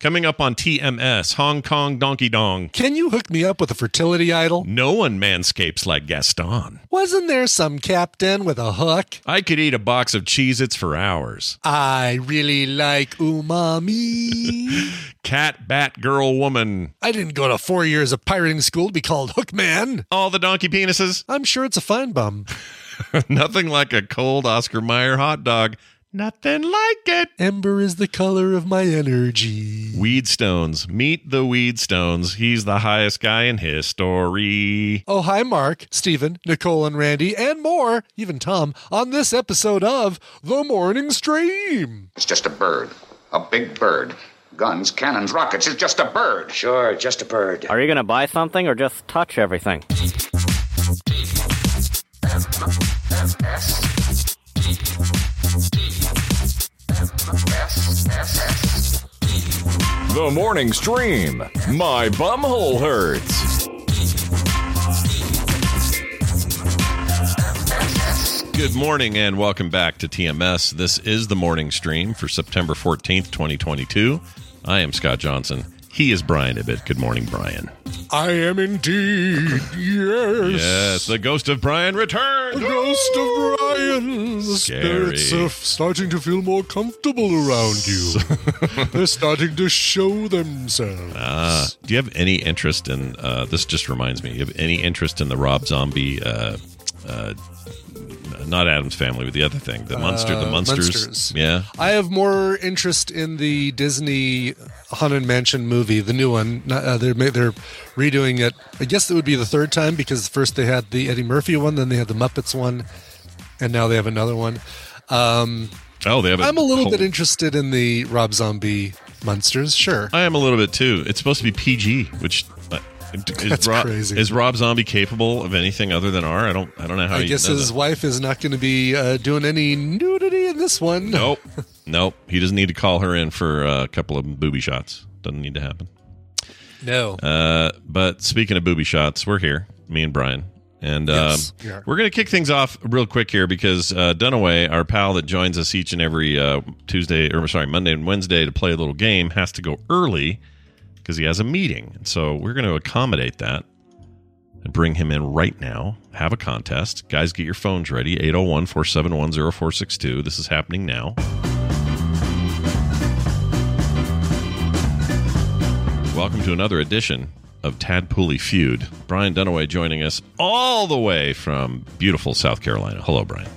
Coming up on TMS, Hong Kong Donkey Dong. Can you hook me up with a fertility idol? No one manscapes like Gaston. Wasn't there some captain with a hook? I could eat a box of Cheez Its for hours. I really like umami. Cat, bat, girl, woman. I didn't go to four years of pirating school to be called Hookman. All the donkey penises. I'm sure it's a fine bum. Nothing like a cold Oscar Mayer hot dog. Nothing like it. Ember is the color of my energy. Weedstones. Meet the Weedstones. He's the highest guy in history. Oh, hi, Mark, Stephen, Nicole, and Randy, and more, even Tom, on this episode of The Morning Stream. It's just a bird. A big bird. Guns, cannons, rockets. It's just a bird. Sure, just a bird. Are you going to buy something or just touch everything? The morning stream. My bumhole hurts. Good morning and welcome back to TMS. This is the morning stream for September 14th, 2022. I am Scott Johnson. He is Brian Ibbott. Good morning, Brian. I am indeed, yes. Yes, the ghost of Brian returned. The ghost of Brian. The Scary. spirits are starting to feel more comfortable around you. They're starting to show themselves. Ah, do you have any interest in? Uh, this just reminds me. You have any interest in the Rob Zombie? Uh, uh, not Adam's family, but the other thing, the monster, the Uh, monsters. Munsters. Yeah, I have more interest in the Disney Haunted Mansion movie, the new one. Uh, they're they're redoing it. I guess it would be the third time because first they had the Eddie Murphy one, then they had the Muppets one, and now they have another one. Um, Oh, they have. I'm a little whole- bit interested in the Rob Zombie monsters. Sure, I am a little bit too. It's supposed to be PG, which is, Rob, crazy. is Rob Zombie capable of anything other than R? I don't. I don't know how. I guess his that. wife is not going to be uh, doing any nudity in this one. Nope, nope. He doesn't need to call her in for uh, a couple of booby shots. Doesn't need to happen. no. Uh, but speaking of booby shots, we're here, me and Brian. And Yes, um, we we're going to kick things off real quick here because uh, Dunaway, our pal that joins us each and every uh, Tuesday, or sorry, Monday and Wednesday to play a little game, has to go early because he has a meeting. So we're going to accommodate that and bring him in right now. Have a contest. Guys, get your phones ready 801 471 0462. This is happening now. Welcome to another edition of Tadpooley Feud. Brian Dunaway joining us all the way from beautiful South Carolina. Hello, Brian.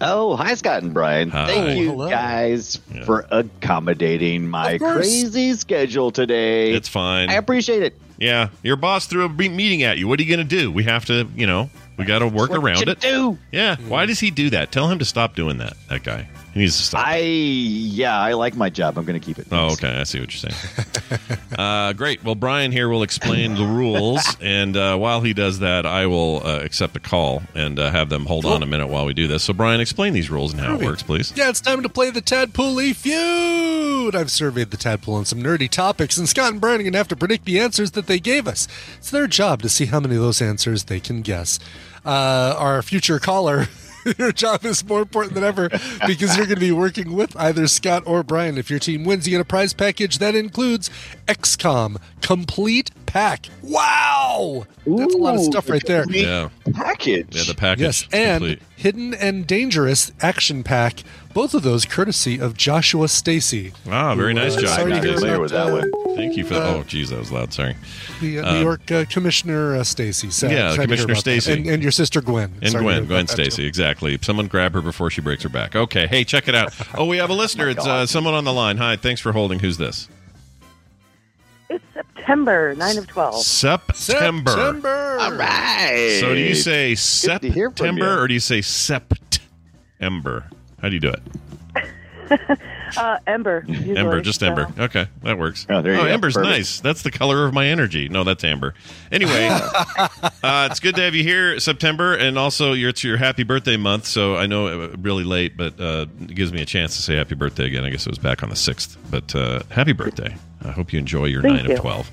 Oh, hi, Scott and Brian. Hi. Thank oh, you Hello. guys Yeah. for accommodating my Of course. crazy schedule today. It's fine. I appreciate it. Yeah, your boss threw a be- meeting at you. What are you going to do? We have to, you know, we got to work What around you it. Do Yeah. Why does he do that? Tell him to stop doing that. That guy. He needs to stop. I? Yeah, I like my job. I'm going to keep it. Oh, okay. I see what you're saying. uh, great. Well, Brian here will explain the rules, and uh, while he does that, I will uh, accept a call and uh, have them hold on a minute while we do this. So, Brian, explain these rules and how it works, please. Yeah, it's time to play the Tadpooley Feud. I've surveyed the Tadpool on some nerdy topics, and Scott and Brian are going to have to predict the answers that they gave us. It's their job to see how many of those answers they can guess. Uh, our future caller your job is more important than ever because you're going to be working with either Scott or Brian. If your team wins, you get a prize package that includes XCOM Complete Pack. Wow! That's a lot of stuff right there. complete Yeah. Package. Yeah, the package. Yes, and complete. Hidden and Dangerous Action Pack. Both of those courtesy of Joshua Stacy. Ah, very who, nice uh, job. sorry to hear about, with that uh, one. Thank you for. Uh, oh, geez, that was loud. Sorry. The uh, Uh, New York uh, Commissioner uh, Stacy. Sad- Yeah, sad to hear Commissioner. Stacy. and, and your sister Gwen. And Sorry Gwen, Gwen. Stacy, exactly. Someone grab her before she breaks her back. Okay, hey, check it out. Oh, we have a listener. It's uh, someone on the line. Hi, thanks for holding. Who's this? It's September, 9 of 12. September. September. All right. So do you say Good to hear from September you. or do you say September? How do you do it? Uh, Ember. usually, Ember, just so. Ember. Okay, that works. Oh, there you go. Ember's Perfect. nice. That's the color of my energy. No, that's Amber. Anyway, uh, it's good to have you here, September, and also your, it's your happy birthday month. So I know uh, really late, but uh, it gives me a chance to say happy birthday again. I guess it was back on the sixth, but uh, happy birthday. I hope you enjoy your Thank nine you. of twelve.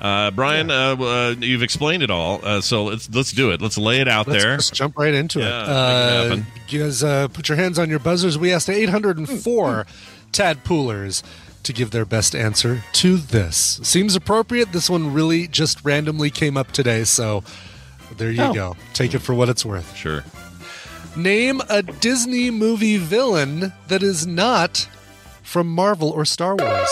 Uh, Brian, uh, uh, you've explained it all, uh, so let's let's do it. Let's lay it out Let's there. just jump right into Yeah, it. it Uh, you guys uh, put your hands on your buzzers. We asked 804 tadpoolers to give their best answer to this. Seems appropriate. This one really just randomly came up today, so there you Oh. go. Take it for what it's worth. Sure. Name a Disney movie villain that is not from Marvel or Star Wars.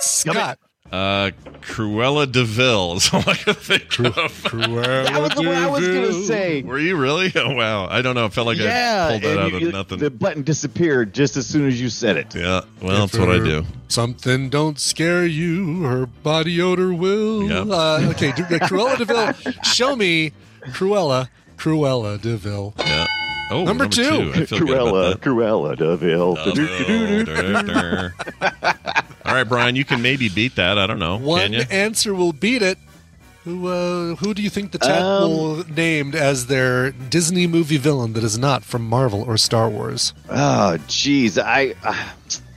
Scott. Uh, Cruella Deville is all I can think of. Cruella That was the one I was going to say. Were you really? Oh wow! I don't know. It felt like yeah, I pulled that out you- of nothing. The button disappeared just as soon as you said it. yeah. Well, that's what I do. Something don't scare you, her body odor will. Yep. Uh, okay, do- uh, Cruella Deville. Show me Cruella, Cruella Deville. Yeah. Oh, Number two. I feel good about Cruella, Cruella Deville. that. All right, Brian, you can maybe beat that. I don't know. One answer will beat it. Who uh, who do you think the tadpole named as their Disney movie villain that is not from Marvel or Star Wars? Oh, jeez. I. Uh,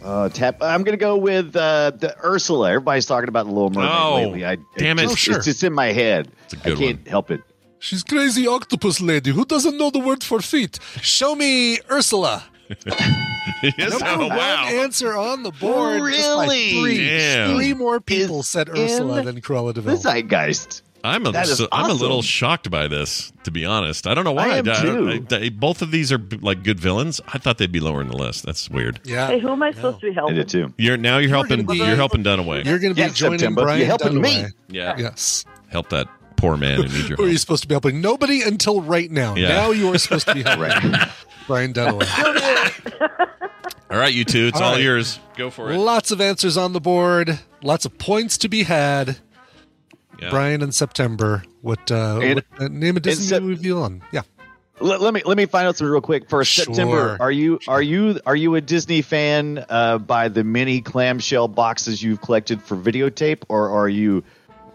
uh, tap. I'm gonna go with uh, the Ursula. Everybody's talking about the Little Mermaid Oh, lately. I, damn it. just- Oh, sure. It's just in my head. a good I can't one. help it. She's crazy octopus lady who doesn't know the word for feet. Show me Ursula. Yes, Number oh, one wow. answer on the board. just by Really? three. Damn. Three more people Is said Ursula than Cruella De Vil. The Deville. zeitgeist. I'm a, That is so- I'm a little shocked by this, to be honest. I don't know why. I am I- too. I- both of these are like good villains. I thought they'd be lower in the list. That's weird. Yeah. Hey, who am I supposed to be helping? I helping? did too. You're now you're helping. gonna be- You're helping Dunaway. You're going to be Yes, joining September. Brian You're helping me. Yeah. Yes. Help that poor man who needs your Who are you supposed to be helping? Nobody until right now. Yeah. Now you are supposed to be helping Right. Brian Dunaway. All right, you two. It's All all, right. yours. Go for it. Lots of answers on the board. Lots of points to be had. Yeah. Brian in September. What, uh, And- what uh, name a Disney Sep- movie villain? Yeah. Let, let me let me find out something real quick. First, Sure. September. Are you are you are you a Disney fan uh, by the many clamshell boxes you've collected for videotape, or are you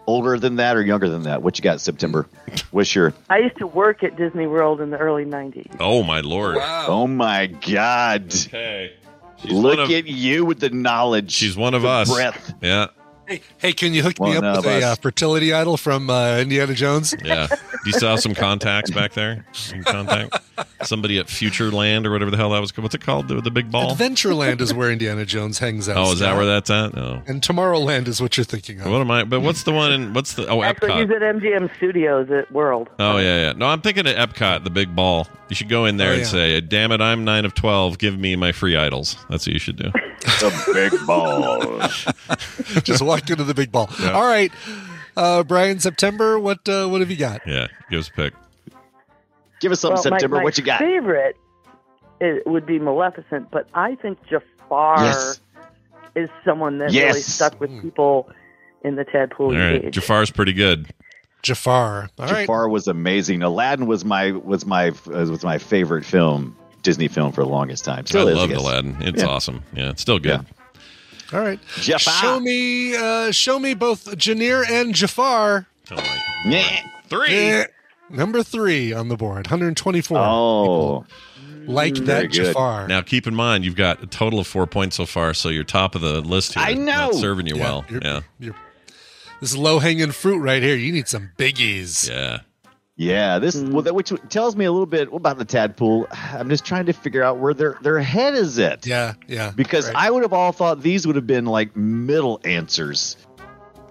older than that or younger than that? What you got, September? What's your? I used to work at Disney World in the early 90s. Oh my lord. Oh my God! Okay. She's Look of, at you with the knowledge. She's one of the us. Breath. Yeah. Hey, hey, can you hook me up of with a uh, fertility idol from uh, Indiana Jones? Yeah. Do you still have some contacts back there? You can contact somebody at Futureland or whatever the hell that was. What's it called? The, the big ball? Adventureland is where Indiana Jones hangs out. Oh, is that where that's at? No. And Tomorrowland is what you're thinking of. What am I? But what's the one in? What's the? Oh, Actually, he's Epcot. at MGM Studios at World. Oh yeah, yeah. No, I'm thinking of Epcot, the big ball. You should go in there Oh, and yeah. say, "Damn it, I'm nine of twelve. Give me my free idols." That's what you should do. The big ball. Just walk into the big ball. All right, uh, Brian. September. What uh, what have you got? Yeah, give us a pick. Give us something, Well, September. my what you got? favorite it would be Maleficent, but I think Jafar Yes. is someone that Yes. really stuck with people in the Tadpool All right, age. Jafar's pretty good. Jafar. All right. Jafar was amazing. Aladdin was my was my uh, was my favorite film, Disney film for the longest time. Still I is, loved. Aladdin. It's Yeah. awesome. Yeah, it's still good. All right. Jafar. Show me. Uh, show me both Janir and Jafar. Oh, my- Yeah. Three. Number three on the board. 124. Oh, like very that good. Jafar. Now keep in mind you've got a total of four points so far, so you're top of the list here. I know. Not serving you Yeah, well. you're- Yeah, you're- this is low hanging fruit right here. You need some biggies. yeah. Yeah, this well, that which tells me a little bit about the tadpole. I'm just trying to figure out where their their head is at. Yeah, yeah. Because right. I would have all thought these would have been like middle answers,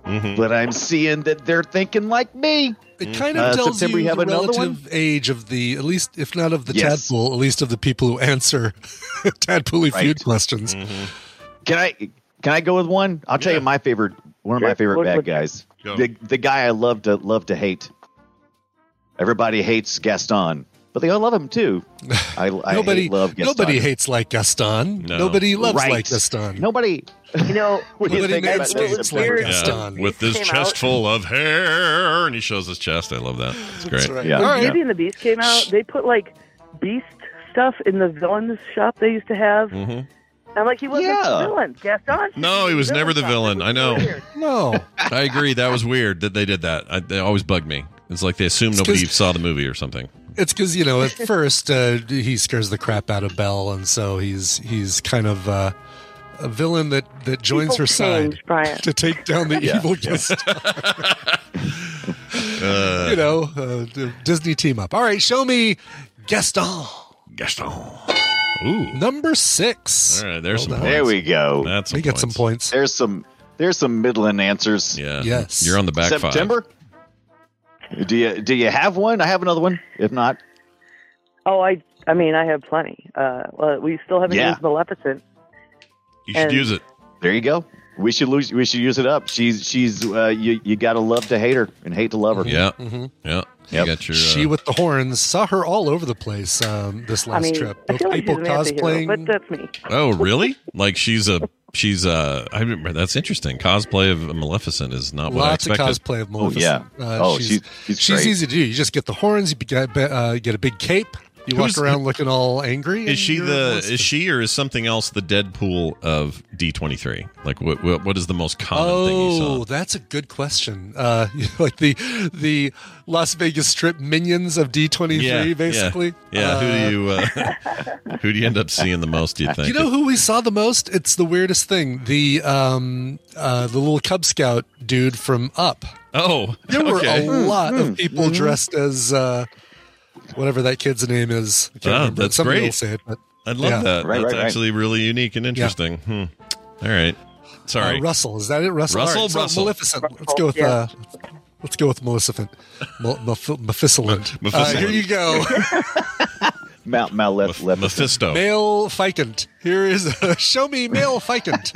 Mhm. but I'm seeing that they're thinking like me. It kind of Uh, tells September, you you have the another relative age of the, at least, if not of the Yes. tadpole, at least of the people who answer tadpole Right. feud questions. Can I can I go with one? I'll tell you my favorite one of my favorite What- bad what- guys. Go. The the guy I love to love to hate. Everybody hates Gaston, but they all love him too. I, I nobody, hate, love Gaston. nobody hates like Gaston. No. Nobody loves Right. like Gaston. Nobody. You know, What do you Nobody think about makes this, sense September? like Yeah, Gaston. with this chest out. full of hair, and he shows his chest. I love that. It's great. That's right. Yeah. When right. Beauty and the Beast came out, they put like Beast stuff in the villain's shop they used to have. Mhm. I'm like, he wasn't Yeah. the villain. Gaston. No, he was never the villain. I know. No. I agree. That was weird that they did that. I, they always bugged me. It's like they assume It's nobody 'cause- saw the movie or something. It's because you know at first uh, he scares the crap out of Belle, and so he's he's kind of uh, a villain that that joins People her side change, Brian. to take down the evil guest Uh, you know, uh, Disney team up. All right, show me Gaston Gaston. Ooh. number six. All right, there's some Hold on. There we go. That's We get some points. There's some there's some middling answers. Yeah. Yes. You're on the back September. Do you do you have one? I have another one. If not, Oh, I. I mean, I have plenty. Uh, well, we still haven't Yeah. used Maleficent. You should And- use it. there you go. We should lose. We should use it up. She's she's uh, you you gotta love to hate her and hate to love her. Yeah. mm-hmm. Yeah. Yep. You got your. She uh, with the horns saw her all over the place um, this last I mean, trip. I Both feel like people she's an anti-hero, cosplaying. but that's me. oh, really? Like she's a. She's uh I remember that's interesting. Cosplay of Maleficent is not what Lots I of expected. cosplay of maleficent Oh, yeah. Uh, Oh, she's, she's- she's she's easy to do. You just get the horns. You get, uh, get a big cape. You Who's- walk around looking all angry. Is she the Maleficent. is she or is something else the Deadpool of D twenty three? Like what, what what is the most common thing you Oh, saw? that's a good question. Uh, like the the Las Vegas Strip minions of D twenty Yeah, basically. Yeah, Uh, who do you uh, who do you end up seeing the most? Do you think? You know who we saw the most? It's the weirdest thing. The um uh the little Cub Scout dude from Up. oh, There were okay. a lot of people dressed as uh whatever that kid's name is. I can't Oh, remember. that's Somebody great. will say it, but I'd love yeah. that. Right, That's right, right. actually really unique and interesting. Hmm. All right. Sorry. Uh, Russell, is that it? Russell. Russell, All right, so Russell. Maleficent. Let's go with Yeah. uh, let's go with Maleficent. Mal- Meph- Mephisolent. Uh, here you go. Mount Mount left Meph- Mephisto. Male ficant. Here is uh, show me male ficant.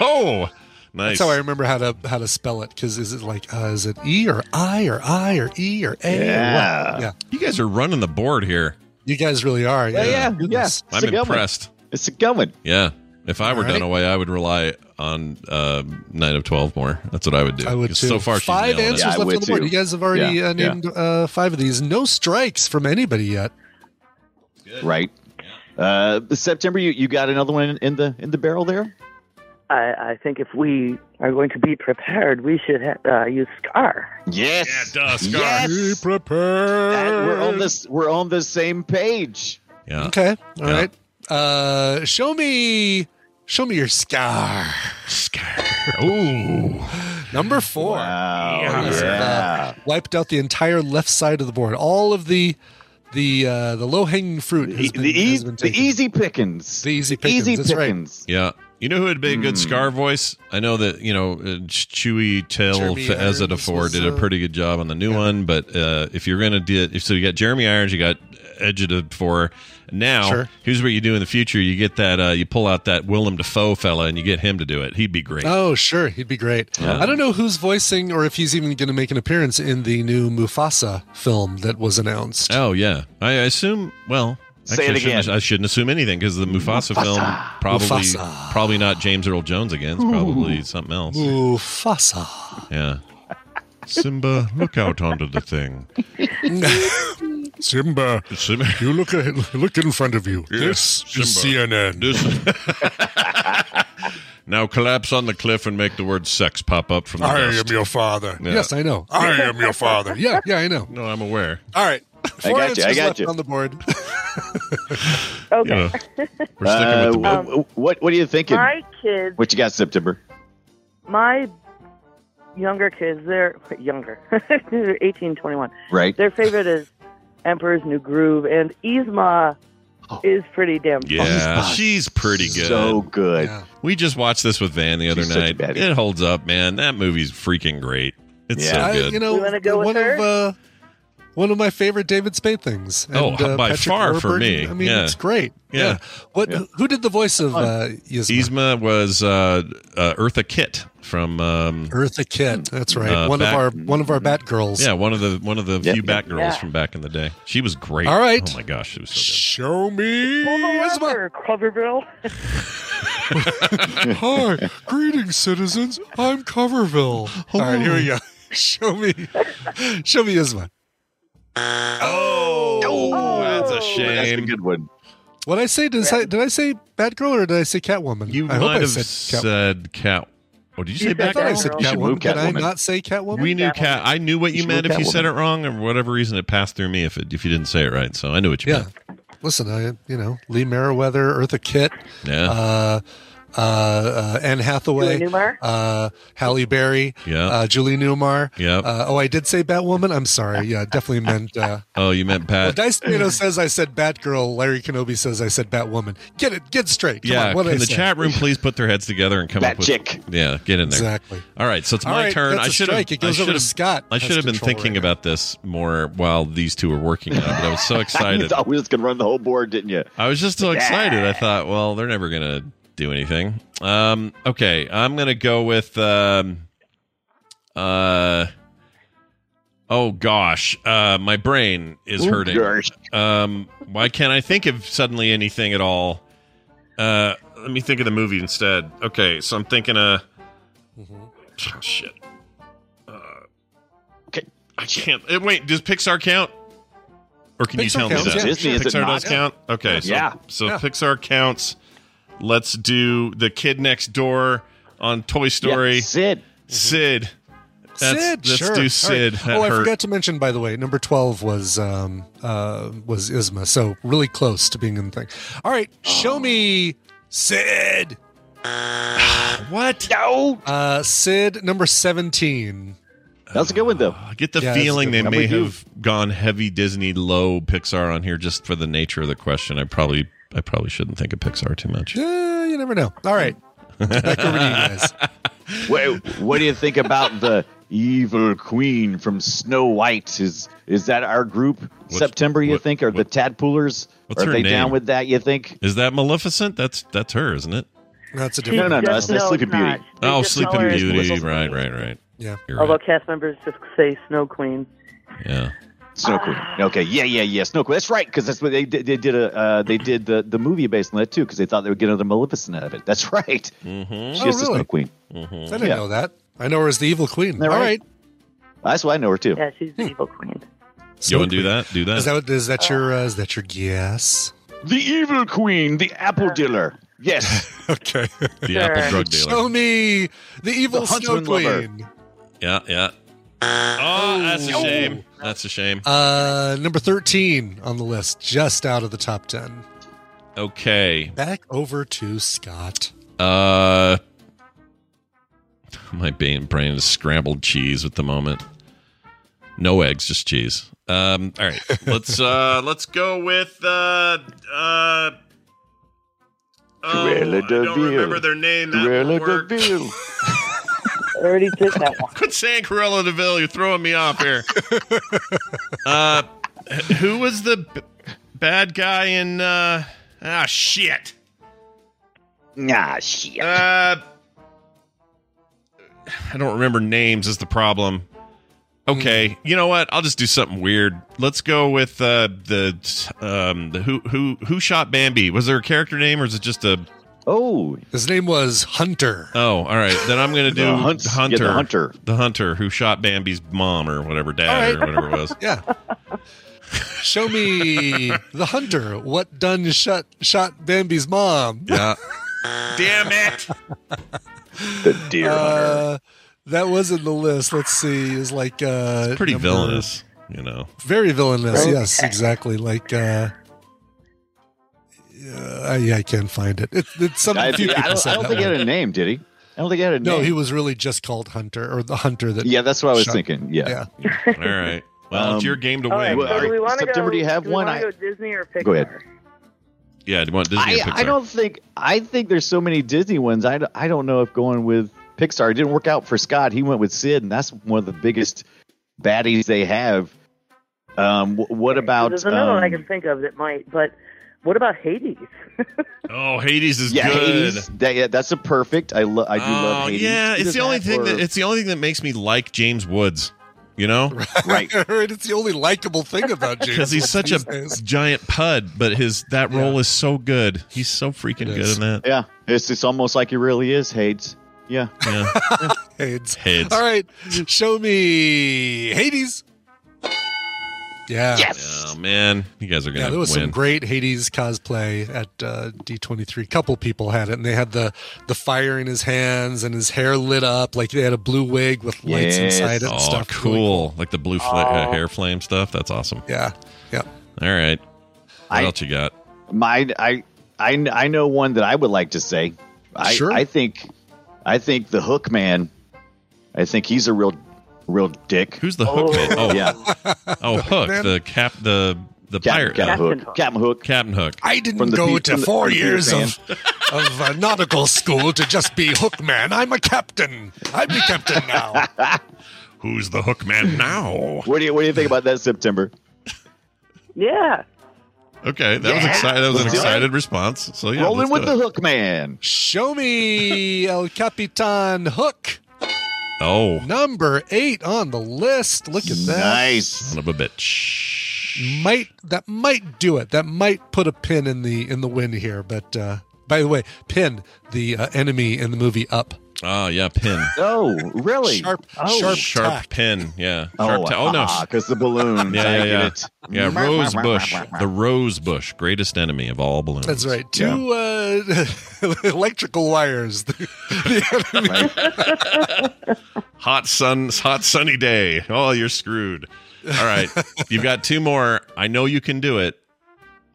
Oh, nice. That's how I remember how to how to spell it. Because is it like uh, is it E or I or I or E or A? Yeah. what? yeah. You guys are running the board here. You guys really are. Yeah, yeah, Goodness. yeah. I'm It's a good one. impressed. It's a going. Yeah. If I were All right. Dunaway, I would rely on uh, Night of Twelve more. That's what I would do. I would too. So far, five answers. Yeah, left on the board. too. You guys have already Yeah, uh, named uh, five of these. No strikes from anybody yet. Right. Uh, September, you, you got another one in, in the in the barrel there. I, I think if we are going to be prepared, we should ha- uh, use Scar. Yes. Yeah, duh, Scar. Yes. Be prepared. And we're on this. We're on the same page. Yeah. Okay. all Yeah. right. Uh, show me, show me your scar. Scar. Ooh. Number four. Wow. You guys have, Yeah. uh, wiped out the entire left side of the board. All of the the uh, the low hanging fruit has The, been, the, has easy, been the easy pickings. The easy pickings, Easy that's right. pickings. Yeah. You know who would be a good Hmm. Scar voice? I know that you know uh, Chewy Tail Fezza Irons did a pretty good job on the new one, but uh, if you're gonna do it, if so, you got Jeremy Irons, you got Edge Four. Now, Sure. here's what you do in the future: you get that, uh, you pull out that Willem Dafoe fella, and you get him to do it. He'd be great. Oh, sure, he'd be great. Yeah. I don't know who's voicing or if he's even going to make an appearance in the new Mufasa film that was announced. Oh yeah, I assume. Well, Say actually, it I shouldn't- again. I shouldn't assume anything because the Mufasa, film probably Mufasa. probably not James Earl Jones again. It's probably something else. Mufasa. Yeah. Simba, look out onto the thing. Simba, Simba, you look at, look in front of you. Yes, this is CNN. This- now collapse on the cliff and make the word sex pop up from the I dust. am your father. Yeah. Yes, I know. I am your father. Yeah, yeah, I know. No, I'm aware. All right. Four got you, I got you. on the board. Okay. You know, we're sticking Uh, with the wh- wh- what What are you thinking? My kids, What you got, September? my younger kids, they're younger, they're 18, 21. Right. Their favorite is Emperor's New Groove, and Yzma is pretty damn fun. Yeah, she's pretty good. So good. We just watched this with Van the other She's night. It holds up, man. That movie's freaking great. It's Yeah. so I- good. you know, You wanna go with one her? of uh, one of my favorite David Spade things. Oh, uh, by Patrick far for me. I mean, Yeah. it's great. Yeah. What? Yeah. Who did the voice of uh, Yzma? Yzma was uh, uh, Eartha Kitt from um, Eartha Kitt. That's right. Uh, one back- of our one of our Batgirls. yeah, one of the one of the Yeah. few Batgirls Yeah. from back in the day. She was great. All right. Oh my gosh, she was so Show me Pull the Yzma. lever, Coverville. Hi, greetings, citizens. I'm Coverville. All right, here we go. Show me, show me Yzma. Good. Oh, that's a That's a shame. good one. What I say? Did I, did I say Batgirl or did I say Catwoman? You I hope might I have said Cat- said Cat. Oh, did you say You said I thought I said Catwoman. You should move Catwoman. Did I Catwoman. not say Catwoman? We knew cat. I knew what you should meant if you said it wrong, or whatever reason it passed through me. If it, if you didn't say it right, so I knew what you yeah. meant. Listen, I you know Lee Meriwether, Eartha Kitt, Yeah. uh, uh, uh, Anne Hathaway, Julie Newmar? uh, Halle Berry, Yeah. uh, Julie Newmar. Yep. Uh, oh, I did say Batwoman. I'm sorry. Yeah, definitely meant. Uh, oh, you meant well, Pat. Dice Tomato says I said Batgirl. Larry Kenobi says I said Batwoman. Get it. Get straight. Come yeah. on, what Can I the say? chat room please put their heads together and come Bat up with? chick. Yeah, get in there. Exactly. All right, so it's All my right, turn. that's I a should have. It goes I over to should have- Scott I should have been thinking right about this more while these two were working on it. But I was so You excited. thought we was going to run the whole board, didn't you? I was just so excited. I thought, well, they're never gonna do anything. Um, okay, I'm gonna go with. Um, uh, oh gosh, uh, my brain is Oh, hurting. gosh. Um, why can't I think of suddenly anything at all? Uh, let me think of the movie instead. Okay, so I'm thinking, uh, oh, shit. Uh, Okay. I can't. uh, Wait, does Pixar count? Or can you tell counts, me that? yeah. Disney, is it Pixar not? does count. Okay, so, Yeah. so Yeah. Pixar counts. Let's do the kid next door on Toy Story. Yeah, Sid. Sid. That's, Sid, let's sure. do Sid. That oh, I hurt. forgot to mention, by the way, number twelve was um, uh, was Yzma, so really close to being in the thing. All right, show me Sid. What? No. Uh, Sid number seventeen. That's a good one, though. I get the Yeah, feeling they may I'm with you. have gone heavy Disney, low Pixar on here just for the nature of the question. I probably I probably shouldn't think of Pixar too much. Yeah, you never know. All right, back over to you guys. Wait, what do you think about the evil queen from Snow White? Is is that our group? September, you what- think? Are the Tadpoolers? what's Are her they name? down with that? You think? Is that Maleficent? That's that's her, isn't it? That's a She different. No, no, no. just- That's, that's no, Sleeping it's not. Beauty. Oh, just Sleeping Beauty. Right, right, right. Yeah. You're Although right. cast members just say Snow Queen. Yeah. Snow Queen. Okay, yeah, yeah, yeah. Snow Queen. That's right, because that's what they did. They did a uh, they did the, the movie based on that too, because they thought they would get another Maleficent out of it. That's right. Mm-hmm. She's Oh, the really? Snow Queen. I didn't Yeah. know that. I know her as the evil queen. All right? right. That's why I know her too. Yeah, she's the evil queen. You want to do that? Do that. Is that what- is that your uh, is that your guess? The evil queen, the apple dealer. Yes. Okay. the Sure. Apple drug dealer. Show me the evil The snow huntsman lover. queen. Yeah, yeah. Oh, that's a shame. That's a shame. Uh, number thirteen on the list, just out of the top ten. Okay. Back over to Scott. Uh, my brain brain is scrambled cheese at the moment. No eggs, just cheese. Um, all right, let's uh, let's go with uh, uh. Oh, I de don't Vil. remember their name. That Cruella won't work. de Vil. I already did that one. Quit saying Cruella de Vil. You're throwing me off here. uh, who was the b- bad guy in? Uh, ah, shit. Nah, shit. Uh, I don't remember names. Is the problem? Okay, you know what? I'll just do something weird. Let's go with uh, the um, the who who who shot Bambi. Was there a character name or is it just a? Oh, His name was Hunter. Oh, all right. Then I'm gonna do The hunt- yeah, Hunter. the hunter. the hunter who shot Bambi's mom or whatever, dad All right. or whatever it was. Yeah. Show me the hunter. What done shot shot Bambi's mom? Yeah. Damn it! the deer hunter. Uh, that was in the list. Let's see. Is like uh, Pretty number- villainous, you know. Very villainous. Okay. Yes, exactly. Like. uh uh, yeah, I can't find it. it it's something I, few I don't, said I don't think he had a name, did he? I don't think he had a name. No, he was really just called Hunter, or the Hunter that. Yeah, that's what I was shot- thinking. Yeah. All right. Well, it's Um, your game to All right, win. Well, so do we want to September, go? do you have we one? I- go Disney or Pixar? Go ahead. yeah, do you want Disney or I, Pixar? I don't think I think there's so many Disney ones. I, I don't know if going with Pixar it didn't work out for Scott. He went with Sid, and that's one of the biggest baddies they have. Um, what about? There's another one I um, can think of that might, but what about Hades? Oh, Hades is yeah, good. Hades. That, yeah, that's a perfect. I lo- I do love Oh, Hades. yeah, it's the only thing or- that it's the only thing that makes me like James Woods. You know, right. right. It's the only likable thing about James. because he's such a days. giant pud, but his that Yeah. role is so good. He's so freaking good in that. Yeah, it's it's almost like he really is Hades. Yeah. Yeah. Hades. Hades. All right, show me Hades. Yeah. Yes. Oh man, you guys are gonna Yeah, there was win. some great Hades cosplay at uh, D23. couple people had it, and they had the the fire in his hands and his hair lit up like they had a blue wig with lights Yes. inside it and oh, stuff. cool. Really Like the blue fla- uh, hair flame stuff. That's awesome. Yeah. Yeah. All right. What I- else you got? My I I I know one that I would like to say. I Sure. I think I think the Hook Man. I think he's a real real dick. Who's the hook man? Oh, Yeah, oh, Hook, the cap, the the Captain, pirate, Captain Captain Hook. Hook. Captain Hook. Captain Hook. I didn't the go Pe- to from the- four from the Peter years Pan. of of uh, nautical school to just be hook man. I'm a captain. I'm the captain now. Who's the hook man now? What do you What do you think about that September? Yeah. Okay, that was Yeah. excited. That was an Let's do it. excited response. So yeah, Rolling let's with do the it. Hook Man. Show me El Capitan Hook. Oh, Number eight on the list. Look at that. Nice. son of a bitch. Might that might do it. That might put a pin in the in the wind here. But uh, by the way, pin the uh, enemy in the movie Up. Oh yeah, pin. Oh, really? Sharp, Oh. sharp, Sharp tack. pin. Yeah. Oh, ta- oh no. because the balloon. Yeah, yeah, get yeah. it. Yeah, rose bush. The rose bush, greatest enemy of all balloons. That's right. Two uh, electrical wires. The, the enemy. Hot sun, hot sunny day. Oh, you're screwed. All right, you've got two more. I know you can do it.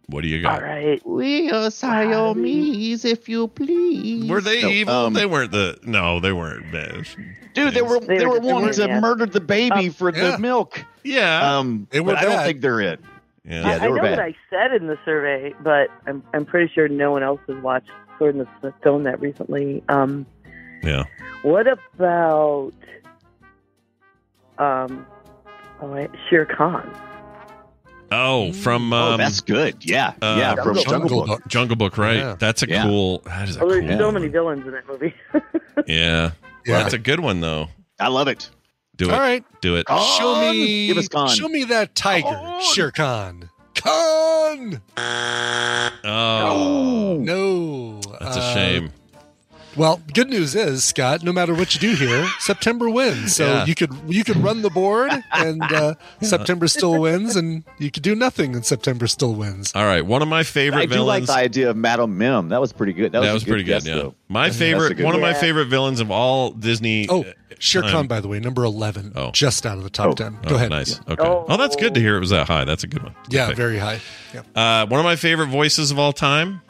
What do you got? right. We are Siamese, if you please. Were they No, evil? um, they weren't the. No, they weren't. Man. Dude, they were They they, were were just- they wanting to yeah. murder the baby for yeah. the milk. Yeah. Um, They were but I don't think they're it. yeah. Yeah, they I were know bad. what I said in the survey, but I'm I'm pretty sure no one else has watched Sword in the Stone that recently. Um, Yeah. what about um, oh, wait, Shere Khan? Oh, from um, oh, that's good. Yeah, uh, yeah, from Jungle Jungle, Book. Book. Jungle Book, right? Yeah. That's a Yeah. cool. That is a Oh, cool. there's so one. many villains in that movie. Yeah. Yeah. That's a good one though. I love it. Do it. All right. Do it. Oh, Show me. Give us Khan. Show me that tiger, Khan. Shere Khan. Khan. Oh, No. that's a Uh, shame. Well, good news is, Scott, no matter what you do here, September wins. So Yeah. you could you could run the board, and uh, September still wins, and you could do nothing, and September still wins. All right. One of my favorite I do like villains. the idea of Madame Mim. That was pretty good. That was, that a was pretty guess, good. Yeah. though. My favorite. good One of my favorite villains of all Disney. Oh, uh, Shere time. Khan, by the way, number eleven, Oh. just out of the top Oh. ten. Oh, Go ahead. Nice. Okay. Oh. Oh, that's good to hear. It was that high. That's a good one. Yeah, Okay. very high. Yeah. Uh, one of my favorite voices of all time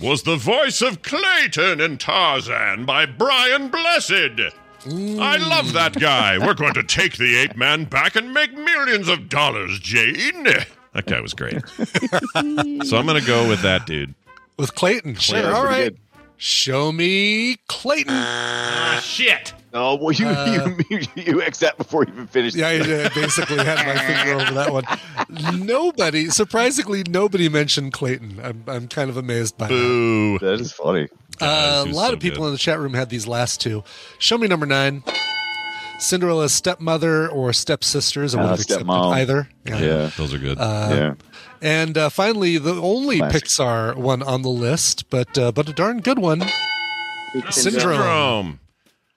was the voice of Clayton in Tarzan by Brian Blessed. I love that guy. We're going to take the ape man back and make millions of dollars, Jane. That guy was great. so I'm going to go with that dude. With Clayton. Sure. that's All pretty right. good. Show me Clayton. Ah, shit. Oh well, you Uh, you you X that before you even finished. Yeah, I basically had my finger over that one. Nobody, surprisingly, nobody mentioned Clayton. I'm, I'm kind of amazed by that. Boo. that is funny. Uh, a lot so of people good. in the chat room had these last two. Show me number nine. Cinderella's stepmother or stepsisters. I would Uh, have accepted stepmom. either. Yeah, Those are good. Uh, yeah. And uh, finally, the only Classic. Pixar one on the list, but uh, but a darn good one. Syndrome. Syndrome.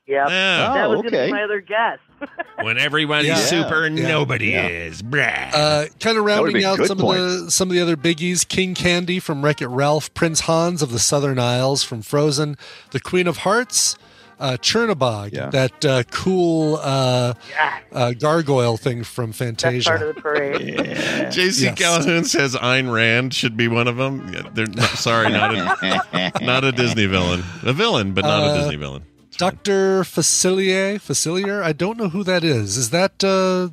Yep. Yeah. that Oh, was gonna okay. be my other guess. When everyone's Yeah. super, Yeah. nobody Yeah. is. Brah. Uh, kind of rounding out good some of the some of the other biggies: King Candy from Wreck It Ralph, Prince Hans of the Southern Isles from Frozen, the Queen of Hearts, uh, Chernabog, Yeah. that uh, cool uh, Yeah. uh, gargoyle thing from That's part Fantasia. of the parade. JC Yes. Calhoun says Ayn Rand should be one of them. Yeah, they're not, sorry, not a, not a Disney villain. A villain, but not Uh, a Disney villain. Dr. Facilier, Facilier. I don't know who that is. Is that uh,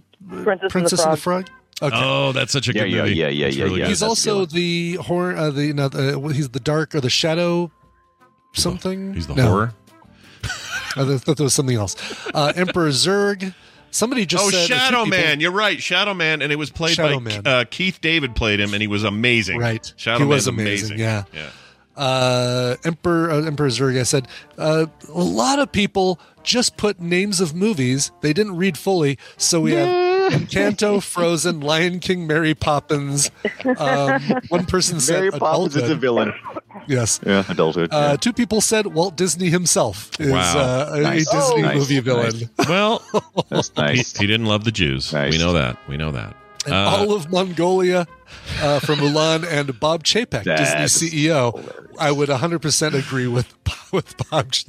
Princess, and the Frog? Okay. Oh, that's such a good yeah, movie. yeah, yeah, yeah, really yeah. good. he's also good. the horror. Uh, the no, uh, he's the dark or the shadow something. He's the No. horror. I thought there was something else. Uh, Emperor Zurg. Somebody just oh, said Shadow Man. You're right, Shadow Man, and it was played Shadow by Man. uh, Keith David. Played him, and he was amazing. Right. Shadow Man. He was Man's amazing, yeah. yeah. Uh, Emperor uh, Emperor Zurg. I said uh, a lot of people just put names of movies they didn't read fully. So we have Encanto, Frozen, Lion King, Mary Poppins. Um, one person said Mary Poppins is a villain. Yes. Yeah, adulthood. Uh, yeah. Two people said Walt Disney himself is Wow. uh, a, Nice. a Disney Oh, nice, movie villain. nice. Well, That's he, nice. he didn't love the Jews. Nice. We know that. We know that. And Uh, all of Mongolia uh, from Mulan and Bob Chapek, Disney CEO. I would 100% agree with with Bob Ch-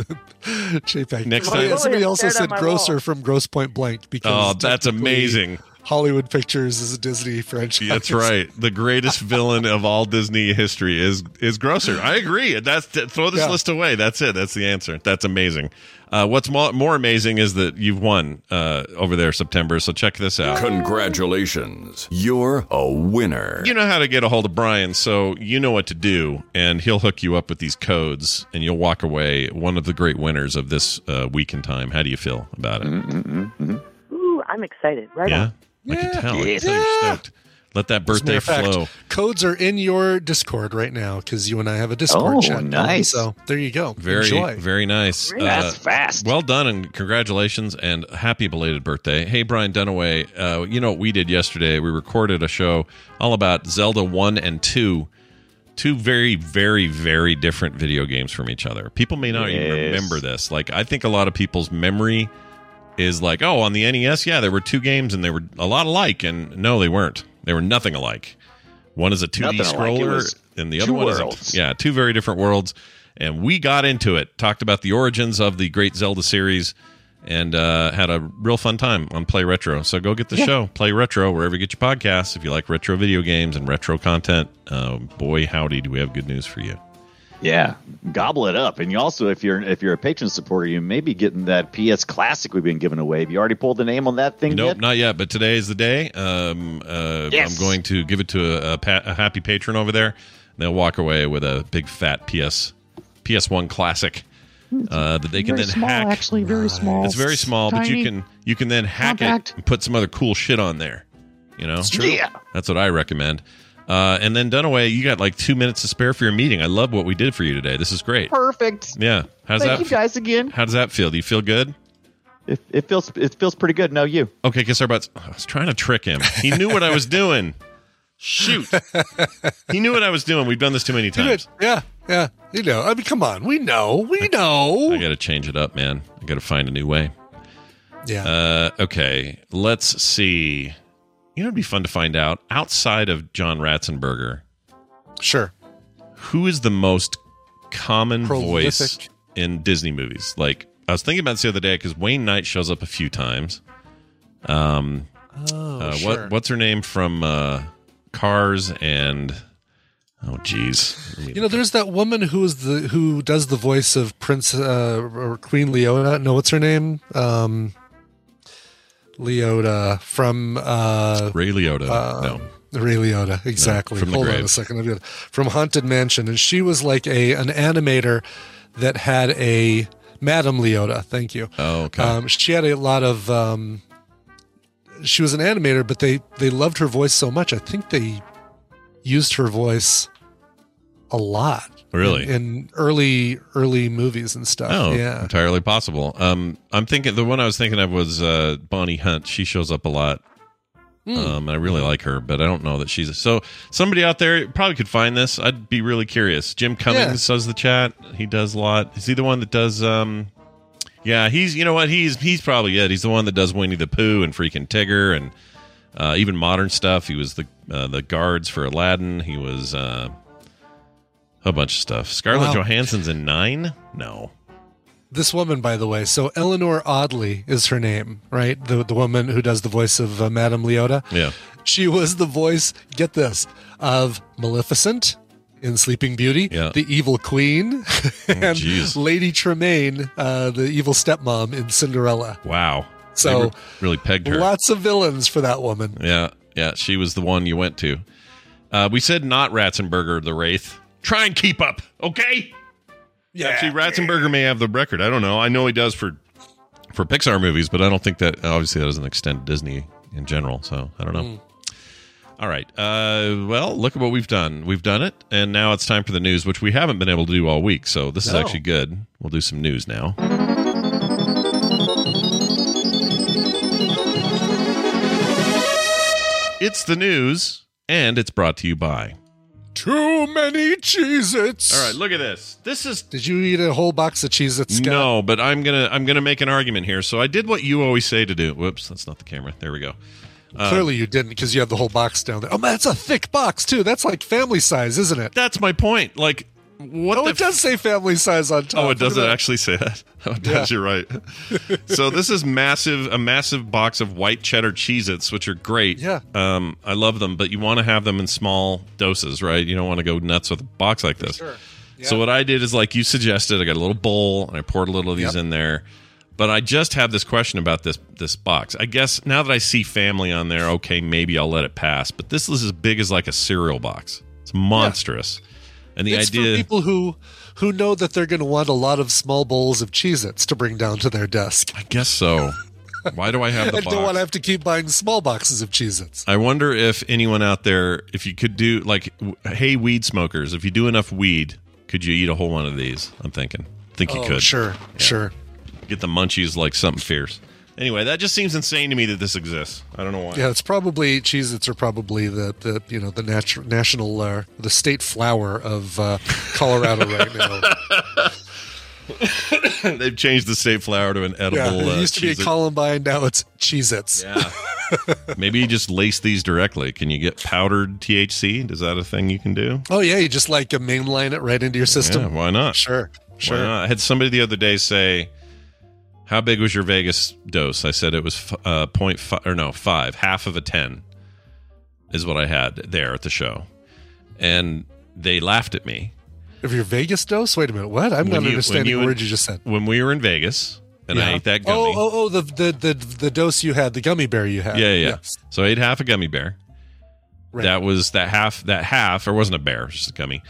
Chapek. Next Oh, time- yeah, somebody also Stared said my Grocer wall. from Grosse Pointe Blank because oh, that's amazing. Hollywood Pictures is a Disney franchise. That's right. The greatest villain of all Disney history is is Grocer. I agree. That's throw this Yeah. list away. That's it. That's the answer. That's amazing. Uh, what's more, more amazing is that you've won uh, over there, September. So check this out. Congratulations. You're a winner. You know how to get a hold of Brian, so you know what to do, and he'll hook you up with these codes, and you'll walk away one of the great winners of this uh, week in time. How do you feel about it? Ooh, I'm excited. Right Yeah, on. I can tell. I can Yeah. tell you're stoked. Let that As a matter birthday of fact, flow. codes are in your Discord right now because you and I have a Discord Oh, chat. going. nice. So there you go. Very, Enjoy. very nice. Uh, fast. Well done, and congratulations, and happy belated birthday. Hey, Brian Dunaway, uh, you know what we did yesterday? We recorded a show all about Zelda 1 and 2. Two very, very, very different video games from each other. People may not even remember this. Like, I think a lot of people's memory is like, oh, on the NES, yeah, there were two games and they were a lot alike. And no, they weren't. They were nothing alike. One is a 2D Nothing scroller, was and the other one worlds. is a, yeah, two very different worlds. And we got into it, talked about the origins of the great Zelda series, and uh, had a real fun time on Play Retro. So go get the show, Play Retro, wherever you get your podcasts. If you like retro video games and retro content, uh, boy, howdy, do we have good news for you. Yeah, gobble it up. And you also, if you're if you're a patron supporter, you may be getting that PS Classic we've been giving away. Have you already pulled the name on that thing Nope, yet? not yet. But today is the day. Um, uh, Yes. I'm going to give it to a, a, pa- a happy patron over there. They'll walk away with a big fat PS PS1 classic uh, that they can then hack. actually, very small. It's very small, but you can you can then hack compact. it and put some other cool shit on there. You know, Yeah. that's what I recommend. Uh, and then Dunaway, you got like two minutes to spare for your meeting. I love what we did for you today. This is great. Perfect. Yeah, how's Thank that? you guys again. How does that feel? Do you feel good? It, it feels it feels pretty good. No, you. Okay, kiss our butts. I was trying to trick him. He knew what I was doing. Shoot. he knew what I was doing. We've done this too many times. Yeah, yeah. You know, I mean, come on. We know. We know. I got to change it up, man. I got to find a new way. yeah. Uh, okay, let's see. You know, it'd be fun to find out outside of John Ratzenberger, sure. who is the most common voice in Disney movies? Like, I was thinking about this the other day because Wayne Knight shows up a few times. Um, Oh, uh, sure. what what's her name from uh, Cars and oh, geez, You know, there's that woman who is the who does the voice of Prince uh, or Queen Leona. No, what's her name? Um, Leota from uh, Ray Liotta. no, Ray Liotta. Exactly. the Hold on a second. From Haunted Mansion, and she was like a an animator that had a Madame Leota. Thank you. oh, okay. Um, she had a lot of. Um, she was an animator, but they they loved her voice so much. I think they used her voice a lot. Really? in, in early early movies and stuff. Oh, yeah. entirely possible. Um, I'm thinking the one I was thinking of was uh, Bonnie Hunt. She shows up a lot. Hmm. Um, I really like her, but I don't know that she's so. Somebody out there probably could find this. I'd be really curious. Jim Cummings does the chat. He does a lot. Is he the one that does? Um, yeah, he's. You know what? He's he's probably it. He's the one that does Winnie the Pooh and freaking Tigger and uh, even modern stuff. He was the uh, the guards for Aladdin. He was uh, a bunch of stuff. Scarlett Wow. Johansson's in Nine. No. This woman, by the way, so Eleanor Audley is her name, right? The the woman who does the voice of uh, Madame Leota. Yeah. She was the voice. Get this of Maleficent, in Sleeping Beauty, Yeah. the evil queen, and jeez. Lady Tremaine, uh, the evil stepmom in Cinderella. Wow. So, really pegged her. Lots of villains for that woman. Yeah, yeah, she was the one you went to. Uh, we said not Ratzenberger, the Wraith. Try and keep up, okay? Yeah. Actually, Ratzenberger may have the record. I don't know. I know he does for for Pixar movies, but I don't think that obviously that doesn't extend to Disney in general. So I don't know. Mm. All right. Uh, well, look at what we've done. We've done it, and now it's time for the news, which we haven't been able to do all week. So this is actually good. We'll do some news now. It's the news, and it's brought to you by. Too many Cheez-Its. All right, look at this. This is Did you eat a whole box of Cheez-Its, Scott? no, but I'm gonna I'm gonna make an argument here. So I did what you always say to do. Whoops, that's not the camera. There we go. Um, Clearly you didn't because you have the whole box down there. Oh man, it's a thick box too. That's like family size, isn't it? That's my point. Like, what? Oh, it does say family size on top. Oh, it doesn't actually say that. Oh, it does. Yeah. You're right. so this is massive, a massive box of white cheddar Cheez-Its, which are great. Yeah. Um, I love them, but you want to have them in small doses, right? You don't want to go nuts with a box like this. Sure. So what I did is like you suggested, I got a little bowl and I poured a little of these Yep. in there. But I just have this question about this this box. I guess now that I see family on there, okay, maybe I'll let it pass. But this is as big as like a cereal box. It's monstrous. And the it's idea for people who who know that they're going to want a lot of small bowls of Cheez-Its to bring down to their desk. I guess so. Why do I have the box? don't want to have to keep buying small boxes of Cheez-Its. I wonder if anyone out there, if you could do like, hey, weed smokers, if you do enough weed, could you eat a whole one of these? I'm thinking. think you oh, could. sure, sure. Get the munchies like something fierce. Anyway, that just seems insane to me that this exists. I don't know why. Yeah, it's probably Cheez-Its are probably the, the you know the natu- national uh, the state flower of uh, Colorado right now. They've changed the state flower to an edible. yeah, it uh, used to be a Columbine, now it's Cheez-Its. Yeah. Maybe you just lace these directly. Can you get powdered THC? Is that a thing you can do? Oh yeah, you just like uh, mainline it right into your system. Yeah, why not? Sure, sure. Why not? I had somebody the other day say, "How big was your Vegas dose?" I said it was uh, point five or no five, half of a ten, is what I had there at the show, and they laughed at me Of your Vegas dose? Wait a minute. What? I'm When not you- understanding when the you- word you just said. when we were in Vegas, and I ate that gummy. Oh, oh, oh, the, the the the dose you had, the gummy bear you had. yeah, yeah. Yes. So I ate half a gummy bear. Right. That was that half. That half, or wasn't a bear, just a gummy.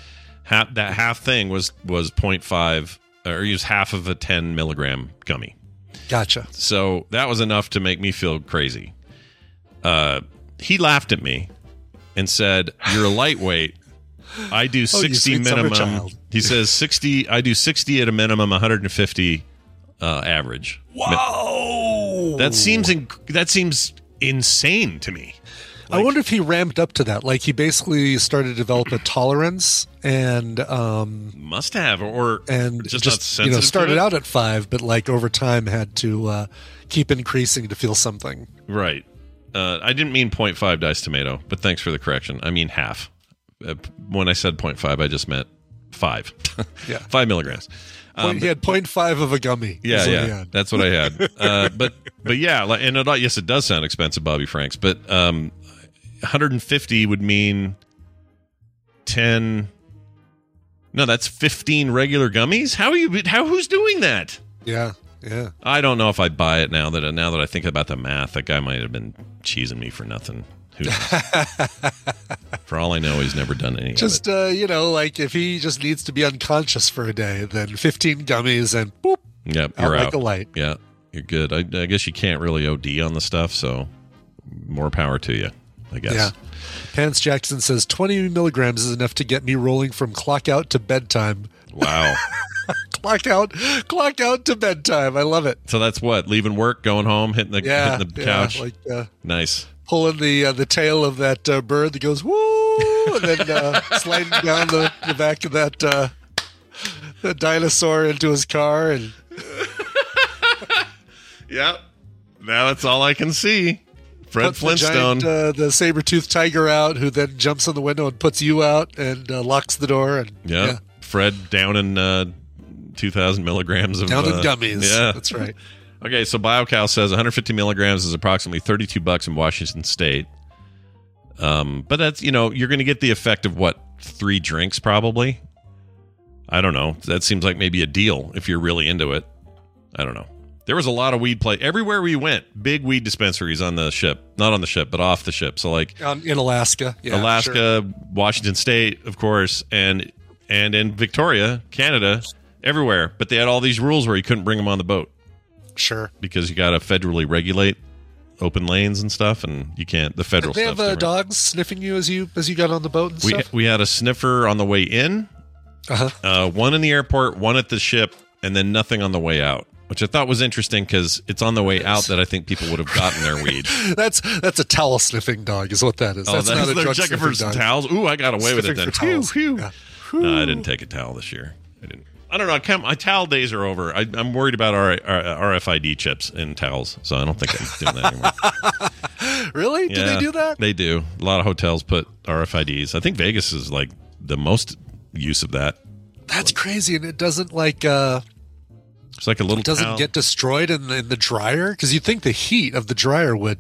Half that half thing was was 0.5 or was half of a ten milligram gummy. Gotcha. So that was enough to make me feel crazy. Uh, he laughed at me and said, "You're a lightweight. I do Oh, 60 sweet minimum." He says 60. I do 60 at a minimum, 150 uh, average. Whoa! That seems inc- that seems insane to me. I wonder if he ramped up to that. Like he basically started to develop a tolerance and um Must have or and just, just, not sensitive. you know started out at five, but like over time had to uh, keep increasing to feel something. right. Uh, I didn't mean 0.5 diced tomato, but thanks for the correction. I mean half. Uh, when I said 0.5, I just meant five. Yeah. five milligrams. Um, he had 0.5 of a gummy. Yeah, is what he yeah, that's what I had. uh, but but yeah, like, and it, yes, it does sound expensive, Bobby Franks. But um, 150 would mean 10. No, that's 15 regular gummies. How are you? How who's doing that? Yeah, yeah. I don't know if I'd buy it now that now that I think about the math. That guy might have been cheesing me for nothing. Who for all I know, he's never done any. Just uh, you know, like if he just needs to be unconscious for a day, then 15 gummies and boop, Yep, out you're like out. a light. Yeah, you're good. I, I guess you can't really OD on the stuff, so more power to you. I guess. Yeah. Pants Jackson says 20 milligrams is enough to get me rolling from clock out to bedtime. Wow. Clock out, clock out to bedtime. I love it. so that's what leaving work, going home, hitting the Yeah, hitting the yeah, couch. like uh, nice. pulling the uh, the tail of that uh, bird that goes woo, and then uh, sliding down the, the back of that uh, the dinosaur into his car, and Yep. Now that's all I can see. Fred puts the Flintstone. giant, uh, the saber toothed tiger out, who then jumps on the window and puts you out and uh, locks the door. And yeah. yeah, Fred down in uh, 2,000 milligrams of down in uh, gummies. Yeah. that's right. Okay, so BioCal says 150 milligrams is approximately 32 bucks in Washington State. Um, but that's you know you're going to get the effect of what three drinks probably. I don't know. That seems like maybe a deal if you're really into it. I don't know. There was a lot of weed play everywhere we went. Big weed dispensaries on the ship, not on the ship, but off the ship. So like Um, in Alaska, yeah, Alaska, sure. Washington State, of course, and and in Victoria, Canada, everywhere. But they had all these rules where you couldn't bring them on the boat Sure. because you got to federally regulate open lanes and stuff, and you can't. The federal Did they have uh, dogs sniffing you as you as you got on the boat and we stuff? we had a sniffer on the way in, Uh-huh. uh, one in the airport, one at the ship, and then nothing on the way out. Which I thought was interesting because it's on the way out that I think people would have gotten their weed. That's that's a towel sniffing dog, is what that is. oh, that's that's not a they're checking for some dog. towels. Ooh, I got away with it Sniffing then. for Phew, towels. phew. Yeah. No, I didn't take a towel this year. I didn't. I don't know. I can't, my towel days are over. I, I'm worried about our, our RFID chips in towels, so I don't think I'm doing that anymore. Really? Do they do that? They do. A lot of hotels put RFIDs. I think Vegas is like the most use of that. That's crazy, and it doesn't like uh It's like a little. it doesn't towel. get destroyed in the, in the dryer because you'd think the heat of the dryer would.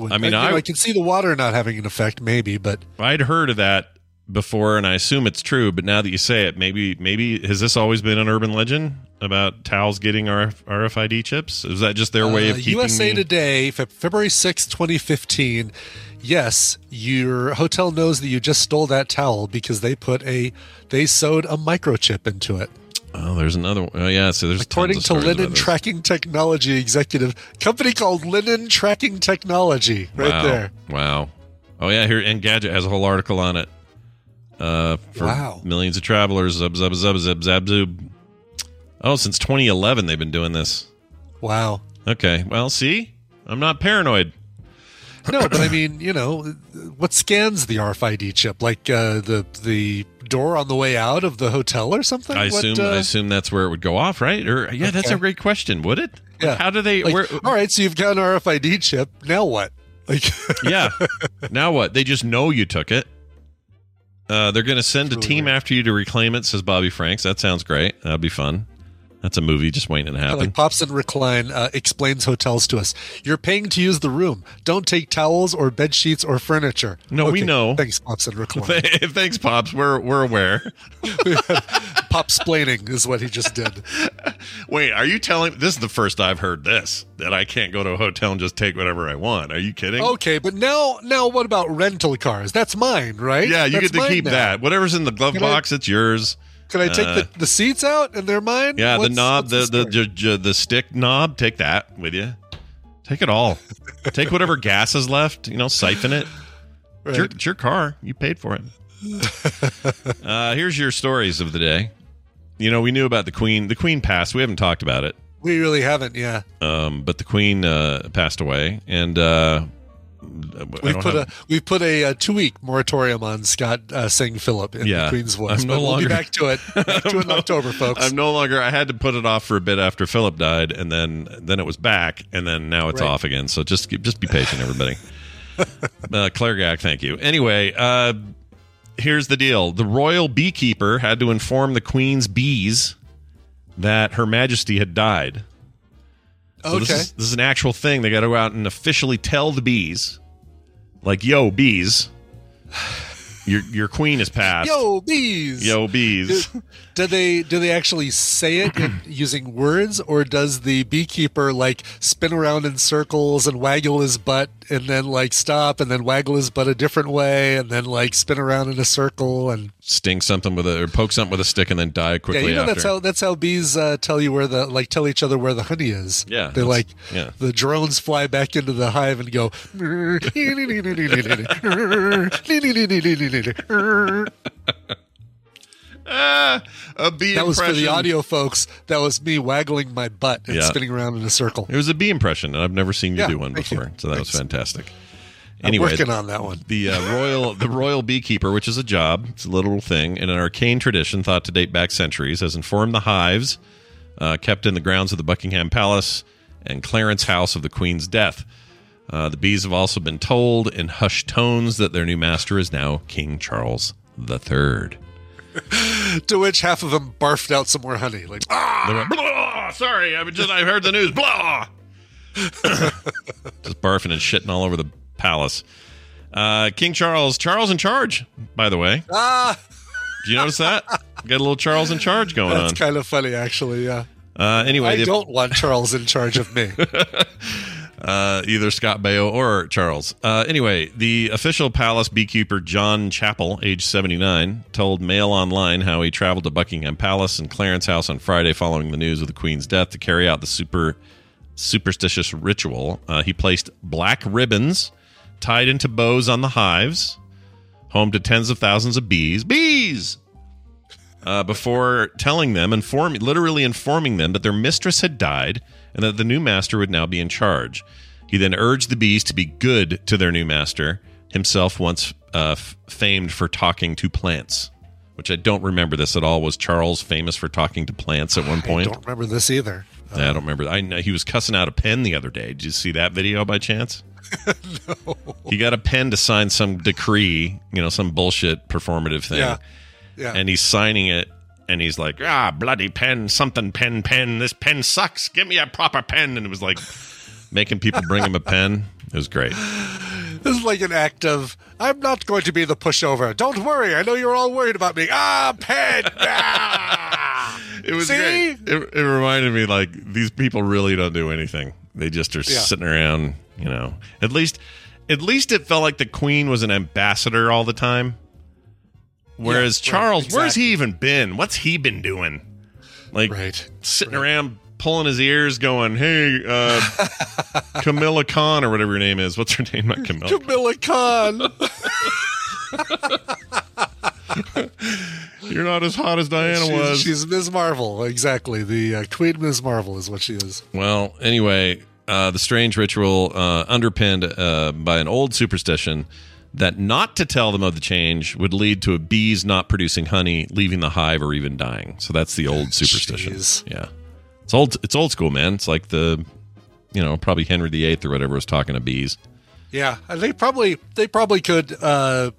would I mean, you know, I- I can see the water not having an effect, maybe, but I'd heard of that before, and I assume it's true. But now that you say it, maybe maybe has this always been an urban legend about towels getting RF, RFID chips? Is that just their way of Uh, keeping USA Today, February sixth, 2015. Yes, your hotel knows that you just stole that towel because they put a they sewed a microchip into it. Oh, there's another one. Oh, yeah. So there's According to Linen. Tracking Technology executive company called Linen Tracking Technology, right wow. there. Wow. Oh yeah, here Engadget has a whole article on it. Uh, for Wow. millions of travelers, zub zub zub zub zab zub. Oh, since 2011 they've been doing this. Wow. Okay, well, see, I'm not paranoid. No, but I mean, you know, what scans the RFID chip? Like uh, the the door on the way out of the hotel or something? I What, assume uh, I assume that's where it would go off, right? Or yeah, that's a great question. Would it? Yeah. How do they? like, where, all right, so you've got an RFID chip. Now what? Like, yeah. Now what? They just know you took it. Uh, they're going to send a team weird. after you to reclaim it, says Bobby Franks. That sounds great. That'd be fun. That's a movie just waiting to happen. like Pops and Recline uh, explains hotels to us. You're paying to use the room. Don't take towels or bed sheets or furniture. No, we know. Thanks, Pops and Recline. Thanks, pops. We're we're aware. Pop splaining is what he just did. Wait, are you telling? This is the first I've heard this that I can't go to a hotel and just take whatever I want. Are you kidding? Okay, but now, now what about rental cars? That's mine, right? yeah, you That's get to keep now. that. Whatever's in the glove Can I- box, it's yours. Can I take Uh, the, the seats out and they're mine? Yeah, What's- the knob, what's the the, the the stick knob. Take that with you. Take it all. take whatever gas is left. You know, siphon it. It's, your, it's your car. You paid for it. uh, here's your stories of the day. You know, we knew about the Queen. The Queen passed. We haven't talked about it. We really haven't, yeah. um, but the queen uh, passed away, and uh, We put have- a we put a, uh two week moratorium on Scott uh, saying Philip in Yeah. the Queen's voice. I'm no but we'll longer- be back to it. Back to it in October, folks. I'm no longer. I had to put it off for a bit after Philip died, and then then it was back, and then now it's Right. off again. So just just be patient, everybody. uh, Claire Gag, thank you. Anyway, uh, here's the deal: the royal beekeeper had to inform the queen's bees that Her Majesty had died. So this Okay. is, this is an actual thing. They got to go out and officially tell the bees, like, "Yo, bees, your your queen has passed." Yo, bees. Yo, bees. Do they do they actually say it using words, or does the beekeeper like spin around in circles and waggle his butt, and then like stop, and then waggle his butt a different way, and then like spin around in a circle, and Sting something with a or poke something with a stick and then die quickly. yeah, you know after. that's how that's how bees uh, tell you where the like tell each other where the honey is. Yeah, they like yeah. the drones fly back into the hive and go. Ah, a bee That was for the impression. audio folks. That was me waggling my butt and Yeah. spinning around in a circle. It was a bee impression, and I've never seen you Yeah, do one thank before, you. so that was Thanks. fantastic. I'm Anyway, working on that one. the uh, royal the royal beekeeper, which is a job, it's a little thing in an arcane tradition thought to date back centuries, has informed the hives uh, kept in the grounds of the Buckingham Palace and Clarence House of the Queen's death. Uh, the bees have also been told in hushed tones that their new master is now King Charles III. To which half of them barfed out some more honey. Like, ah! Went, blah, sorry, I just I heard the news. Blah. just barfing and shitting all over the palace. Uh, King Charles, Charles in charge, by the way. Ah, Did you notice that? Got a little Charles in charge going that's on. kind of funny, actually. Yeah. Uh, anyway, I don't want Charles in charge of me. uh, either Scott Baio or Charles. Uh, anyway, the official palace beekeeper John Chappell, age 79, told Mail Online how he traveled to Buckingham Palace and Clarence House on Friday following the news of the Queen's death to carry out the super superstitious ritual. Uh, he placed black ribbons tied into bows on the hives, home to tens of thousands of bees. Bees! uh, before telling them, informing, literally informing them that their mistress had died and that the new master would now be in charge. He then urged the bees to be good to their new master, himself once uh, f- famed for talking to plants. Which I don't remember this at all. Was Charles famous for talking to plants at one point? I don't remember this either. I don't remember. I know he was cussing out a pen the other day. Did you see that video by chance? no. He got a pen to sign some decree, you know, some bullshit performative thing. Yeah. Yeah. And he's signing it and he's like, ah, bloody pen, something pen, pen. This pen sucks. Give me a proper pen. And it was like making people bring him a pen. It was great. This is like an act of I'm not going to be the pushover. Don't worry. I know you're all worried about me. Ah, pen. Ah. It was See? great. It, it reminded me like these people really don't do anything. They just are Yeah. sitting around, you know. At least at least it felt like the queen was an ambassador all the time. Whereas Yeah, right, Charles, where's exactly. he even been? What's he been doing? Like Right. sitting around pulling his ears going, "Hey, uh Camilla Khan or whatever your name is. What's her name? Not Camilla. Kamala Khan. You're not as hot as Diana she's, was." she's Ms. Marvel. Exactly. The uh, Queen Ms. Marvel is what she is. Well, anyway, uh, the strange ritual uh, underpinned uh, by an old superstition that not to tell them of the change would lead to a bees not producing honey, leaving the hive, or even dying. So that's the old superstition. Jeez. Yeah, it's old. It's old school, man. It's like the, you know, probably Henry VIII or whatever was talking to bees. Yeah, they probably they probably could uh,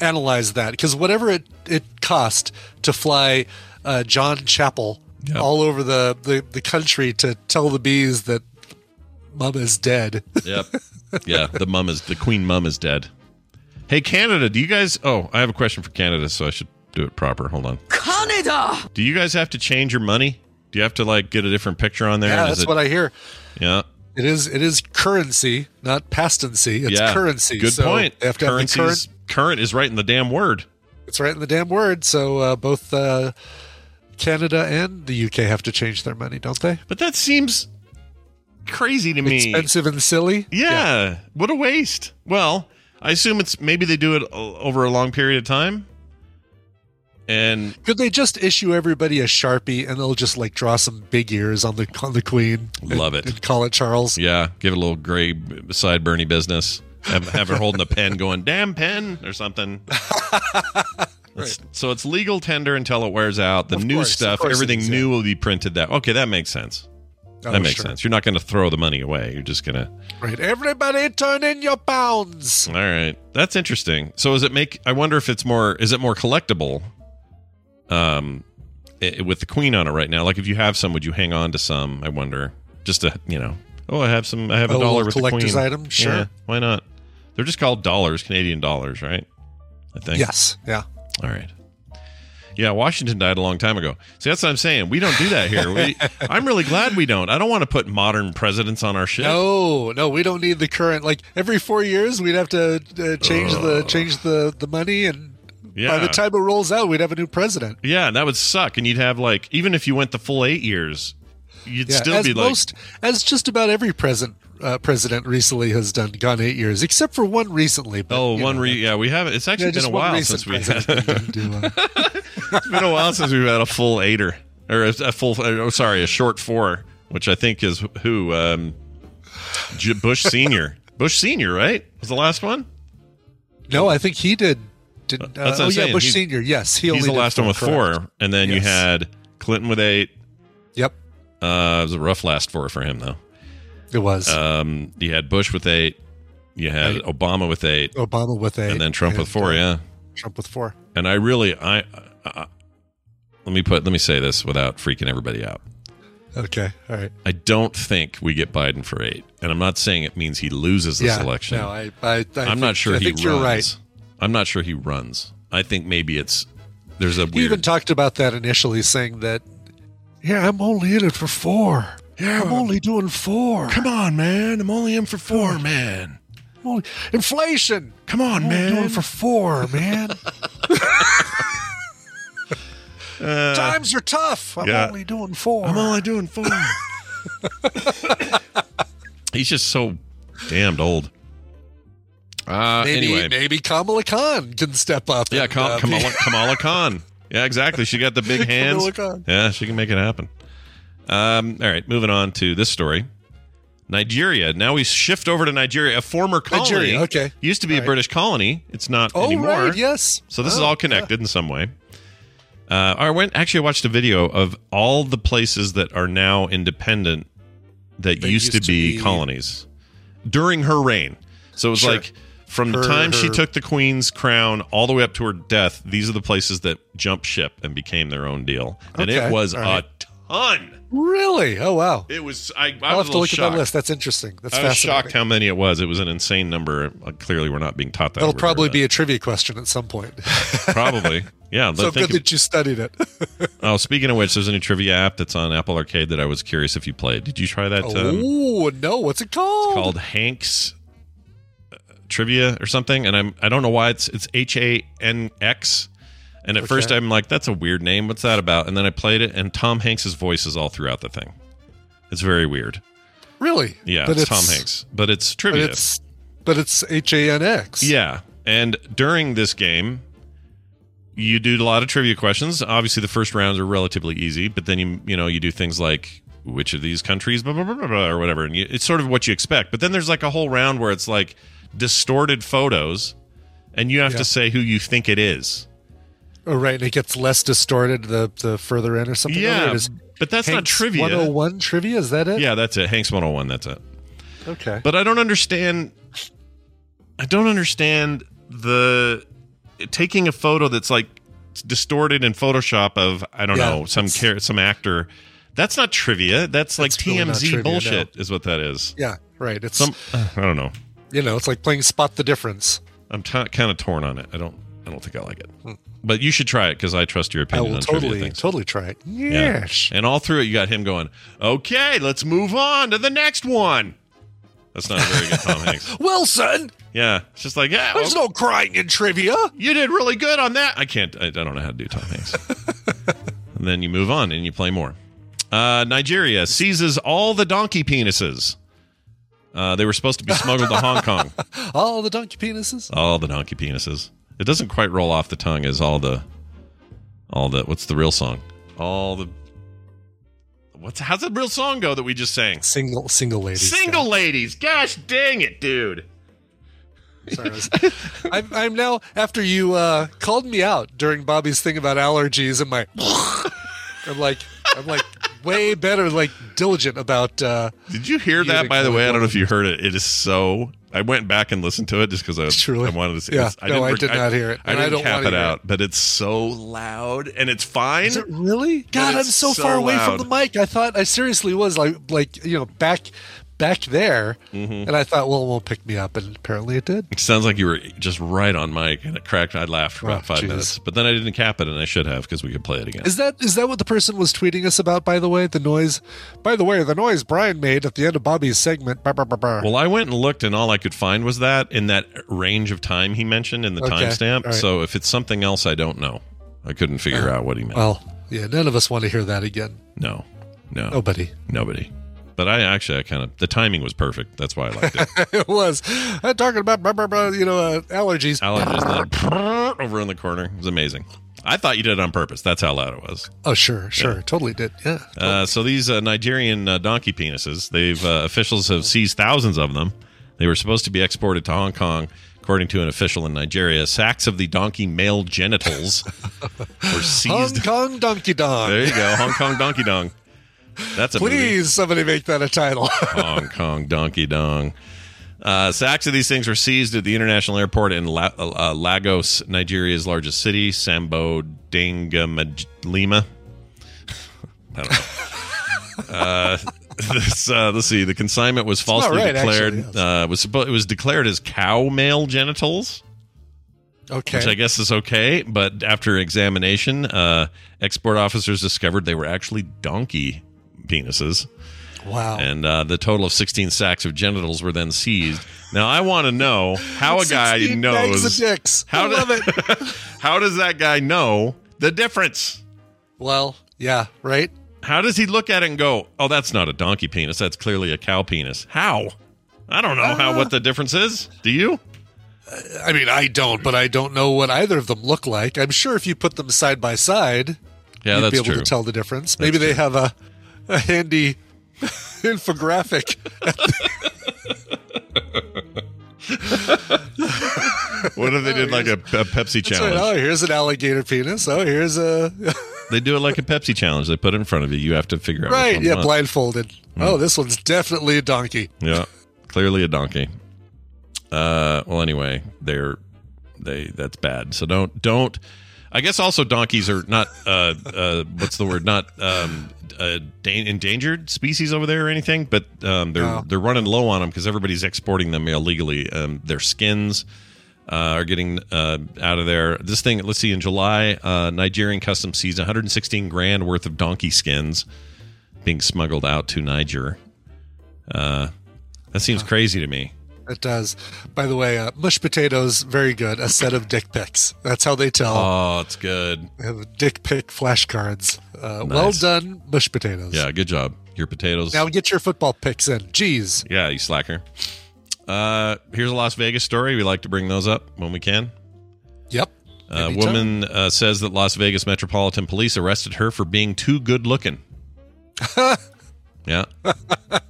analyze that because whatever it it cost to fly uh, John Chappell Yep. all over the, the the country to tell the bees that Mum is dead. Yep. yeah, the mum is the queen. Mum is dead. Hey, Canada, do you guys? Oh, I have a question for Canada, so I should do it proper. Hold on. Canada! Do you guys have to change your money? Do you have to like get a different picture on there? yeah, that's it- what I hear. Yeah. It is it is currency, not pastancy. It's yeah. currency. Good so point. They have to have current. current is right in the damn word. It's right in the damn word. So uh, both uh, Canada and the UK have to change their money, don't they? But that seems crazy to me. Expensive and silly. Yeah. What a waste. Well, I assume it's maybe they do it over a long period of time. And Could they just issue everybody a sharpie and they'll just like draw some big ears on the on the Queen? Love and- it. And call it Charles. yeah, give it a little gray side Bernie business. Have, have her holding a pen going, damn pen or something. It's- So it's legal tender until it wears out. The Of new course, stuff, everything new will be printed that. Okay, that makes sense. Oh, that makes sure. sense. You're not going to throw the money away. You're just going to Right. Everybody turn in your pounds. All right, that's interesting. So, is it make? I wonder if it's more. Is it more collectible? Um, i- with the queen on it right now. Like, if you have some, would you hang on to some? I wonder. Just to you know. Oh, I have some. I have a A dollar with the collector's queen. item? Sure. Yeah, why not? They're just called dollars, Canadian dollars, right? I think. Yes. Yeah. All right. Yeah, Washington died a long time ago. See, that's what I'm saying. We don't do that here. We, I'm really glad we don't. I don't want to put modern presidents on our shit. No, no, we don't need the current. Like every four years, we'd have to uh, change the change the the money, and Yeah. by the time it rolls out, we'd have a new president. Yeah, and that would suck. And you'd have like, even if you went the full eight years, you'd Yeah, still be like, as just about every present uh, president recently has done, gone eight years, except for one recently. But, oh, one know, re- yeah, we haven't. It's actually yeah, been a while since we had. do, uh... it's been a while since we've had a full eighter or a, a full. Oh, sorry, a short four, which I think is who um, J- Bush Senior. Bush Senior, right? Was the last one. no, I think he did. Didn't, uh, That's what oh I'm yeah, saying. Bush He's- Senior. Yes, he He's the did last one with correct. four, and then you had Clinton with eight. Yep, Uh, it was a rough last four for him, though. It was Um, you had Bush with eight. You had. Obama with eight, Obama with eight, and then Trump with four. uh, Yeah. Trump with four. and I really I, I let me put let me say this without freaking everybody out. Okay, all right. I don't think we get Biden for eight, and I'm not saying it means he loses this yeah, election. No, I, I, I'm think- not sure I he think runs. you're right. I'm not sure he runs. I think maybe it's there's a He weird. even talked about that initially, saying that, yeah, I'm only in it for four. Yeah, I'm only doing four. Come on, man! I'm only in for four, man. Only- inflation. Come on, I'm only man. doing for four, man. Uh, Times are tough. I'm yeah. only doing four. I'm only doing four. He's just so damned old. Uh, maybe, anyway, maybe Kamala Khan can step up. yeah, and, Kam- uh, Kamala, Kamala Khan. Yeah, exactly. She got the big hands. Kamala Khan. Yeah, she can make it happen. Um, all right, moving on to this story. Nigeria. Now we shift over to Nigeria, a former colony. Nigeria, okay. Used to be a All right. British colony. It's not Oh, anymore. right. Yes. So this is Oh, all connected in some way. Uh, I went actually I watched a video of all the places that are now independent that used, to, used to be, be- colonies during her reign. So it was Sure. like from the Her- time she took the queen's crown all the way up to her death. These are the places that jumped ship and became their own deal, and it was right. a ton. Really? Oh, wow. It was. I, I I'll was have to look at that list. That's interesting. That's I was fascinating. shocked how many it was. It was an insane number. Uh, clearly, we're not being taught that. That'll probably be a trivia question at some point. probably. Yeah. so good that you studied it. Oh, speaking of which, there's a new trivia app that's on Apple Arcade that I was curious if you played. Did you try that? Um, oh no! What's it called? It's called Hank's uh, Trivia or something, and I'm I don't know why it's it's H A N X. And at Okay. first I'm like, that's a weird name. What's that about? And then I played it, and Tom Hanks's voice is all throughout the thing. It's very weird. Really? Yeah, But it's, Tom Hanks, but it's But trivia. it's but it's H A N X. Yeah. And during this game, you do a lot of trivia questions. Obviously, the first rounds are relatively easy, but then you you know you do things like which of these countries, blah blah blah, blah, blah or whatever, and you, it's sort of what you expect. But then there's like a whole round where it's like distorted photos, and you have Yeah. to say who you think it is. Oh, right. And it gets less distorted the the further in or something. Yeah, oh, Or but that's not trivia. 101 trivia. Is that it? Yeah, that's it. Hanks 101. That's it. Okay. But I don't understand. I don't understand the taking a photo that's like distorted in Photoshop of I don't Yeah, know some char- some actor. That's not trivia. That's like That's really TMZ trivia, bullshit, is what that is. yeah. Right. It's Some I don't know. you know it's like playing spot the difference. I'm t- kind of torn on it. I don't. I don't think I like it. Hmm. But you should try it because I trust your opinion. I will on totally totally try it. Yeah. Yes. And all through it, you got him going, okay, let's move on to the next one. That's not a very good Tom Hanks. Wilson, Yeah. It's just like, yeah, there's well, no crying in trivia. you did really good on that. I can't, I, I don't know how to do Tom Hanks. and then you move on and you play more. Uh, Nigeria seizes all the donkey penises. Uh, they were supposed to be smuggled to Hong Kong. All the donkey penises. All the donkey penises. It doesn't quite roll off the tongue as all the, all the, what's the real song? All the, what's, how's the real song go that we just sang? Single single ladies. Single ladies. Gosh dang it, dude. Sorry, I was- I'm, I'm now after you uh, called me out during Bobby's thing about allergies and my. I'm like I'm like way better like diligent about. Uh, Did you hear that? By the way, I don't know if you heard it. It is so. I went back and listened to it just because I, Truly? I wanted to see. Yeah. it's- No, I did not hear it, I I didn't don't cap it out, but it's so loud and it's fine. is it really? God, I'm so, so far away from the mic. I thought I seriously was like like you know back back there, Mm-hmm. and I thought, well, it won't pick me up, and apparently it did. It sounds like you were just right on mic, and it cracked. I laughed for about Oh, five jeez. minutes, but then I didn't cap it, and I should have because we could play it again. Is that is that what the person was tweeting us about? By the way, the noise. By the way, the noise Brian made at the end of Bobby's segment. Bah, bah, bah. Well, I went and looked, and all I could find was that in that range of time he mentioned in the Okay, timestamp. right. So if it's something else, I don't know. I couldn't figure out what he meant. Well, yeah, none of us want to hear that again. no, no, Nobody. nobody. But I actually, I kind of the timing was perfect. That's why I liked it. it was. I'm talking about blah, blah, blah, you know uh, allergies. Allergies then over in the corner. It was amazing. I thought you did it on purpose. That's how loud it was. Oh, sure, sure, totally did. Yeah. Uh, so these uh, Nigerian uh, donkey penises, they've uh, officials have seized thousands of them. They were supposed to be exported to Hong Kong, according to an official in Nigeria. Sacks of the donkey male genitals were seized. Hong. Kong Donkey Dong. There you go, Hong Kong donkey dong. That's a movie. Please, somebody make that a title. Hong Kong Donkey Dong. Uh, sacks of these things were seized at the international airport in La- uh, Lagos, Nigeria's largest city, Sambo Lima. I don't know. uh, this, uh, let's see. The consignment was falsely right, declared. actually, yes. uh, was suppo- it was declared as cow male genitals. Okay. which I guess is okay. But after examination, uh, export officers discovered they were actually donkey penises. Wow. And uh, the total of 16 sacks of genitals were then seized. Now, I want to know how a guy knows. dicks. How, I love it. how does that guy know the difference? well, yeah, right. How does he look at it and go, "Oh, that's not a donkey penis. That's clearly a cow penis"? How? I don't know how what the difference is. Do you? I mean, I don't, but I don't know what either of them look like. I'm sure if you put them side by side, Yeah, you'd be able true. to tell the difference. Maybe they have a, a handy infographic. What if they did like a, a Pepsi That's right. challenge? Oh, here's an alligator penis. Oh, here's a They do it like a Pepsi challenge. They put it in front of you. You have to figure out. right. Yeah, blindfolded. Hmm. Oh, this one's definitely a donkey. Yeah, clearly a donkey. Uh, well, anyway, they're they that's bad. So don't don't. I guess also donkeys are not uh uh what's the word not um uh, da- endangered species over there or anything, but um they're No. they're running low on them because everybody's exporting them illegally. Um, their skins. Uh, are getting uh, out of there. This thing, let's see, in July, uh, Nigerian customs seized 116 grand worth of donkey skins being smuggled out to Niger. Uh, that seems crazy to me. It does. By the way, uh, mush potatoes, very good. A set of dick pics. That's how they tell. Oh, it's good. Dick pic flashcards. Uh, Well done, mush potatoes. Yeah, good job. Your potatoes. Now get your football picks in. Jeez. yeah, you slacker. Uh, here's a Las Vegas story. We like to bring those up when we can. Yep. A Anytime. woman uh, says that Las Vegas Metropolitan Police arrested her for being too good looking. yeah.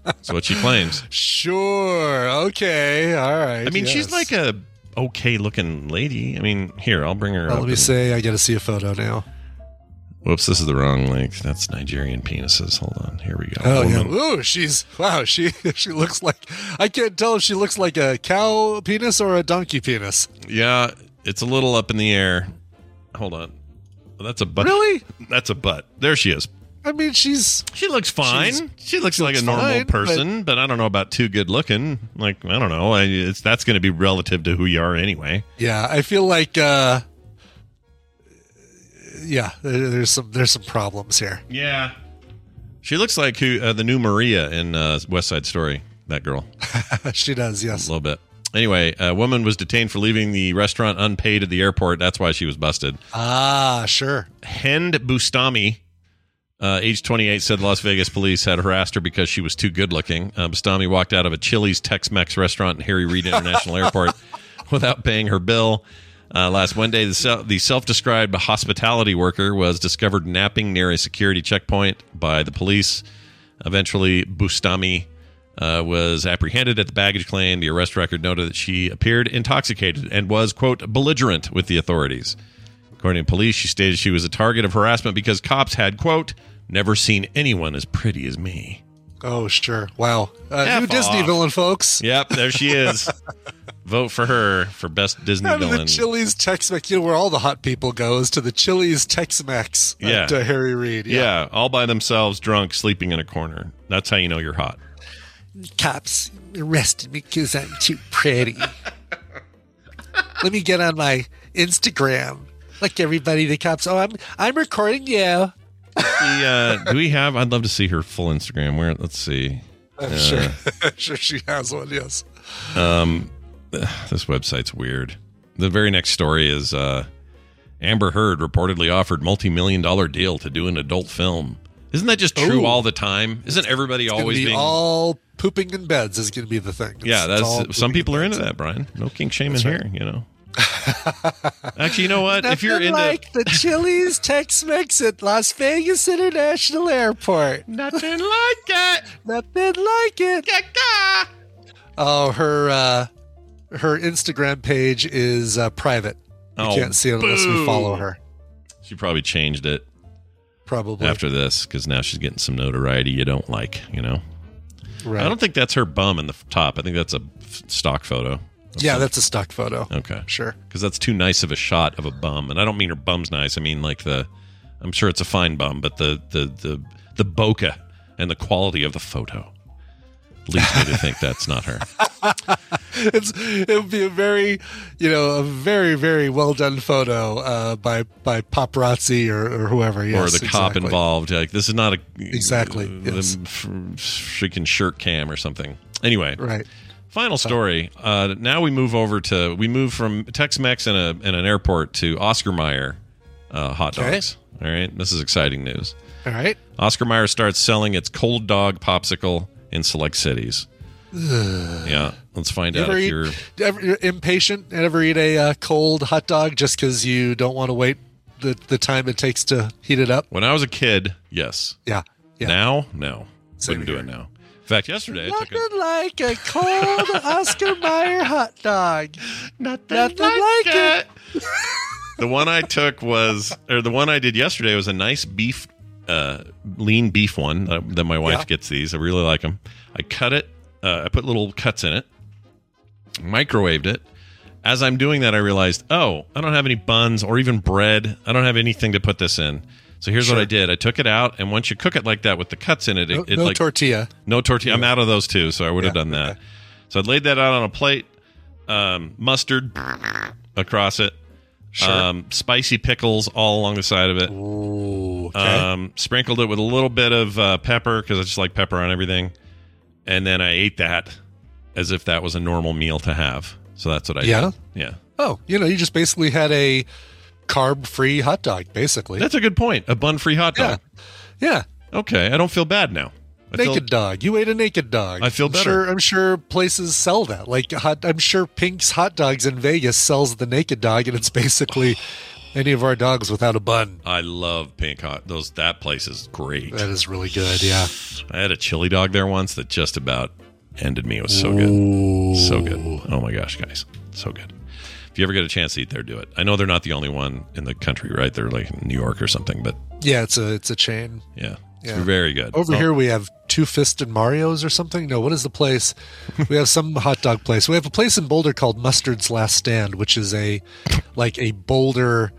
That's what she claims. Sure. Okay. All right. I mean, she's like a okay looking lady. I mean, here, I'll bring her Well, up. let me and- say, I got to see a photo now. Whoops, this is the wrong link. That's Nigerian penises. Hold on. Here we go. Oh yeah. Ooh, she's wow. She she looks like I can't tell if she looks like a cow penis or a donkey penis. Yeah, it's a little up in the air. Hold on. Well, that's a butt. Really? That's a butt. There she is. I mean, she's She looks fine. She looks she like looks a normal fine, person, but, I don't know about too good looking. Like I don't know. I, it's that's going to be relative to who you are anyway. yeah. I feel like uh, yeah. There's some there's some problems here. Yeah. She looks like who uh, the new Maria in uh, West Side Story. That girl. she does. Yes, a little bit. Anyway, a woman was detained for leaving the restaurant unpaid at the airport. That's why she was busted. Ah, sure. Hend Bustami, uh, age 28, said Las Vegas police had harassed her because she was too good looking. Uh, Bustami walked out of a Chili's Tex Mex restaurant in Harry Reid International Airport without paying her bill. Uh, last Wednesday, the, self, the self-described hospitality worker was discovered napping near a security checkpoint by the police. Eventually, Bustami uh, was apprehended at the baggage claim. The arrest record noted that she appeared intoxicated and was, quote, belligerent with the authorities. According to police, she stated she was a target of harassment because cops had, quote, never seen anyone as pretty as me. Oh, sure. Wow. Uh, new Disney villain, folks. Yep, there she is. Vote for her for best Disney Out of the. Chili's Tex-Mex, you know where all the hot people goes to the Chili's Tex-Mex Yeah. at uh, Harry Reid. yeah. all by themselves, drunk, sleeping in a corner. That's how you know you're hot. cops arrested me because I'm too pretty. Let me get on my Instagram. Like everybody, the cops. Oh, I'm I'm recording you. The, uh, do we have? I'd love to see her full Instagram. Where? Let's see. I'm Uh, sure. I'm sure she has one. Yes. Um, this website's weird. The very next story is uh, Amber Heard reportedly offered multi-million dollar deal to do an adult film. Isn't that just true Ooh. all the time? Isn't everybody always be being? all pooping in beds is going to be the thing. It's- yeah, that's some people are into that, Brian. No kink shame That's in right. here, you know. Actually, you know what? if you're Nothing into like the Chili's Tex-Mex at Las Vegas International Airport. nothing like it, Nothing like it. Oh, her uh, her Instagram page is uh, private. You Oh, can't see it unless we follow her. she probably changed it Probably. after this because now she's getting some notoriety you don't like. You know. right. I don't think that's her bum in the top. I think that's a f- stock photo. Yeah, that's a stock photo. Okay. Sure. Because that's too nice of a shot of a bum, and I don't mean her bum's nice. I mean like the, I'm sure it's a fine bum, but the the the the bokeh and the quality of the photo. leads me to think that's not her. it's it would be a very you know a very very well done photo uh, by by paparazzi or, or whoever yes, or the cop exactly. involved. Like this is not a Exactly, uh, yes. freaking shirt cam or something. Anyway, right. Final story. Uh, now we move over to we move from Tex-Mex in a in an airport to Oscar Mayer uh, hot Okay. dogs. All right, this is exciting news. All right. Oscar Mayer starts selling its cold dog popsicle in select cities. yeah, let's find You out ever if eat, you're. ever, you're impatient and ever eat a uh, cold hot dog just because you don't want to wait the, the time it takes to heat it up? When I was a kid, yes. Yeah. yeah. Now, no, Same wouldn't do it now. Fact, yesterday I took a Nothing like a cold Oscar Mayer hot dog. Nothing, like, it. the one I took was, or the one I did yesterday was a nice beef, uh, lean beef one uh, that my wife Yeah. gets these. I really like them. I cut it. Uh, I put little cuts in it. Microwaved it. As I'm doing that, I realized, oh, I don't have any buns or even bread. I don't have anything to put this in. So here's what I did. I took it out, and once you cook it like that with the cuts in it, it, No, it no like tortilla. no tortilla. I'm out of those two, so I would have Yeah, done that. So I laid that out on a plate, um, mustard across it, Sure. um, spicy pickles all along the side of it. Ooh, okay. Um, sprinkled it with a little bit of uh, pepper because I just like pepper on everything, and then I ate that as if that was a normal meal to have. So that's what I Yeah? did. Yeah, oh, you know, you just basically had a carb free hot dog, basically. that's a good point. A bun-free hot dog. Yeah. Okay, I don't feel bad now. I feel- Naked dog. You ate a naked dog. I feel I'm better. Sure, I'm sure places sell that. Like hot, I'm sure Pink's Hot Dogs in Vegas sells the naked dog, and it's basically any of our dogs without a bun. I love pink hot. Those that place is great. That is really good. Yeah. I had a chili dog there once that just about ended me. It was so good. So good. Oh my gosh, guys. So good. If you ever get a chance to eat there, do it. I know they're not the only one in the country, right? They're like in New York or something, but Yeah, it's a it's a chain. yeah. It's Yeah. very good. Over Oh, here we have Two Fisted Mario's or something. No, what is the place? we have some hot dog place. We have a place in Boulder called Mustard's Last Stand, which is a like a Boulder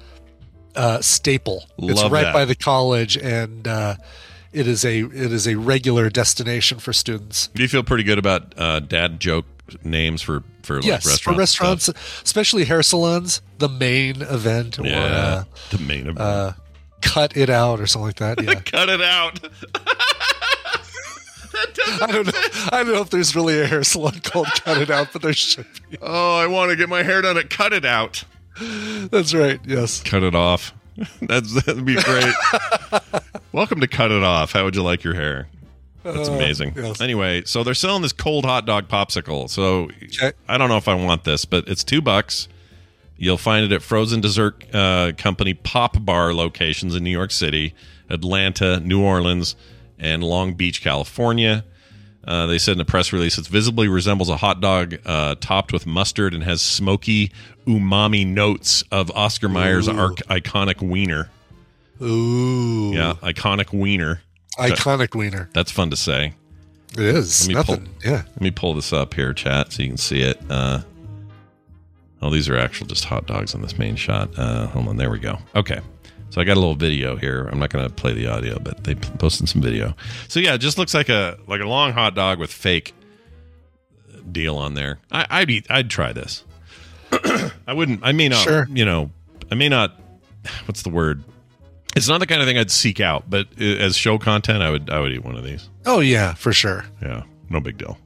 uh, staple. it's right that. by the college, and uh, it is a it is a regular destination for students. Do you feel pretty good about uh, dad joke names for, for like yes, restaurants? for restaurants, especially hair salons, the main event or Yeah. uh, the main event. uh, cut it out or something like that. Yeah. Cut it out. I don't know. I don't know if there's really a hair salon called Cut It Out, but there should be. Oh, I want to get my hair done at Cut It Out. That's right. Yes. Cut it off. That's that'd be great. Welcome to Cut It Off. How would you like your hair? That's Uh, amazing. yes. Anyway, so they're selling this cold hot dog popsicle. So Okay. I don't know if I want this, but it's two bucks. You'll find it at frozen dessert uh, company Pop Bar locations in New York City, Atlanta, New Orleans, and Long Beach, California. Uh, they said in a press release, it visibly resembles a hot dog uh, topped with mustard and has smoky umami notes of Oscar Mayer's arc- iconic wiener. Ooh. Yeah, iconic wiener. Iconic wiener. That's fun to say. It is. Let me pull- Nothing. Yeah. Let me pull this up here, chat, so you can see it. Uh, oh, these are actual just hot dogs on this main shot. Uh, hold on, there we go. Okay, so I got a little video here. I'm not going to play the audio, but they posted some video. So yeah, it just looks like a like a long hot dog with fake deal on there. I, I'd eat. I'd try this. I wouldn't. I may not. Sure. You know, I may not. What's the word? It's not the kind of thing I'd seek out, but as show content, I would. I would eat one of these. Oh yeah, for sure. Yeah, no big deal.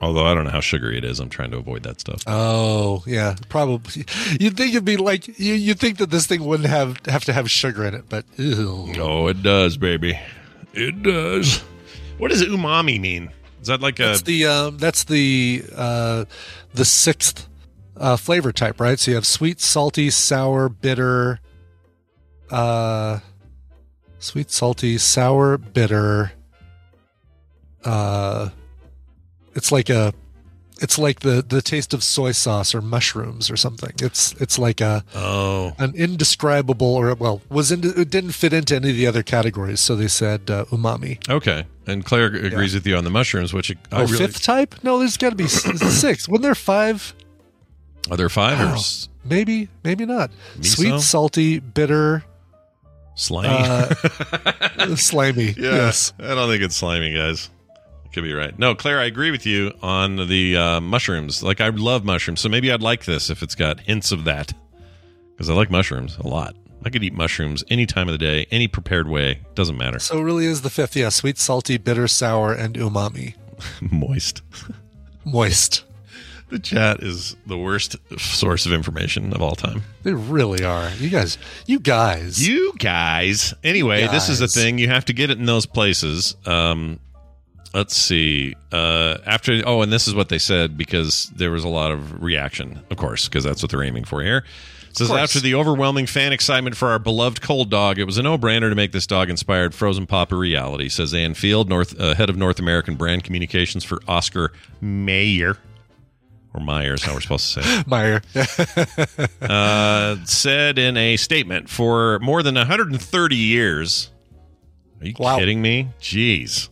Although I don't know how sugary it is, I'm trying to avoid that stuff. Oh yeah, probably. You'd think it'd be like you. You'd think that this thing wouldn't have have to have sugar in it, but ew. Oh, it does, baby. It does. What does umami mean? Is that like a That's the um, that's the uh, the sixth uh, flavor type, right? So you have sweet, salty, sour, bitter, uh, sweet, salty, sour, bitter. Uh, it's like a, it's like the the taste of soy sauce or mushrooms or something. It's it's like a oh an indescribable or well was in, it didn't fit into any of the other categories, so they said uh, umami. okay? And Claire agrees with you on the mushrooms, which I Oh, really fifth type? No, there's got to be six. Wasn't there five? are there five or maybe, maybe not. Miso? Sweet, salty, bitter, slimy? uh, slimy. yeah, Yes. I don't think it's slimy, guys. Could be right. No, Claire, I agree with you on the uh, mushrooms. Like, I love mushrooms, so maybe I'd like this if it's got hints of that. Because I like mushrooms a lot. I could eat mushrooms any time of the day, any prepared way. Doesn't matter. So it really is the fifth. Yeah, sweet, salty, bitter, sour, and umami. Moist. Moist. The chat is the worst source of information of all time. They really are. You guys, you guys, You guys. Anyway, You this is the thing. You have to get it in those places. Um, let's see. Uh, after oh, and this is what they said because there was a lot of reaction, of course, because that's what they're aiming for here. It says after the overwhelming fan excitement for our beloved cold dog, it was a no-brainer to make this dog-inspired frozen pop a reality. Says Ann Field, North uh, head of North American brand communications for Oscar Mayer. Or Myers, how we're supposed to say it Meyer. uh, said in a statement for more than 130 years. Are you Wow. kidding me? Jeez.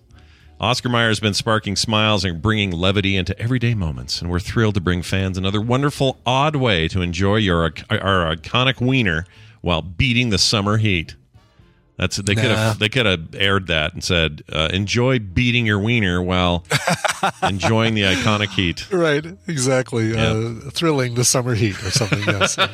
Oscar Meyer has been sparking smiles and bringing levity into everyday moments, and we're thrilled to bring fans another wonderful, odd way to enjoy your our iconic wiener while beating the summer heat. That's they could Nah. have they could have aired that and said, uh, "Enjoy beating your wiener while enjoying the iconic heat." right. Exactly. Uh, thrilling the summer heat or something. Yes.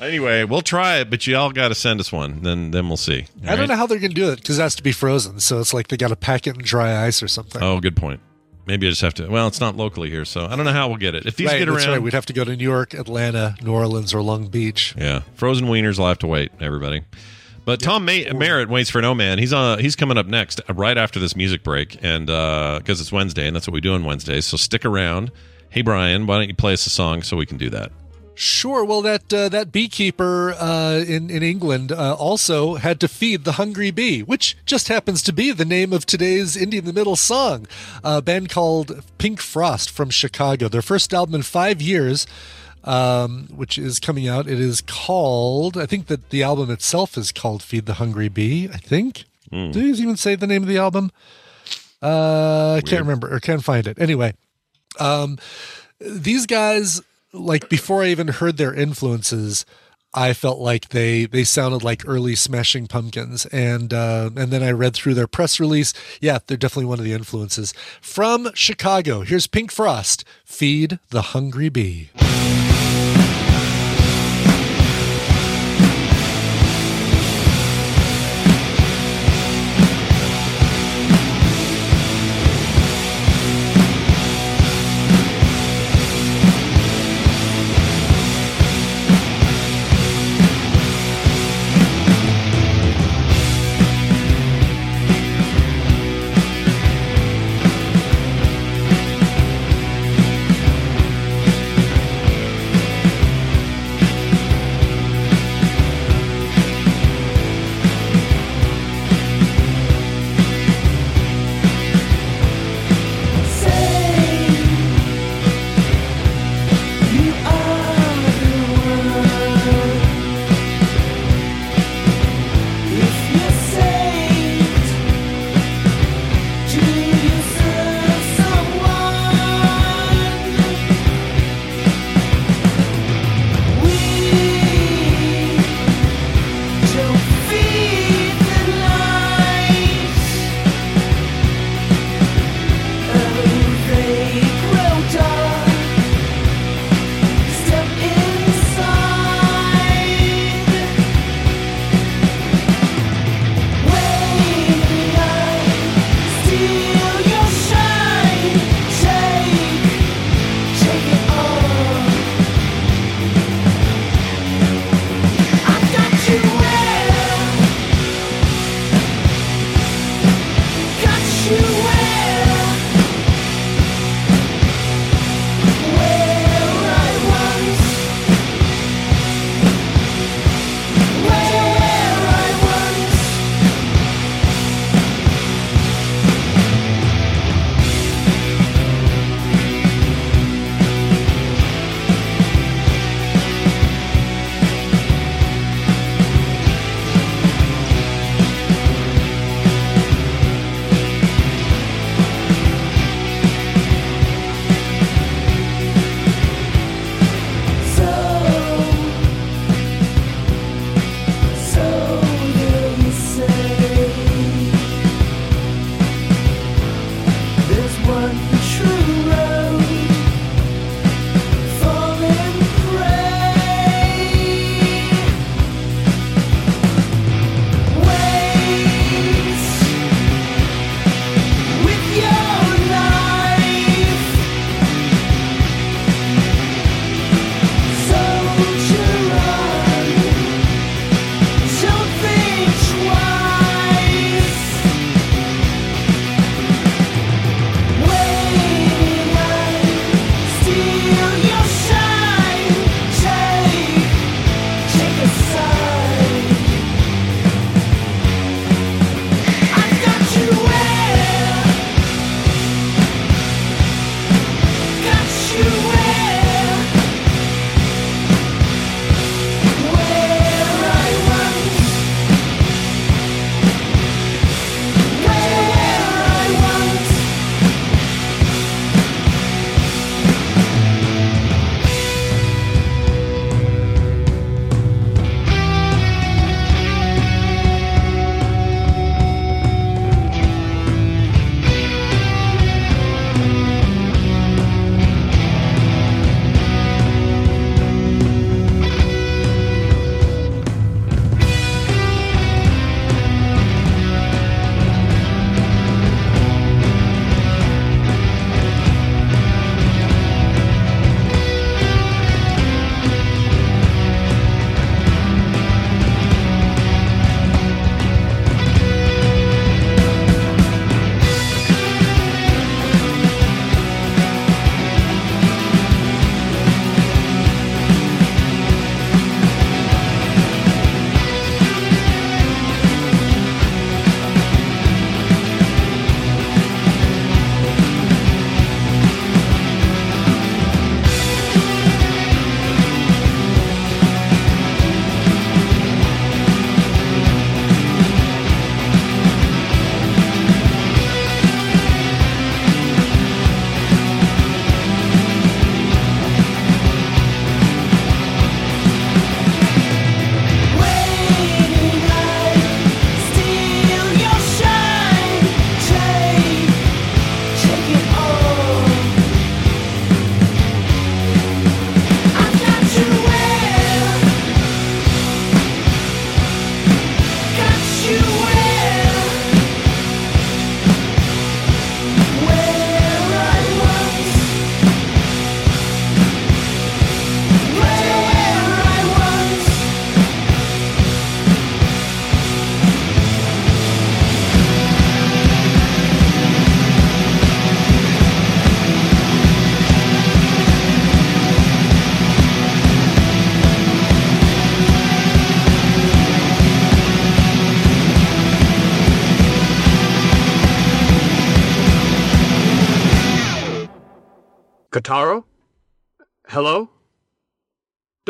Anyway, we'll try it, but you all got to send us one. Then then we'll see. I don't know how they're going to do it because it has to be frozen. So it's like they got to pack it in dry ice or something. Oh, good point. Maybe I just have to. Well, it's not locally here, so I don't know how we'll get it. If these right, get that's around, right. We'd have to go to New York, Atlanta, New Orleans, or Long Beach. yeah, frozen wieners. I'll have to wait. Everybody. But Tom May- Merritt waits for no man. He's on. He's coming up next, uh, right after this music break, and because it's Wednesday, and that's what we do on Wednesdays. So stick around. Hey, Brian, why don't you play us a song so we can do that? Sure. Well, that uh, that beekeeper uh, in in England uh, also had to feed the hungry bee, which just happens to be the name of today's Indie in the Middle song. A band called Pink Frost from Chicago. Their first album in five years, um, which is coming out. It is called. I think that the album itself is called "Feed the Hungry Bee." I think. Do you even say the name of the album? Uh, I can't remember or can't find it. Anyway, um, these guys, like before I even heard their influences, I felt like they they sounded like early Smashing Pumpkins, and uh, and then I read through their press release. Yeah, they're definitely one of the influences from Chicago. Here's Pink Frost, "Feed the Hungry Bee."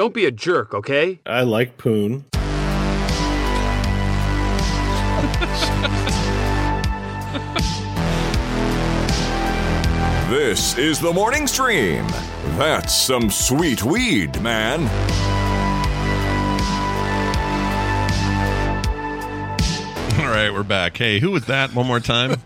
Don't be a jerk, okay? I like Poon. This is the morning stream. That's some sweet weed, man. All right, we're back. Hey, who was that? One more time.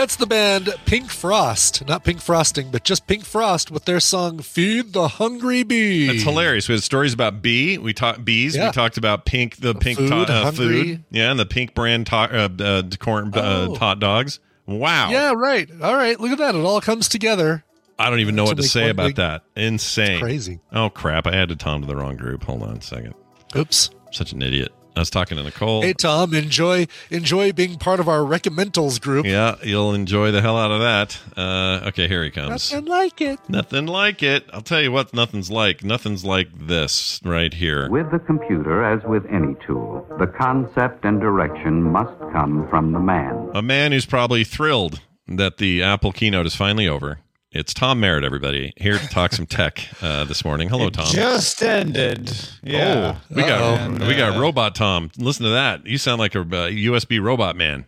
That's the band Pink Frost. Not Pink Frosting, but just Pink Frost with their song Feed the Hungry Bee. That's hilarious. We had stories about bee. We talked bees. Yeah. We talked about pink, the pink Food, uh, food. Yeah, and the pink brand to- uh, uh, corn uh, Oh. hot dogs. Wow. Yeah, right. All right. Look at that. It all comes together. I don't even know what to say about big- that. Insane. crazy. Oh crap! I added Tom to the wrong group. Hold on a second. Oops. Such an idiot. I was talking to Nicole. Hey Tom, enjoy enjoy being part of our recommendals group. Yeah, you'll enjoy the hell out of that. Uh, okay, here he comes. Nothing like it. Nothing like it. I'll tell you what, nothing's like. Nothing's like this right here. With the computer, as with any tool, the concept and direction must come from the man. A man who's probably thrilled that the Apple keynote is finally over. It's Tom Merritt, everybody, here to talk some tech uh, this morning. Hello, Tom. Just ended. Yeah. Oh, we got And, we got uh, robot Tom. Listen to that. You sound like a uh, USB robot man.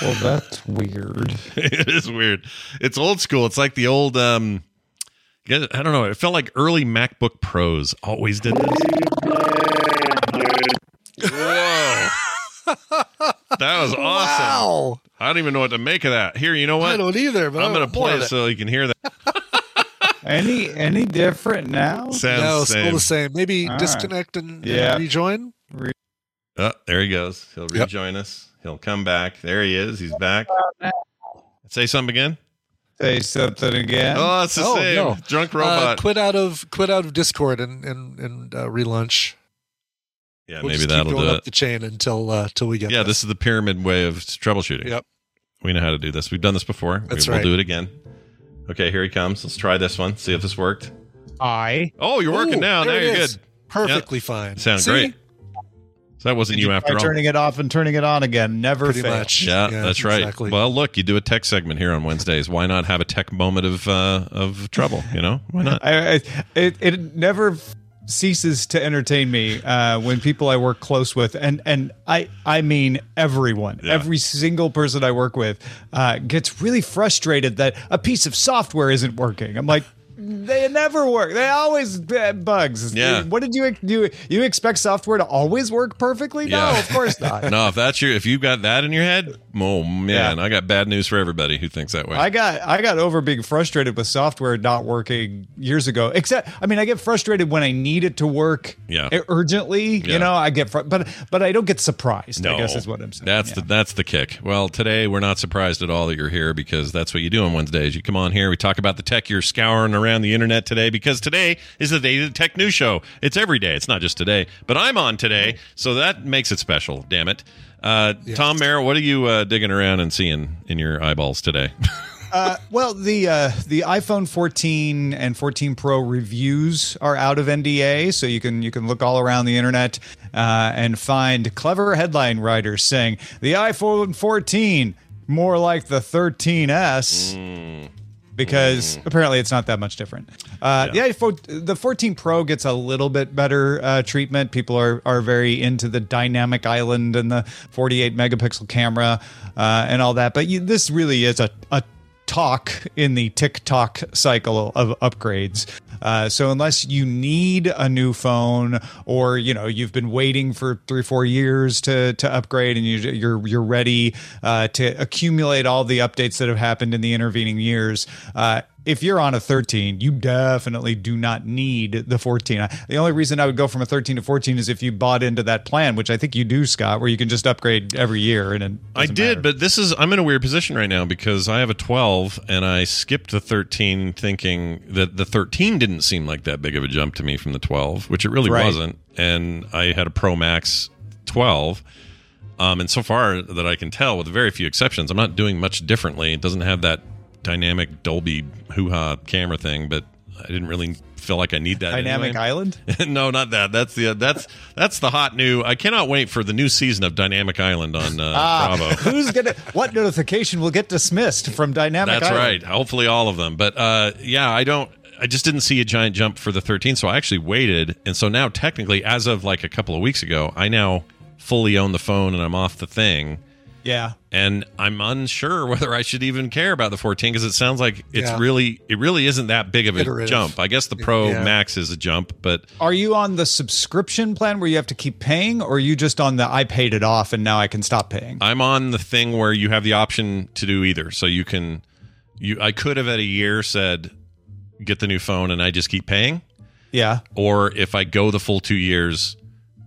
Well, that's weird. it is weird. It's old school. It's like the old um I don't know. It felt like early MacBook Pros always did this. Whoa. that was awesome. Wow. I don't even know what to make of that. Here, you know what? I don't either, but I'm I going to play it so you can hear that. Any any different now? Sounds no, the still same. the same. Maybe All right. disconnect and, and Yeah. rejoin. Oh, there he goes. He'll Yep. rejoin us. He'll come back. There he is. He's back. Say something again. Say something again. Oh, it's the Oh, same. no. Drunk Uh, robot. quit out of quit out of Discord and and and uh, relaunch. yeah, We'll maybe just that'll keep going do up it. the chain until uh, till we get Yeah, there. this is the pyramid way of troubleshooting. Yep. We know how to do this. We've done this before. That's we, will right. do it again. Okay, here he comes. Let's try this one. See if this worked. I. Oh, you're working Ooh, now. Now there you're is. good. Perfectly fine. Sounds See? great. So that wasn't you Try after all. turning it off and turning it on again. Never Pretty fails. much. Yeah, Yeah, that's right. exactly. Well, look, you do a tech segment here on Wednesdays. Why not have a tech moment of uh, of trouble? You know, why not? I, I, it it never ceases to entertain me uh, when people I work close with, and and I I mean everyone, Yeah. every single person I work with uh, gets really frustrated that a piece of software isn't working. I'm like. They never work. They always have bugs. Yeah. What did you do? You expect software to always work perfectly? No, Yeah. of course not. no, if that's your, if you've got that in your head, oh man, I got bad news for everybody who thinks that way. I got I got over being frustrated with software not working years ago. Except, I mean, I get frustrated when I need it to work Yeah. urgently. Yeah. You know, I get fr- but but I don't get surprised. No, I guess is what I'm saying. That's Yeah. the that's the kick. Well, today we're not surprised at all that you're here because that's what you do on Wednesdays. You come on here, we talk about the tech you're scouring around the internet today because today is the day of the tech news show. It's every day. It's not just today, but I'm on today, so that makes it special. Damn it, uh, Tom Merritt, what are you uh, digging around and seeing in your eyeballs today? Uh, well, the uh, the iPhone 14 and 14 Pro reviews are out of NDA, so you can you can look all around the internet uh, and find clever headline writers saying the iPhone 14 more like the 13s. Because apparently it's not that much different. Uh, The iPhone, the 14 Pro gets a little bit better uh, treatment. People are are very into the dynamic island and the 48 megapixel camera uh, and all that. But you, this really is a, a talk in the tick-tock cycle of upgrades. Uh, so unless you need a new phone or you know you've been waiting for three four years to to upgrade and you, you're you're ready uh, to accumulate all the updates that have happened in the intervening years. Uh, if you're on a 13, you definitely do not need the 14. The only reason I would go from a 13 to 14 is if you bought into that plan, which I think you do, Scott, where you can just upgrade every year. And I did, matter. but this is I'm in a weird position right now because I have a 12 and I skipped the 13 thinking that the 13 didn't seem like that big of a jump to me from the 12, which it really Right. wasn't. And I had a Pro Max 12. Um, and so far that I can tell, with very few exceptions, I'm not doing much differently. It doesn't have that dynamic Dolby hoo ha camera thing, but I didn't really feel like I need that. Dynamic anyway. Island? no, not that. That's the that's that's the hot new. I cannot wait for the new season of Dynamic Island on uh, Ah, Bravo. who's gonna? What notification will get dismissed from Dynamic? That's Island? right. Hopefully, all of them. But uh, yeah, I don't. I just didn't see a giant jump for the 13, so I actually waited, and so now technically, as of like a couple of weeks ago, I now fully own the phone and I'm off the thing. Yeah. And I'm unsure whether I should even care about the 14 because it sounds like it's Yeah. really, it really isn't that big of a Iterative. jump. I guess the Pro Yeah. Max is a jump, but Are you on the subscription plan where you have to keep paying, or are you just on the I paid it off and now I can stop paying? I'm on the thing where you have the option to do either. So you can, you, I could have at a year said, get the new phone and I just keep paying. Yeah. Or if I go the full two years,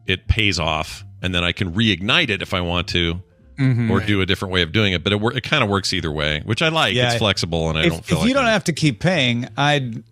it pays off and then I can reignite it if I want to. Mhm. Or do a different way of doing it, but it, it kind of works either way, which I like. Yeah. it's flexible, and I if, don't feel if like you don't have to keep paying, I'd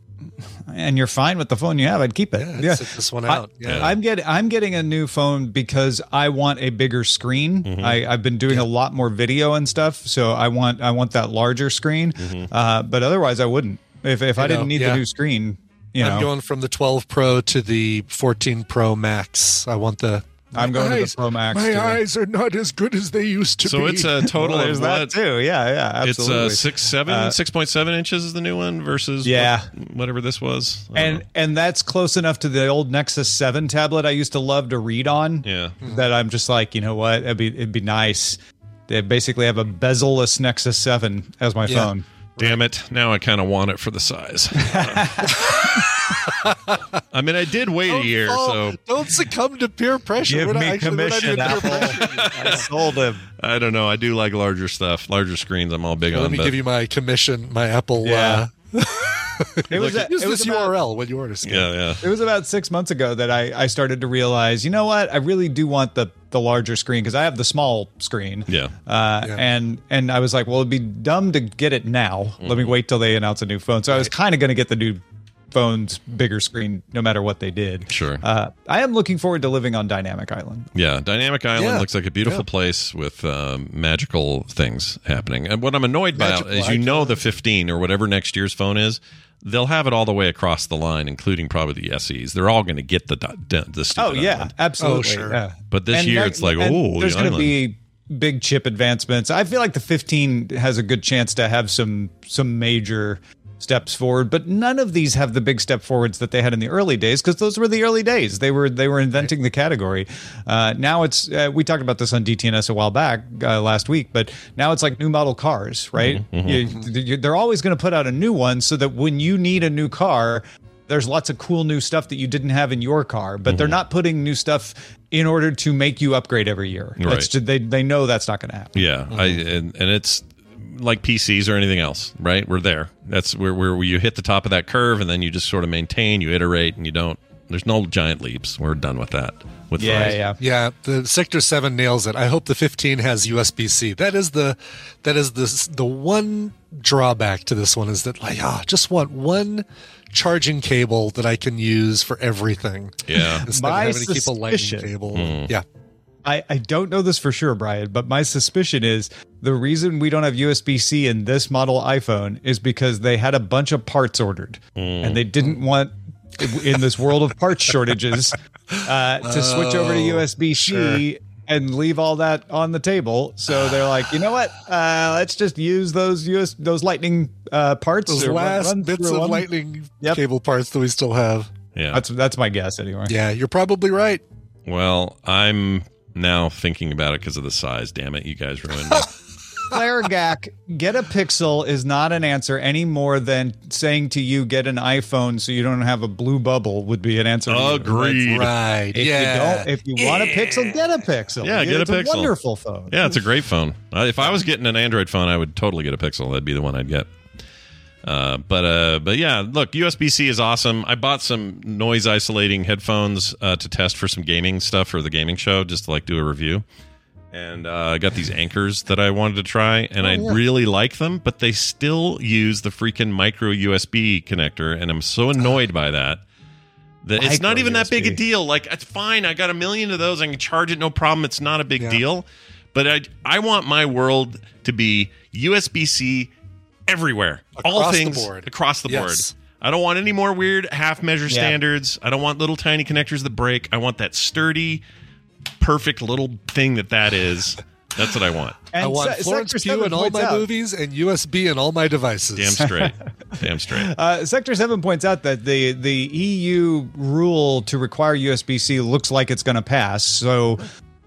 and you're fine with the phone you have, I'd keep it. Yeah, sit this one out. I, Yeah. I'm getting I'm getting a new phone because I want a bigger screen. Mm-hmm. I, I've been doing a lot more video and stuff, so I want I want that larger screen. Mm-hmm. Uh, but otherwise, I wouldn't. If if I know, didn't need yeah. the new screen, you I'm know, going from the 12 Pro to the 14 Pro Max. I want the. I'm going to the eyes- Pro Max. My too. eyes are not as good as they used to So be. So it's a total Well, of that what? too. Yeah, yeah, It's absolutely. uh, six seven, Uh, six point seven inches is the new one versus Yeah. what- whatever this was. I don't and and that's close enough to the old Nexus Seven tablet I used to love to read on. Yeah. that I'm just like, you know what? It'd be it'd be nice. They basically have a bezel-less Nexus Seven as my Yeah. phone. Damn it! Now I kind of want it for the size. I mean, I did wait a year, so don't succumb to peer pressure. Give We're me actually- commission, even Apple. I sold him. I don't know. I do like larger stuff, larger screens. I'm all big Let on. Let me but give you my commission, my Apple. Yeah. Uh, It was a- use it was this about- URL when you order. Scan. yeah, yeah. It was about six months ago that I, I started to realize, you know what? I really do want the the larger screen because I have the small screen. Yeah. Uh, And and I was like, well, it'd be dumb to get it now. Let me wait till they announce a new phone. So I was kind of going to get the new phone's bigger screen, no matter what they did. Sure. Uh, I am looking forward to living on Dynamic Island. Yeah, Dynamic Island Yeah. looks like a beautiful Yeah. place with um, magical things happening. And what I'm annoyed by Magical is, you know, the 15 or whatever next year's phone is, they'll have it all the way across the line, including probably the SEs. They're all going to get the the, the stupid Oh yeah, island. absolutely. Oh, sure. yeah. But this And year that- it's like, oh, there's the going to be big chip advancements. I feel like the 15 has a good chance to have some some major steps forward, but none of these have the big step forwards that they had in the early days because those were the early days. They were they were inventing the category. Uh, now it's uh, we talked about this on DTNS a while back uh, last week, but now it's like new model cars, right? Mm-hmm, You- you- they're always going to put out a new one so that when you need a new car. There's lots of cool new stuff that you didn't have in your car, but Mm-hmm. they're not putting new stuff in order to make you upgrade every year. Right. ju- they they know that's not going to happen. Yeah, I and, and it's like PCs or anything else, right? We're there. That's where where you hit the top of that curve, and then you just sort of maintain, you iterate, and you don't. There's no giant leaps. We're done with that. With phones. yeah. Yeah. The Sector Seven nails it. I hope the 15 has USB C. That is the that is the the one drawback to this one is that like ah, just want one charging cable that I can use for everything. Yeah. instead My of having to keep a lightning cable. Hmm. Yeah. I, I don't know this for sure, Brian, but my suspicion is the reason we don't have USB C in this model iPhone is because they had a bunch of parts ordered and they didn't want, in this world of parts shortages, uh, to switch over to Oh, USB C and leave all that on the table. So they're like, you know what? Uh, let's just use those US, those Lightning uh, parts. Those or run- last run bits of them. lightning Yep. cable parts that we still have. Yeah. That's that's my guess anyway. Yeah, you're probably right. Well, I'm now thinking about it because of the size. Damn it, you guys ruined me. Claire Gack, get a Pixel is not an answer any more than saying to you, get an iPhone so you don't have a blue bubble would be an answer. to you. Agreed. Right. If yeah. you don't, if you want a Pixel, get a Pixel. Yeah, get it's a Pixel. wonderful phone. Yeah, it's a great phone. Uh, if I was getting an Android phone, I would totally get a Pixel. That'd be the one I'd get. Uh, but uh, but yeah, look, USB C is awesome. I bought some noise isolating headphones uh, to test for some gaming stuff for the gaming show, just to like do a review. And uh, I got these Ankers that I wanted to try, and I yeah. really like them, but they still use the freaking micro USB connector, and I'm so annoyed by that. That it's not even that big a deal. Like it's fine. I got a million of those. I can charge it, no problem. It's not a big Yeah. deal. But I I want my world to be USB C everywhere. All Across the things board. across the Yes. board. I don't want any more weird half measure Yeah. standards. I don't want little tiny connectors that break. I want that sturdy, perfect little thing that that is. That's what I want. I want Florence Pugh in all my movies and USB in all my devices. Damn straight. Damn straight. Uh, Sector Seven points out that the the EU rule to require USB C looks like it's going to pass. So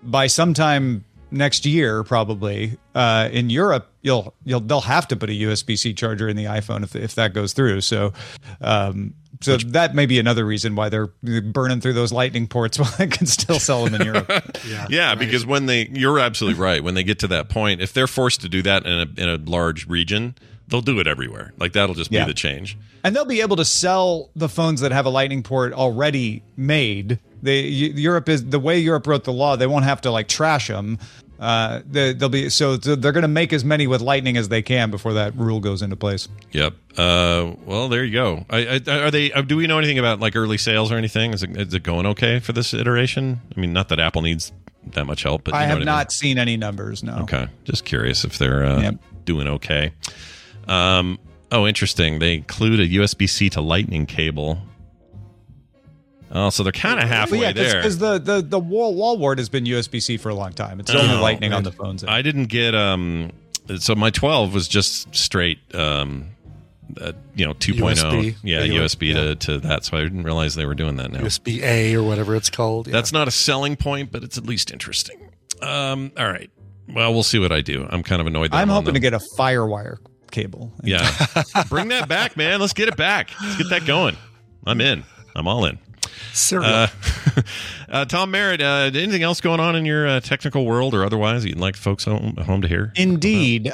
by sometime next year, probably uh, in Europe, you'll you'll they'll have to put a USB C charger in the iPhone if if that goes through. So. Um, so that may be another reason why they're burning through those lightning ports while they can still sell them in Europe. Yeah, because when they, you're absolutely right. When they get to that point, if they're forced to do that in a, in a large region, they'll do it everywhere. Like that'll just Yeah. be the change. And they'll be able to sell the phones that have a Lightning port already made. They Europe is the way Europe wrote the law. They won't have to like trash them. Uh, they, they'll be so they're going to make as many with Lightning as they can before that rule goes into place. Yep. Uh, well, there you go. I, I, are they? uh, Do we know anything about like early sales or anything? Is it, is it going okay for this iteration? I mean, not that Apple needs that much help, but you I know have what I mean. not seen any numbers. No. Okay, just curious if they're uh, Yep. doing okay. Um, oh, interesting. They include a USB C to Lightning cable. Oh, so they're kind of halfway But yeah, there. because the the the wall wall wart has been USB C for a long time. It's only Oh, Lightning on the phones. I didn't get um. So my 12 was just straight um, uh, you know 2.0. USB. Yeah, Yeah, USB to, to that. So I didn't realize they were doing that now. USB A or whatever it's called. Yeah. That's not a selling point, but it's at least interesting. Um, all right. Well, we'll see what I do. I'm kind of annoyed. That I'm on hoping to get a FireWire cable. Yeah. Bring that back, man. Let's get it back. Let's get that going. I'm in. I'm all in. Cereal. Uh, uh, Tom Merritt, uh, anything else going on in your uh, technical world or otherwise you'd like folks home, home to hear? Indeed.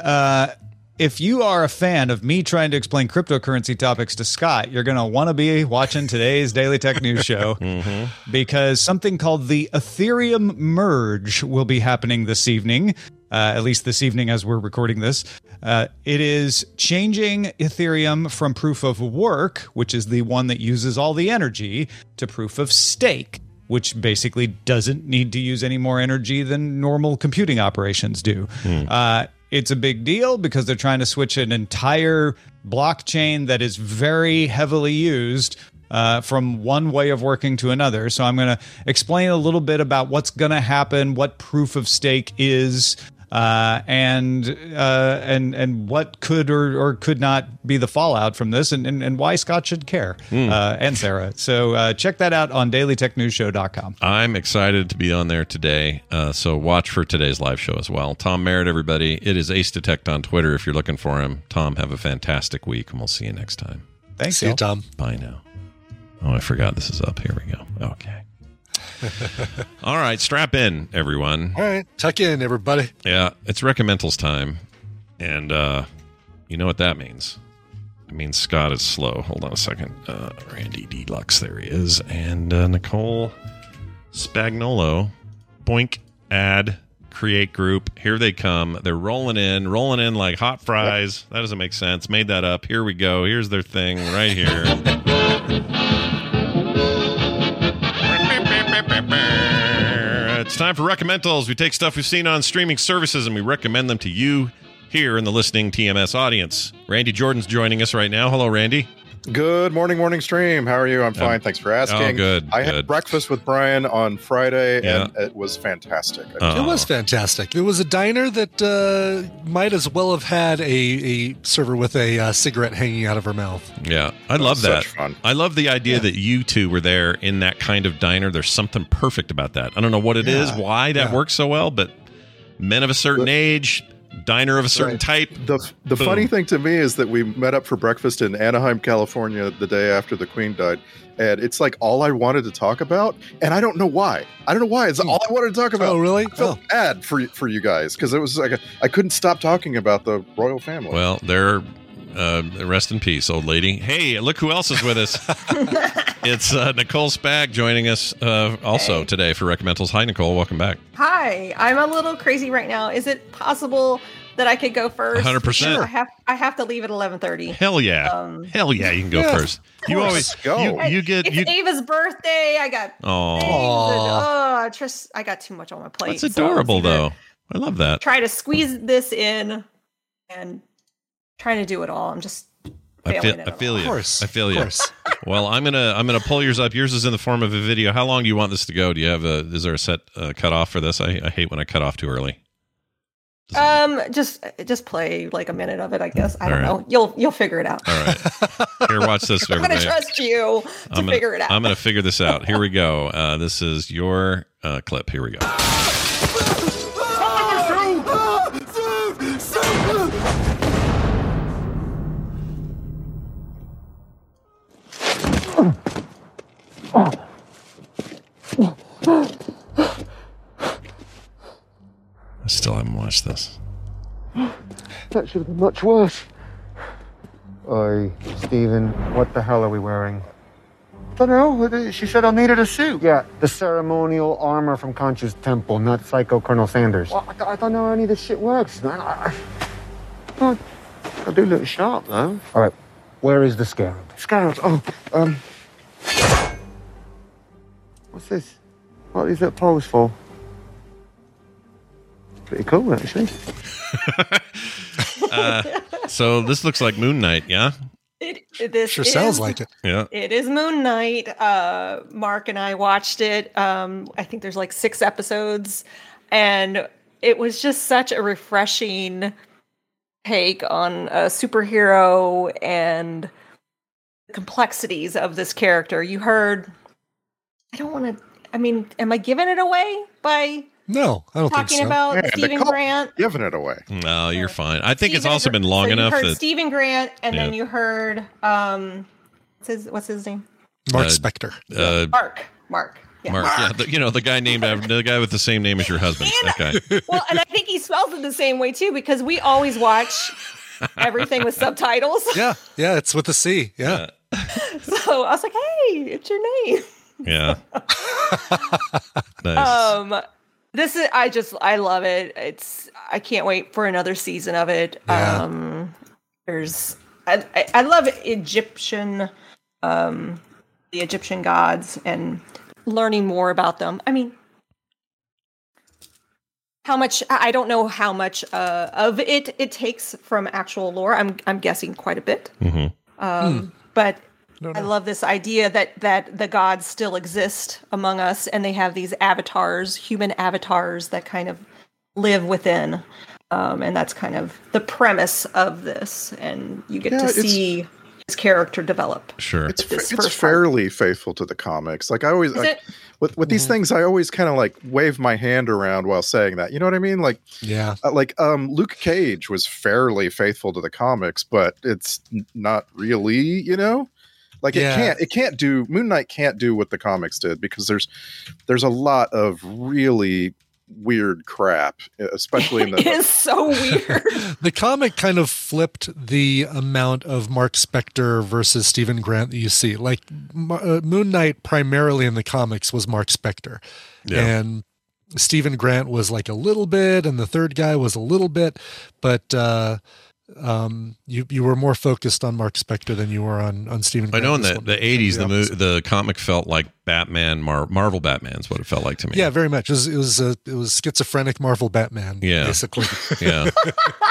If you are a fan of me trying to explain cryptocurrency topics to Scott, you're going to want to be watching today's Daily Tech News show because something called the Ethereum Merge will be happening this evening, uh, at least this evening as we're recording this. Uh, it is changing Ethereum from proof of work, which is the one that uses all the energy, to proof of stake which basically doesn't need to use any more energy than normal computing operations do. Uh, it's a big deal because they're trying to switch an entire blockchain that is very heavily used uh, from one way of working to another. So I'm going to explain a little bit about what's going to happen, what proof of stake is. Uh, and uh, and and what could or, or could not be the fallout from this, and, and, and why Scott should care, uh, and Sarah. So uh, check that out on dailytechnewsshow.com. I'm excited to be on there today. Uh, so watch for today's live show as well. Tom Merritt, everybody. It is acedtect on Twitter if you're looking for him. Tom, have a fantastic week, and we'll see you next time. Thanks, See you. Tom. Bye now. Oh, I forgot this is up. Here we go. Okay. All right, strap in, everyone. All right. Tuck in, everybody. Yeah, it's recommendals time. And uh, you know what that means. It means Scott is slow. Hold on a second. Uh, Randy Deluxe, there he is. And uh, Nicole Spagnolo, Boink, Add, Create Group. Here they come. They're rolling in, rolling in like hot fries. That doesn't make sense. Made that up. Here we go. Here's their thing right here. It's time for recommendals. We take stuff we've seen on streaming services and we recommend them to you here in the listening TMS audience. Randy Jordan's joining us right now. Hello, Randy. Good morning, morning stream. How are you? I'm fine. Thanks for asking. oh, good, I good. had breakfast with Brian on Friday, Yeah. and it was fantastic. Oh. It was fantastic. It was a diner that uh, might as well have had a, a server with a uh, cigarette hanging out of her mouth. Yeah, I love that. such fun. I love the idea that you two were there in that kind of diner. There's something perfect about that. I don't know what it is, Yeah, why that yeah. works so well, but men of a certain age, diner of a certain type. The the Boom. funny thing to me is that we met up for breakfast in Anaheim, California, the day after the Queen died, and it's like all I wanted to talk about, and I don't know why. I don't know why. It's all I wanted to talk oh, about. Oh, really? I felt oh. bad for for you guys because it was like a, I couldn't stop talking about the royal family. Well, they're uh, rest in peace, old lady. Hey, look who else is with us. it's uh, Nicole Spag joining us uh, also today for Recommendals. Hi, Nicole. Welcome back. Hi, I'm a little crazy right now. Is it possible that I could go first? 100%. I have I have to leave at 11:30. Hell yeah. Um, Hell yeah, you can go Yeah, first. You always go. You, you get it's you. Ava's birthday. I got Oh, things and- oh, I just I got too much on my plate. that's adorable it's either though. I love that. Try to squeeze this in and trying to do it all. I'm just I failing feel, it I feel you. Of course, I feel you. Well, I'm gonna I'm gonna pull yours up. Yours is in the form of a video. How long do you want this to go? Do you have a? Is there a set uh, cut off for this? I, I hate when I cut off too early. Um, just just play like a minute of it, I guess. I All don't right. know. You'll you'll figure it out. All right. Here, watch this, I'm gonna trust you to I'm gonna, figure it out. I'm gonna figure this out. Here we go. Uh, this is your uh, clip. Here we go. I still haven't watched this. That should have been much worse. Oi, Stephen, what the hell are we wearing? I don't know. She said I needed a suit. Yeah, the ceremonial armor from Khonshu's temple, not Psycho Colonel Sanders. Well, I, I don't know how any of this shit works, man. I, I, I, I do look sharp, though. All right, where is the scarab? Scarabs? Oh, um... What's this? What is that pose for? Pretty cool, actually. Uh, so this looks like Moon Knight, yeah? It, this Sure is, sounds like it. Yeah. It is Moon Knight. Uh, Mark and I watched it. Um, I think there's like six episodes, and it was just such a refreshing take on a superhero and the complexities of this character. You heard. I don't want to. I mean, am I giving it away by No, I don't talking think so. about Yeah, Stephen cult- Grant? Giving it away. No, you're fine. I think it's also Gr- been long so enough You heard that Stephen Grant, and then you heard um, what's his what's his name? Mark Uh, Spector. uh, Mark. Mark. Yeah. Mark, yeah, the, you know the guy named the guy with the same name as your husband. That guy. Well, and I think he spells it the same way too because we always watch everything with subtitles. Yeah, yeah, it's with a C. Yeah. So I was like, "Hey, it's your name." Yeah. nice. Um, this is I just I love it. It's I can't wait for another season of it. Yeah. Um, there's I, I I love Egyptian, um, the Egyptian gods and learning more about them. I mean, how much I I don't know how much uh, of it it takes from actual lore. I'm I'm guessing quite a bit. hmm Um, But I love this idea that that the gods still exist among us, and they have these avatars, human avatars that kind of live within. Um, and that's kind of the premise of this, and you get Yeah, to it's- see his character develop. Sure. It's This it's first part. fairly faithful to the comics. Like I always Is like, it? with with these things, I always kind of like wave my hand around while saying that. You know what I mean? Like Yeah. uh, like um Luke Cage was fairly faithful to the comics, but it's not really. You know, like Yeah. it can't it can't do Moon Knight can't do what the comics did because there's there's a lot of really weird crap, especially in the it is so weird. The comic kind of flipped the amount of Mark Spector versus Stephen Grant that you see. Like uh, Moon Knight, primarily in the comics, was Mark Spector, Yeah. and Stephen Grant was like a little bit, and the third guy was a little bit, but uh, um, you you were more focused on Mark Spector than you were on on Stephen. I know in the, the was 80s, the, the comic felt like Batman, Mar- Marvel Batman's what it felt like to me. Yeah, very much. It was it was, uh, it was schizophrenic Marvel Batman. Yeah. basically. yeah.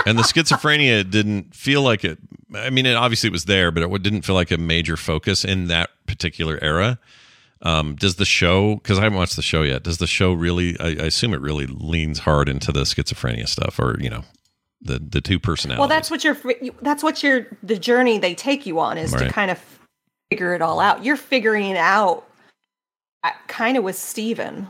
And the schizophrenia didn't feel like it. I mean, it obviously it was there, but it didn't feel like a major focus in that particular era. Um, does the show, because I haven't watched the show yet, does the show really, I, I assume it really leans hard into the schizophrenia stuff or, you know, the, the two personalities. well, that's what your that's what your the journey they take you on is to kind of figure it all out. You're figuring it out, uh, kind of with Steven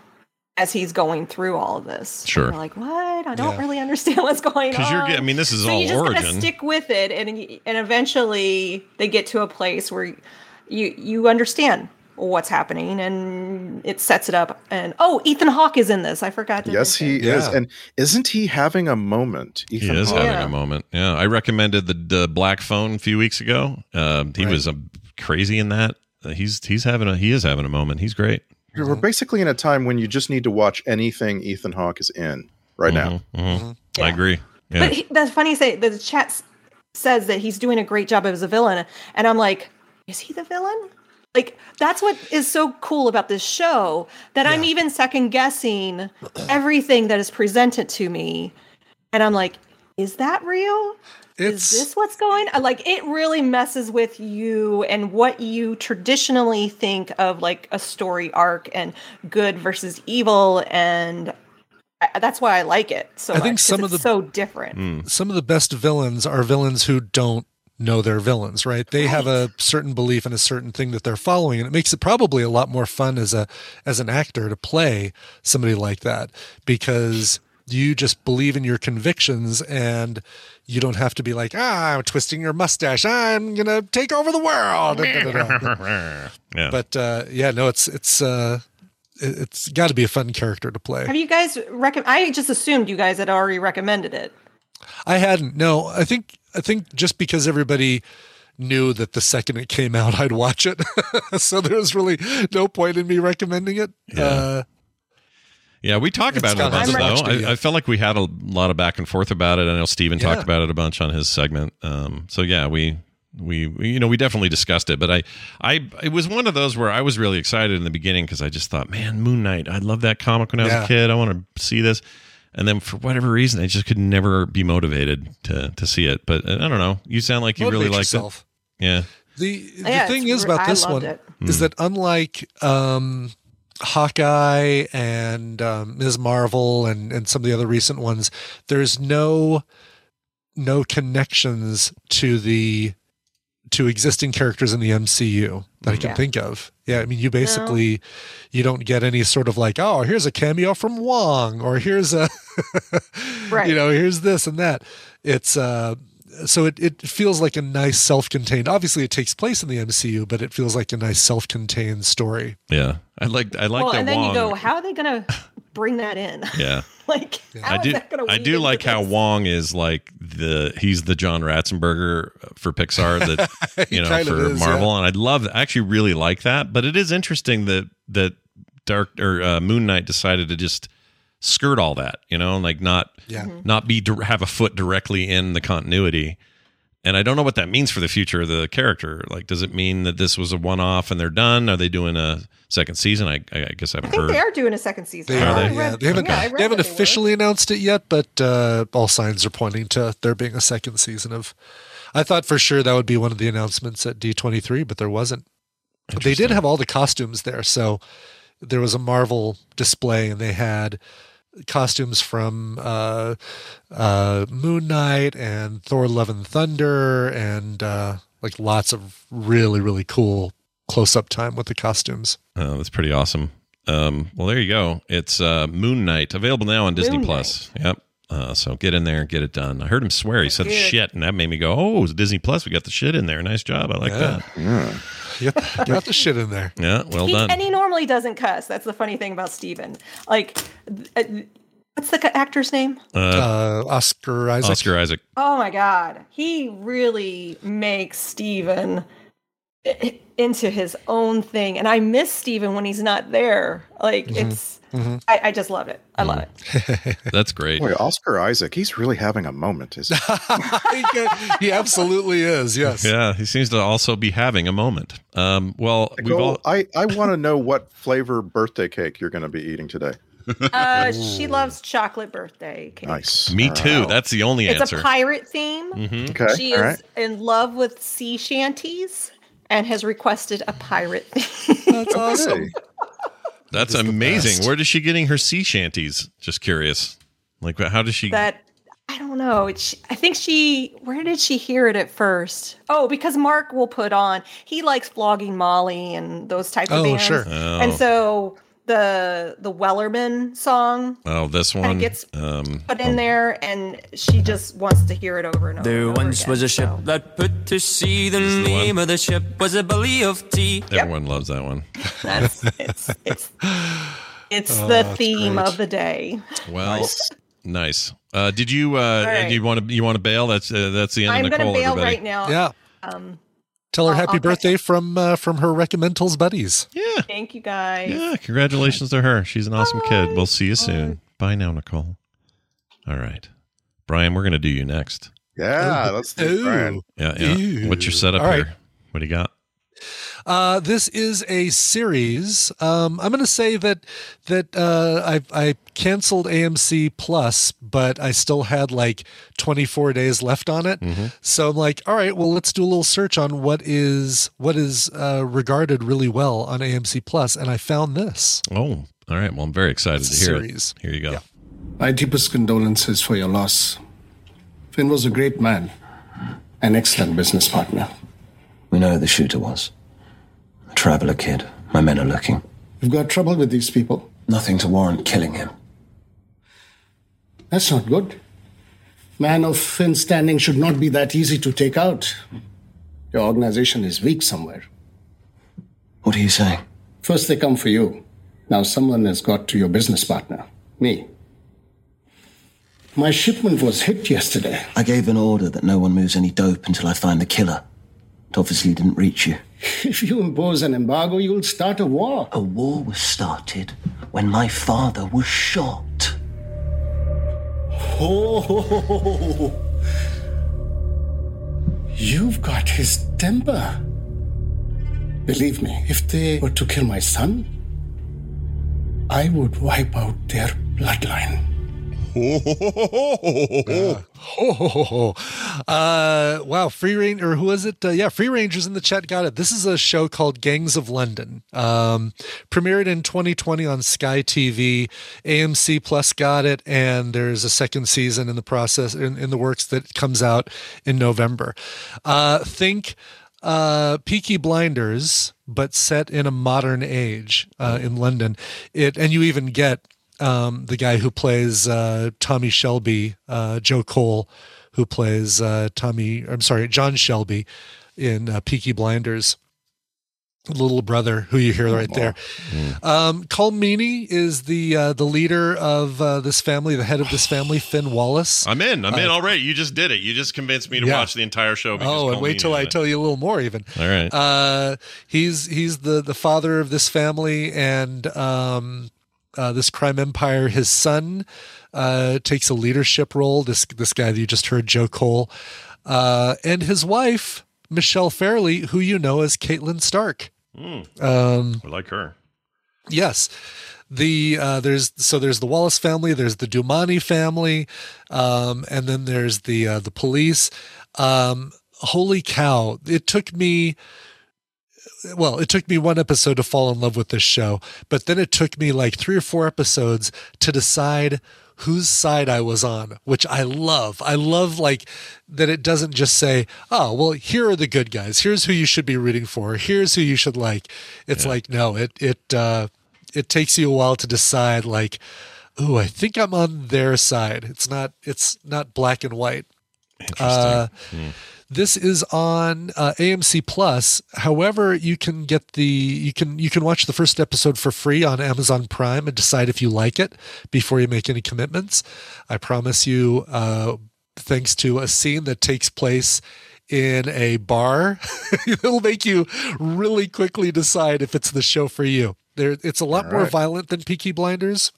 as he's going through all of this. Sure. You're like, what? I don't Yeah. really understand what's going on. Because you're, get- I mean, this is so all you just gotta origin. stick with it, and and eventually they get to a place where you you understand what's happening, and it sets it up. And oh, Ethan Hawke is in this. I forgot. To yes, he mention. is, and isn't he having a moment? He Ethan is Hawke? having a moment. Yeah, I recommended the, the Black Phone a few weeks ago. Um, he was um crazy in that. He's he's having a he is having a moment. He's great. We're basically in a time when you just need to watch anything Ethan Hawke is in right now. Mhm. I agree. Yeah. But he, that's funny. You say the chat says that he's doing a great job as a villain, and I'm like, is he the villain? Like that's what is so cool about this show that I'm even second guessing everything that is presented to me, and I'm like, is that real? is this what's going on? Like it really messes with you and what you traditionally think of like a story arc and good versus evil and I, that's why I like it so I much. think some of the- so different. Some of the best villains are villains who don't know they're villains, right? They have a certain belief and a certain thing that they're following, and it makes it probably a lot more fun as a as an actor to play somebody like that because you just believe in your convictions and you don't have to be like, ah, I'm twisting your mustache. I'm gonna take over the world. yeah. But uh, yeah, no, it's it's uh, it- it's got to be a fun character to play. Have you guys recommend? I just assumed you guys had already recommended it. I hadn't. No, I think I think just because everybody knew that the second it came out, I'd watch it, so there was really no point in me recommending it. Uh, Yeah, we talked about it a bunch though. I, I felt like we had a lot of back and forth about it. I know Steven talked about it a bunch on his segment. Um, so yeah, we, we we you know we definitely discussed it. But I I it was one of those where I was really excited in the beginning because I just thought, man, Moon Knight. I love that comic when I was Yeah. a kid. I want to see this. And then for whatever reason, I just could never be motivated to to see it. But uh, I don't know. You sound like you really Motivate liked yourself. it. Yeah. the the Yeah, thing is about I this one it. is that unlike um, Hawkeye and um, Ms. Marvel and and some of the other recent ones, there's no no connections to the to existing characters in the MCU that I can Yeah. think of. Yeah, I mean, you basically you don't get any sort of like, oh, here's a cameo from Wong, or here's a, Right. you know, here's this and that. It's uh, so it it feels like a nice self-contained. Obviously, it takes place in the MCU, but it feels like a nice self-contained story. Yeah. I like I like well, that and then Wong. you go, how are they going to bring that in? yeah. like, how I is do. that going to I do like how Wong is like the he's the John Ratzenberger for Pixar that you know kind of for is, Marvel, and I'd love. I actually really like that. But it is interesting that that Dark or uh, Moon Knight decided to just skirt all that, you know, and like not Yeah. Not be have a foot directly in the continuity. And I don't know what that means for the future of the character. Like, does it mean that this was a one off and they're done? Are they doing a second season? I, I guess I haven't I think heard. they are doing a second season. They Are are, they? yeah. They haven't, yeah, they haven't that they officially announced it yet, but uh, all signs are pointing to there being a second season of. I thought for sure that would be one of the announcements at D23, but there wasn't. They did have all the costumes there, so there was a Marvel display, and they had costumes from uh, uh, Moon Knight and Thor: Love and Thunder, and uh, like lots of really really cool close up time with the costumes. Oh, that's pretty awesome. Um, well, there you go. It's uh, Moon Knight available now on Disney Moon Plus. Yep. Uh, so get in there and get it done. I heard him swear. He said Good. shit, and that made me go, "Oh, it's Disney Plus. We got the shit in there. Nice job. I like Yeah. that." You got, you got the shit in there. Yeah, well He- done. and he normally doesn't cuss. That's the funny thing about Steven. Like, uh, what's the actor's name? Uh, Uh, Oscar Isaac. Oscar Isaac. Oh my God. He really makes Steven i- into his own thing. And I miss Steven when he's not there. Like, Mm-hmm. it's, I, I just love it. I love it. That's great. Boy, Oscar Isaac, he's really having a moment. Isn't he? he absolutely is. Yes. Yeah, he seems to also be having a moment. Um, well, we've Nicole, all. I, I want to know what flavor birthday cake you're going to be eating today. Uh, she loves chocolate birthday cake. Nice. Me All too. right. That's the only It's answer. a pirate theme. Mhm. Okay. She all is right. in love with sea shanties and has requested a pirate. That's oh, awesome. That's That is the amazing. best. Where is she getting her sea shanties? Just curious. Like, how does she? that I don't know. It's, I think she. Where did she hear it at first? Oh, because Mark will put on. He likes flogging Molly and those types of Oh, bands. sure. Oh. And so the the Wellerman song oh, this one. gets um, put in there, and she just wants to hear it over and over. There and over once again, was a ship so. that put to sea. The This is the name of the ship was a Billy of Tea. Everyone loves that one. That's it's it's it's Oh, the theme great. of the day. Well, nice. Uh, did you? Uh, right. Do you want to? You want to bail? That's uh, that's the end I'm of gonna bail everybody. right now. Yeah. Um, Tell her I'll- happy I'll birthday from uh, from her recommendals buddies. Yeah. thank you guys. Yeah. Congratulations to her. She's an awesome kid. We'll see you soon. Bye now, Nicole. All right, Brian. We're gonna do you next. Yeah, let's do Brian. Yeah. Yeah. Ew. What's your setup All right. here? What do you got? Uh, this is a series. Um, I'm going to say that that uh, I I canceled AMC Plus, but I still had like 24 days left on it. So I'm like, all right, well, let's do a little search on what is what is uh, regarded really well on AMC Plus, and I found this. Oh, all right. Well, I'm very excited It's to a hear series. it. Here you go. My deepest condolences for your loss. Finn was a great man, an excellent business partner. We know who the shooter was. A traveller kid. My men are looking. You've got trouble with these people. Nothing to warrant killing him. That's not good. Man of thin standing should not be that easy to take out. Your organization is weak somewhere. What are you saying? First, they come for you. Now, someone has got to your business partner, me. My shipment was hit yesterday. I gave an order that no one moves any dope until I find the killer. It obviously didn't reach you. If you impose an embargo, you'll start a war. A war was started when my father was shot. Oh, you've got his temper. Believe me, if they were to kill my son, I would wipe out their bloodline. Oh, uh, wow! Free range or who is it? Uh, yeah, Free Rangers in the chat got it. This is a show called Gangs of London. Um, premiered in 2020 on Sky TV. AMC Plus got it, and there's a second season in the process in, in the works that comes out in November. Uh, think uh, Peaky Blinders, but set in a modern age uh, in London. It and you even get um, the guy who plays uh, Tommy Shelby, uh, Joe Cole, who plays uh, Tommy. I'm sorry, John Shelby in uh, Peaky Blinders. Little brother, who you hear right there. Um, Colm Meaney is the uh, the leader of uh, this family, the head of this family, Finn Wallace. I'm in. I'm in Uh, already. You just did it. You just convinced me to Yeah. watch the entire show. Because Oh, and wait till I it. tell you a little more. Even All right. Uh, he's he's the the father of this family, and um, uh, this crime empire. His son uh, takes a leadership role. This this guy that you just heard, Joe Cole, uh, and his wife Michelle Fairley, who you know as Catelyn Stark. Hmm. Um, I like her. Yes. The uh, there's so there's the Wallace family, there's the Dumani family, um, and then there's the uh, the police. Um, holy cow! It took me well, it took me one episode to fall in love with this show, but then it took me like three or four episodes to decide whose side I was on, which I love. I love like that it doesn't just say, "Oh, well, here are the good guys. Here's who you should be rooting for. Here's who you should like." It's like no, it it uh it takes you a while to decide like, oh, I think I'm on their side." It's not it's not black and white. Uh, this is on uh, AMC Plus. However, you can get the you can you can watch the first episode for free on Amazon Prime and decide if you like it before you make any commitments. I promise you, uh, thanks to a scene that takes place in a bar, it'll make you really quickly decide if it's the show for you. There, it's a lot All more violent than Peaky Blinders.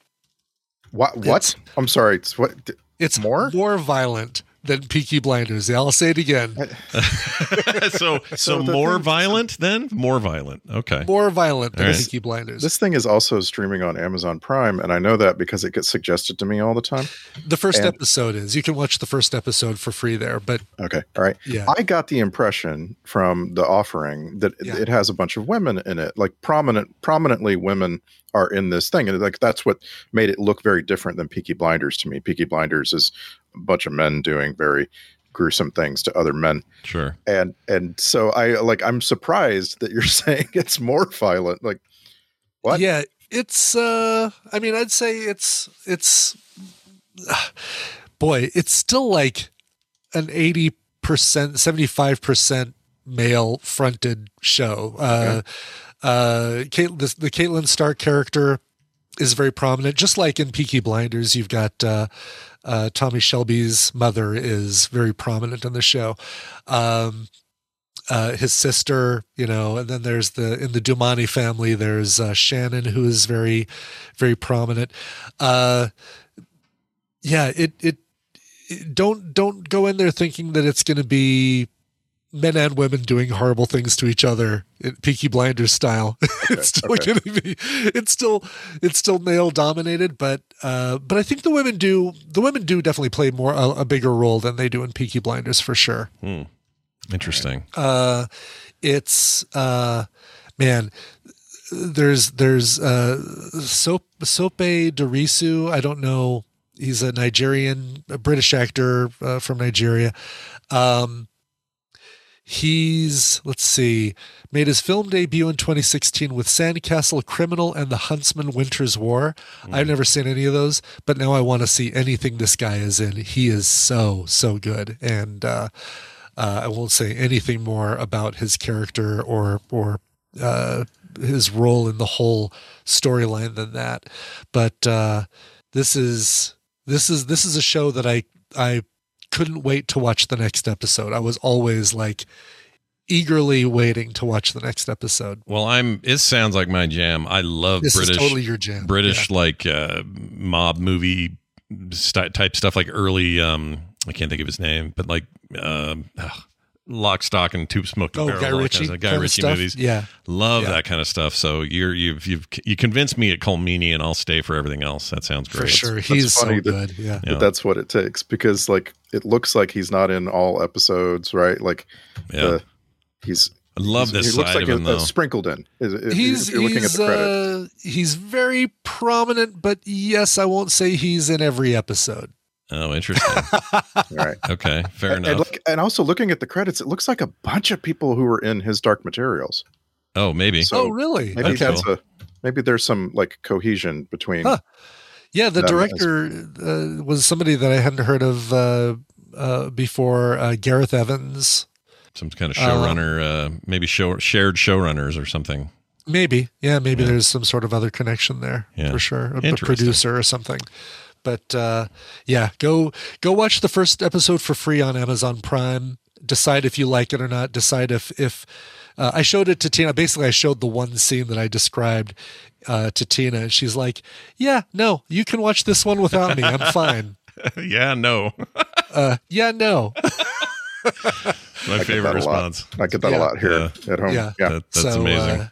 What? What? I'm sorry. It's what? It's more more violent than Peaky Blinders. I'll say it again. so so the more thing- violent then? More violent. Okay. more violent than All right. Peaky Blinders. This thing is also streaming on Amazon Prime, and I know that because it gets suggested to me all the time. The first And- episode is. You can watch the first episode for free there, but Okay, all right. Yeah. I got the impression from the offering that Yeah. it has a bunch of women in it, like prominent, prominently women are in this thing, and like that's what made it look very different than Peaky Blinders to me. Peaky Blinders is a bunch of men doing very gruesome things to other men, Sure. and and so I like I'm surprised that you're saying it's more violent. Like what? yeah, it's. uh I mean, I'd say it's it's. boy, it's still like an eighty percent, seventy five percent male fronted show. Uh, uh, Kate, the, the Catelyn Stark character is very prominent, just like in Peaky Blinders. You've got uh, uh, Tommy Shelby's mother is very prominent in the show. Um, uh, his sister, you know, and then there's the in the Dumani family. There's uh, Shannon, who is very, very prominent. Uh, yeah, it, it it don't don't go in there thinking that it's going to be men and women doing horrible things to each other, in Peaky Blinders style. it's still okay. to be. It's still it's still male dominated, but uh, but I think the women do the women do definitely play more a, a bigger role than they do in Peaky Blinders for sure. Hmm. Interesting. Uh, it's uh, man. There's there's uh, Sope Sope Dirisu. I don't know. He's a Nigerian, a British actor uh, from Nigeria. Um, he's let's see, made his film debut in 2016 with Sandcastle Criminal and The Huntsman Winter's War. I've never seen any of those, but now I want to see anything this guy is in. He is so so good, and uh, uh, I won't say anything more about his character or or uh, his role in the whole storyline than that. But uh, this is this is this is a show that I I couldn't wait to watch the next episode. I was always like eagerly waiting to watch the next episode. Well, I'm. It sounds like my jam. I love This is British. totally your jam, British like uh, mob movie st- type stuff, like early. um I can't think of his name, but like um ugh, Lock, Stock, and Two Smoking Oh, Barrels. Guy all that Ritchie kind of, Guy kind Ritchie movies. Yeah. love Yeah. that kind of stuff. So you're you've you've you convinced me at Colm Meaney, and I'll stay for everything else. That sounds great. For sure. That's He's so funny that- good. Yeah. that that's what it takes because like it looks like he's not in all episodes, right? Like Yeah. the, he's I love he's- this he looks side like of him, a- a sprinkled in. If, He's if you're looking at he's the credits. uh, he's very prominent, but yes, I won't say he's in every episode. Oh, interesting. right. Okay, fair And, enough. look, and also looking at the credits, it looks like a bunch of people who were in his Dark Materials. oh, maybe. Oh, really? Maybe Okay. that's a maybe there's some like cohesion between. Huh. Yeah, the them as- director uh, was somebody that I hadn't heard of uh, uh, before. Uh, Gareth Evans, Some kind of showrunner, uh, maybe show shared showrunners or something. maybe. Yeah, maybe there's some sort of other connection there Yeah. for sure. A, a producer or something. But uh, yeah, go go watch the first episode for free on Amazon Prime. Decide if you like it or not. Decide if if uh, I showed it to Tina. Basically, I showed the one scene that I described uh, to Tina, and she's like, "Yeah, no, you can watch this one without me. I'm fine." yeah, no. Uh, yeah, no. My I get favorite that a lot. response. I get that Yeah. a lot here Yeah. at home. Yeah. Yeah, That- that's So, amazing.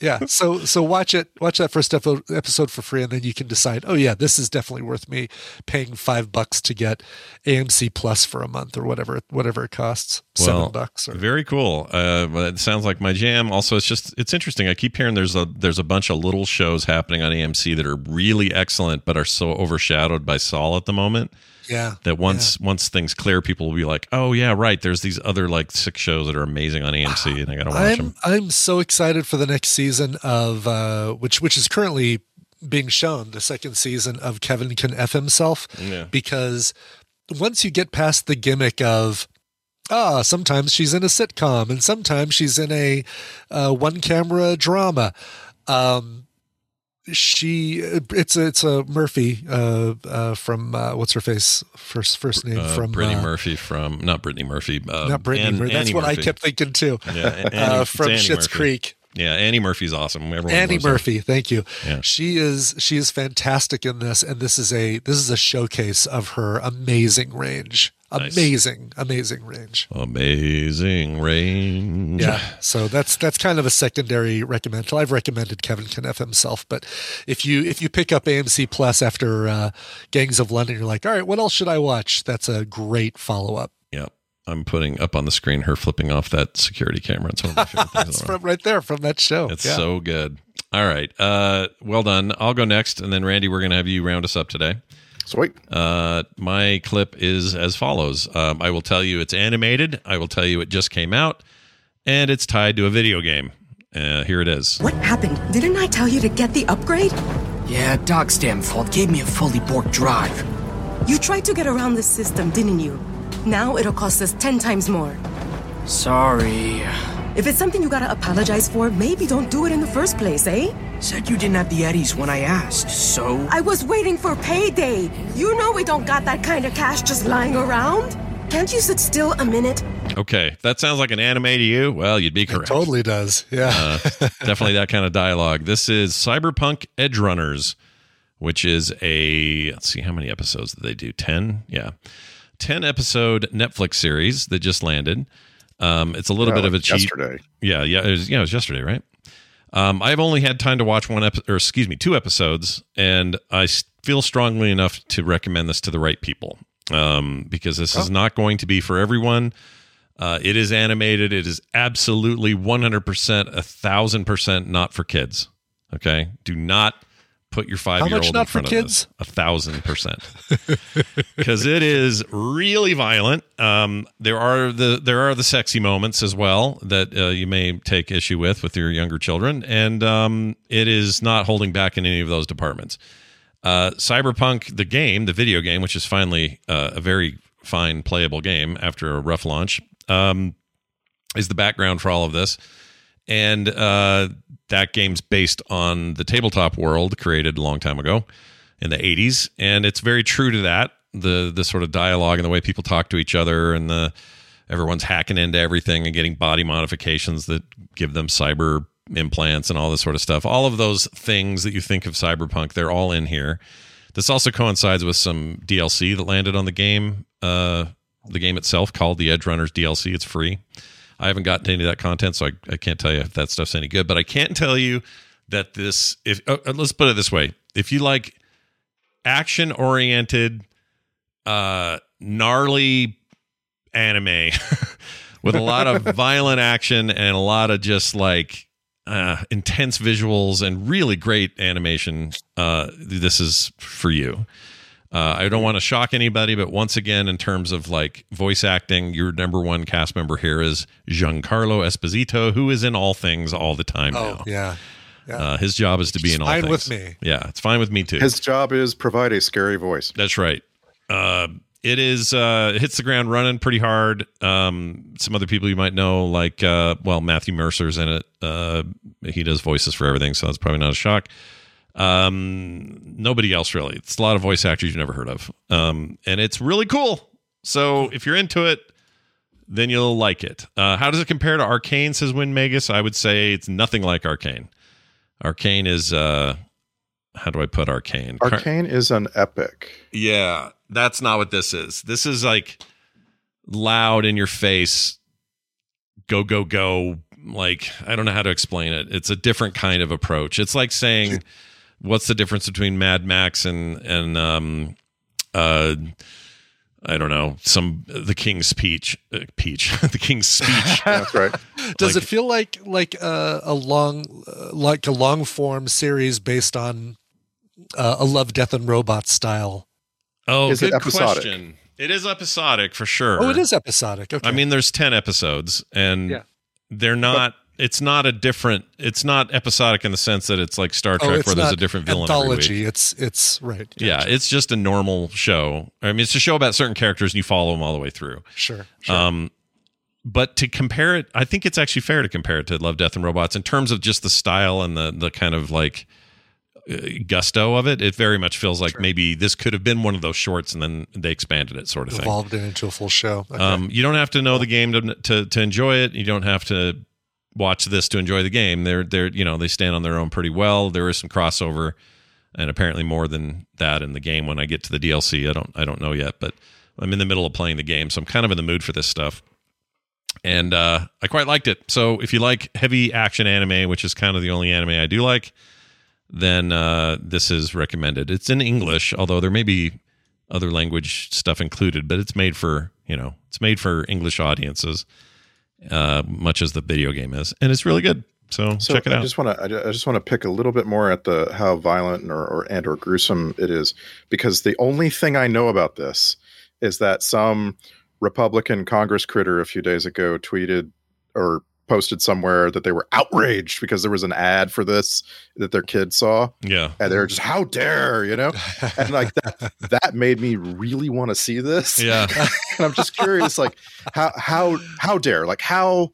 Yeah. So so watch it. Watch that first episode for free, and then you can decide. Oh yeah, this is definitely worth me paying five bucks to get AMC Plus for a month or whatever whatever it costs. Seven bucks. Or, Very cool. Uh, it sounds like my jam. Also, it's just it's interesting. I keep hearing there's a there's a bunch of little shows happening on AMC that are really excellent, but are so overshadowed by Saul at the moment. Yeah. That once once things clear, people will be like, oh yeah, right. There's these other like six shows that are amazing on AMC, and I gotta watch I'm them. I'm so excited for the next season of uh, which which is currently being shown the second season of Kevin Can F himself Yeah. because once you get past the gimmick of ah sometimes she's in a sitcom and sometimes she's in a uh, one camera drama um she it's a it's a Murphy uh uh from uh what's her face first first name Uh, from Brittany uh, Murphy from not Brittany Murphy, uh, not Brittany Ann- Murphy. That's Annie what I kept thinking too. Yeah, Annie- uh, from Schitt's Murphy. Creek. Yeah, Annie Murphy's awesome. Everyone Annie loves her. Murphy, thank you. Yeah. She is she is fantastic in this, and this is a this is a showcase of her amazing range. Nice. Amazing, amazing range. Amazing range. Yeah. So that's that's kind of a secondary recommendation. I've recommended Kevin Can F himself, but if you if you pick up AMC Plus after uh, Gangs of London, you're like, all right, what else should I watch? That's a great follow up. Yeah. I'm putting up on the screen her flipping off that security camera. It's one of my favorite things. in That's the world. from right there from that show. It's Yeah. so good. All right. Uh, well done. I'll go next, and then Randy, we're going to have you round us up today. Sweet. Uh, my clip is as follows. Um, I will tell you it's animated. I will tell you it just came out, and it's tied to a video game. Uh, here it is. What happened? Didn't I tell you to get the upgrade? Yeah, Doc's damn fault gave me a fully borked drive. You tried to get around the system, didn't you? Now it'll cost us 10 times more. Sorry. If it's something you gotta apologize for, maybe don't do it in the first place, eh? Said you didn't have the Eddies when I asked, so. I was waiting for payday. You know we don't got that kind of cash just lying around. Can't you sit still a minute? Okay, that sounds like an anime to you. Well, you'd be correct. It Totally does. Yeah. Uh, definitely that kind of dialogue. This is Cyberpunk Edgerunners, which is a let's see how many episodes did they do? Ten, yeah, ten episode Netflix series that just landed. Um, it's a little Yeah, bit of a cheat. yesterday. Yeah, yeah, it was, yeah, it was yesterday, right? Um, I've only had time to watch one episode, or excuse me, two episodes, and I feel strongly enough to recommend this to the right people um, because this is not going to be for everyone. Uh, it is animated. It is absolutely 100%, a thousand percent not for kids. Okay. Do not put your five year old in not for front of kids? this. A thousand percent. Because it is really violent. Um, there are the there are the sexy moments as well that uh, you may take issue with with your younger children, and um, it is not holding back in any of those departments. Uh, Cyberpunk, the game, the video game, which is finally uh, a very fine playable game after a rough launch, um, is the background for all of this. And uh, that game's based on the tabletop world created a long time ago in the 80s. And it's very true to that the the sort of dialogue and the way people talk to each other and the everyone's hacking into everything and getting body modifications that give them cyber implants and all this sort of stuff. All of those things that you think of cyberpunk, they're all in here. This also coincides with some DLC that landed on the game, uh, the game itself called the Edgerunners DLC. It's free. I haven't gotten any of that content, so I, I can't tell you if that stuff's any good. But I can tell you that this, if uh, uh, let's put it this way, if you like action oriented, uh, gnarly anime with a lot of violent action and a lot of just like uh, intense visuals and really great animation, uh, this is for you. Uh, I don't want to shock anybody, but once again, in terms of like voice acting, your number one cast member here is Giancarlo Esposito, who is in all things all the time Oh, now. yeah. Yeah. Uh, his job is to be It's in all fine things. with me. Yeah, it's fine with me too. His job is provide a scary voice. That's right. Uh, it is uh, it hits the ground running pretty hard. Um, some other people you might know, like uh, well, Matthew Mercer's in it. Uh, he does voices for everything, so that's probably not a shock. Um, nobody else really. It's a lot of voice actors you've never heard of, um, and it's really cool. So if you're into it, then you'll like it. Uh, how does it compare to Arcane? Says Win Magus. I would say it's nothing like Arcane. Arcane is uh, how do I put Arcane? Car- Arcane is an epic. yeah, that's not what this is. This is like loud in your face, go, go, go. Like, I don't know how to explain it. It's a different kind of approach. It's like saying, what's the difference between Mad Max and, and, um, uh, I don't know, some, the King's Speech, uh, Peach, the King's Speech. That's right. Does Like- it feel like like uh, a long uh, like a long form series based on uh, a Love, Death, and Robots style? Oh, Is it good episodic? question. It is episodic for sure. Oh, it is episodic. Okay. I mean, there's 10 episodes and Yeah. they're not, it's not a different, it's not episodic in the sense that it's like Star Oh, Trek it's where there's a different villain every anthology. week. It's it's right. Yeah, it's just a normal show. I mean, it's a show about certain characters and you follow them all the way through. Sure. sure. Um, but to compare it, I think it's actually fair to compare it to Love, Death, and Robots in terms of just the style and the the kind of like uh, gusto of it. It very much feels like maybe this could have been one of those shorts and then they expanded it, sort of thing. Evolved it into a full show. Okay. Um, you don't have to know the game to, to to enjoy it. You don't have to watch this to enjoy the game. They're they're you know they stand on their own pretty well. There is some crossover, and apparently more than that in the game. When I get to the DLC, I don't I don't know yet, but I'm in the middle of playing the game, so I'm kind of in the mood for this stuff. And uh, I quite liked it. So if you like heavy action anime, which is kind of the only anime I do like, then uh, this is recommended. It's in English, although there may be other language stuff included, but it's made for you know it's made for English audiences, uh, much as the video game is, and it's really good. So, So check it I out. just want to. I I just want to pick a little bit more at the how violent or, or and or gruesome it is, because the only thing I know about this is that some Republican Congress critter a few days ago tweeted or posted somewhere that they were outraged because there was an ad for this that their kids saw, yeah, and they're just how dare you know, and like that that made me really want to see this. Yeah. and I'm just curious, like how how how dare like how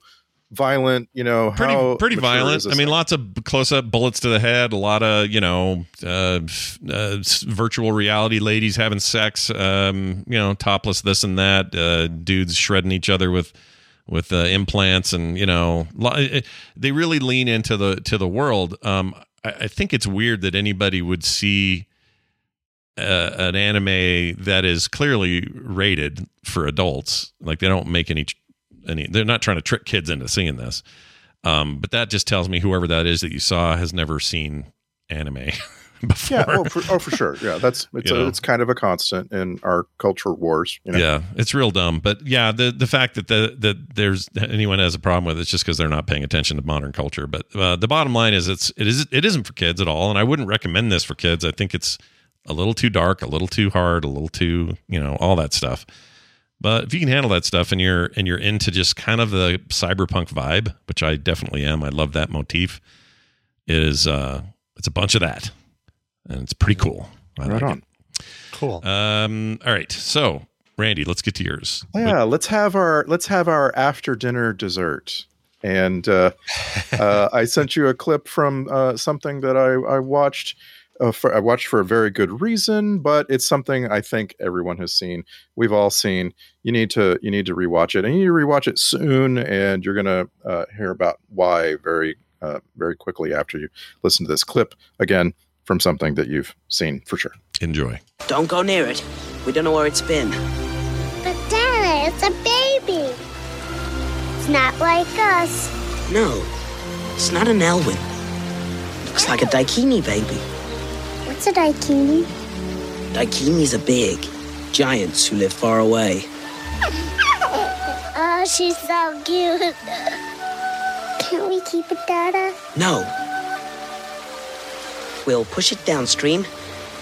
violent you know pretty how pretty violent. I mean, thing? lots of close up bullets to the head. A lot of you know, uh, uh, virtual reality ladies having sex. Um, you know, topless this and that. Uh, dudes shredding each other with with uh, implants, and you know, eh, they really lean into the to the world. Um, I, I think it's weird that anybody would see. Uh, an anime that is clearly rated for adults, like they don't make any any. They're not trying to trick kids into seeing this. Um, but that just tells me whoever that is that you saw has never seen anime before. Yeah, oh for, oh, for sure. Yeah, that's it's a, it's kind of a constant in our culture wars. You know? Yeah, it's real dumb. But yeah, the the fact that the that there's anyone has a problem with it's just because they're not paying attention to modern culture. But uh, the bottom line is it's it is it isn't for kids at all, and I wouldn't recommend this for kids. I think it's a little too dark, a little too hard, a little too you know all that stuff. But if you can handle that stuff and you're and you're into just kind of the cyberpunk vibe, which I definitely am, I love that motif. It is uh it's a bunch of that, and it's pretty cool. I Right like on. Cool. Um, all right, so Randy, let's get to yours. Yeah, let's have our let's have our after dinner dessert. And uh, uh, I sent you a clip from uh, something that I, I watched. Uh, for, I watched for a very good reason, but it's something I think everyone has seen. We've all seen. You need to you need to rewatch it, and you need to rewatch it soon. And you're gonna uh, hear about why very uh, very quickly after you listen to this clip again from something that you've seen for sure. Enjoy. Don't go near it. We don't know where it's been. But Dad, it's a baby. It's not like us. No, it's not an Elwyn. Looks like a Daikini baby. What's a daikini? Daikinis are big, giants who live far away. Oh, she's so cute. Can't we keep it, Dada? No. We'll push it downstream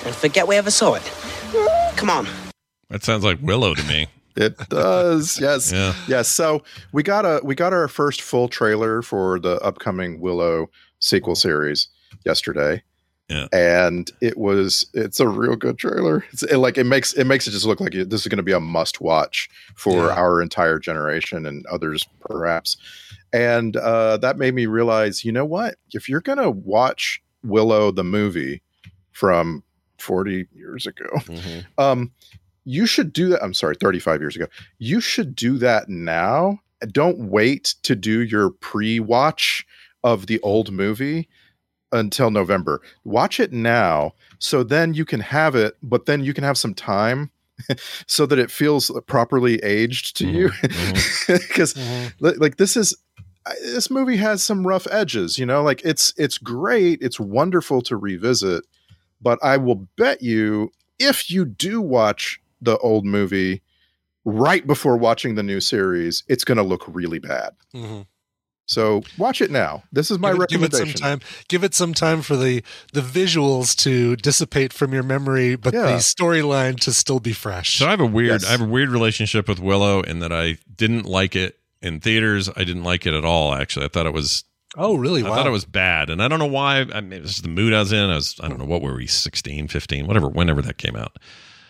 and forget we ever saw it. Come on. That sounds like Willow to me. It does. Yes. Yeah. Yes. So we got a we got our first full trailer for the upcoming Willow sequel series yesterday. Yeah. And it was it's a real good trailer. It's it, like it makes it makes it just look like it, this is going to be a must watch for Yeah. our entire generation and others perhaps. And uh, that made me realize, you know what? If you're going to watch Willow the movie from 40 years ago, mm-hmm. um, you should do that. I'm sorry, 35 years ago. You should do that now. Don't wait to do your pre watch of the old movie until November. Watch it now so then you can have it, but then you can have some time so that it feels properly aged to you. Mm-hmm. Mm-hmm. Because like this is I- this movie has some rough edges, you know, like it's it's great, it's wonderful to revisit, but I will bet you if you do watch the old movie right before watching the new series, it's going to look really bad. Mhm. So watch it now. This is my give it, give it some time. Give it some time for the the visuals to dissipate from your memory, but the storyline to still be fresh. So I have a weird Yes. I have a weird relationship with Willow in that I didn't like it in theaters. I didn't like it at all. Actually, I thought it was. Oh, really? I Wow. thought it was bad, and I don't know why. I mean, it was the mood I was in. I was. I don't know what were we 16, 15, whatever. Whenever that came out,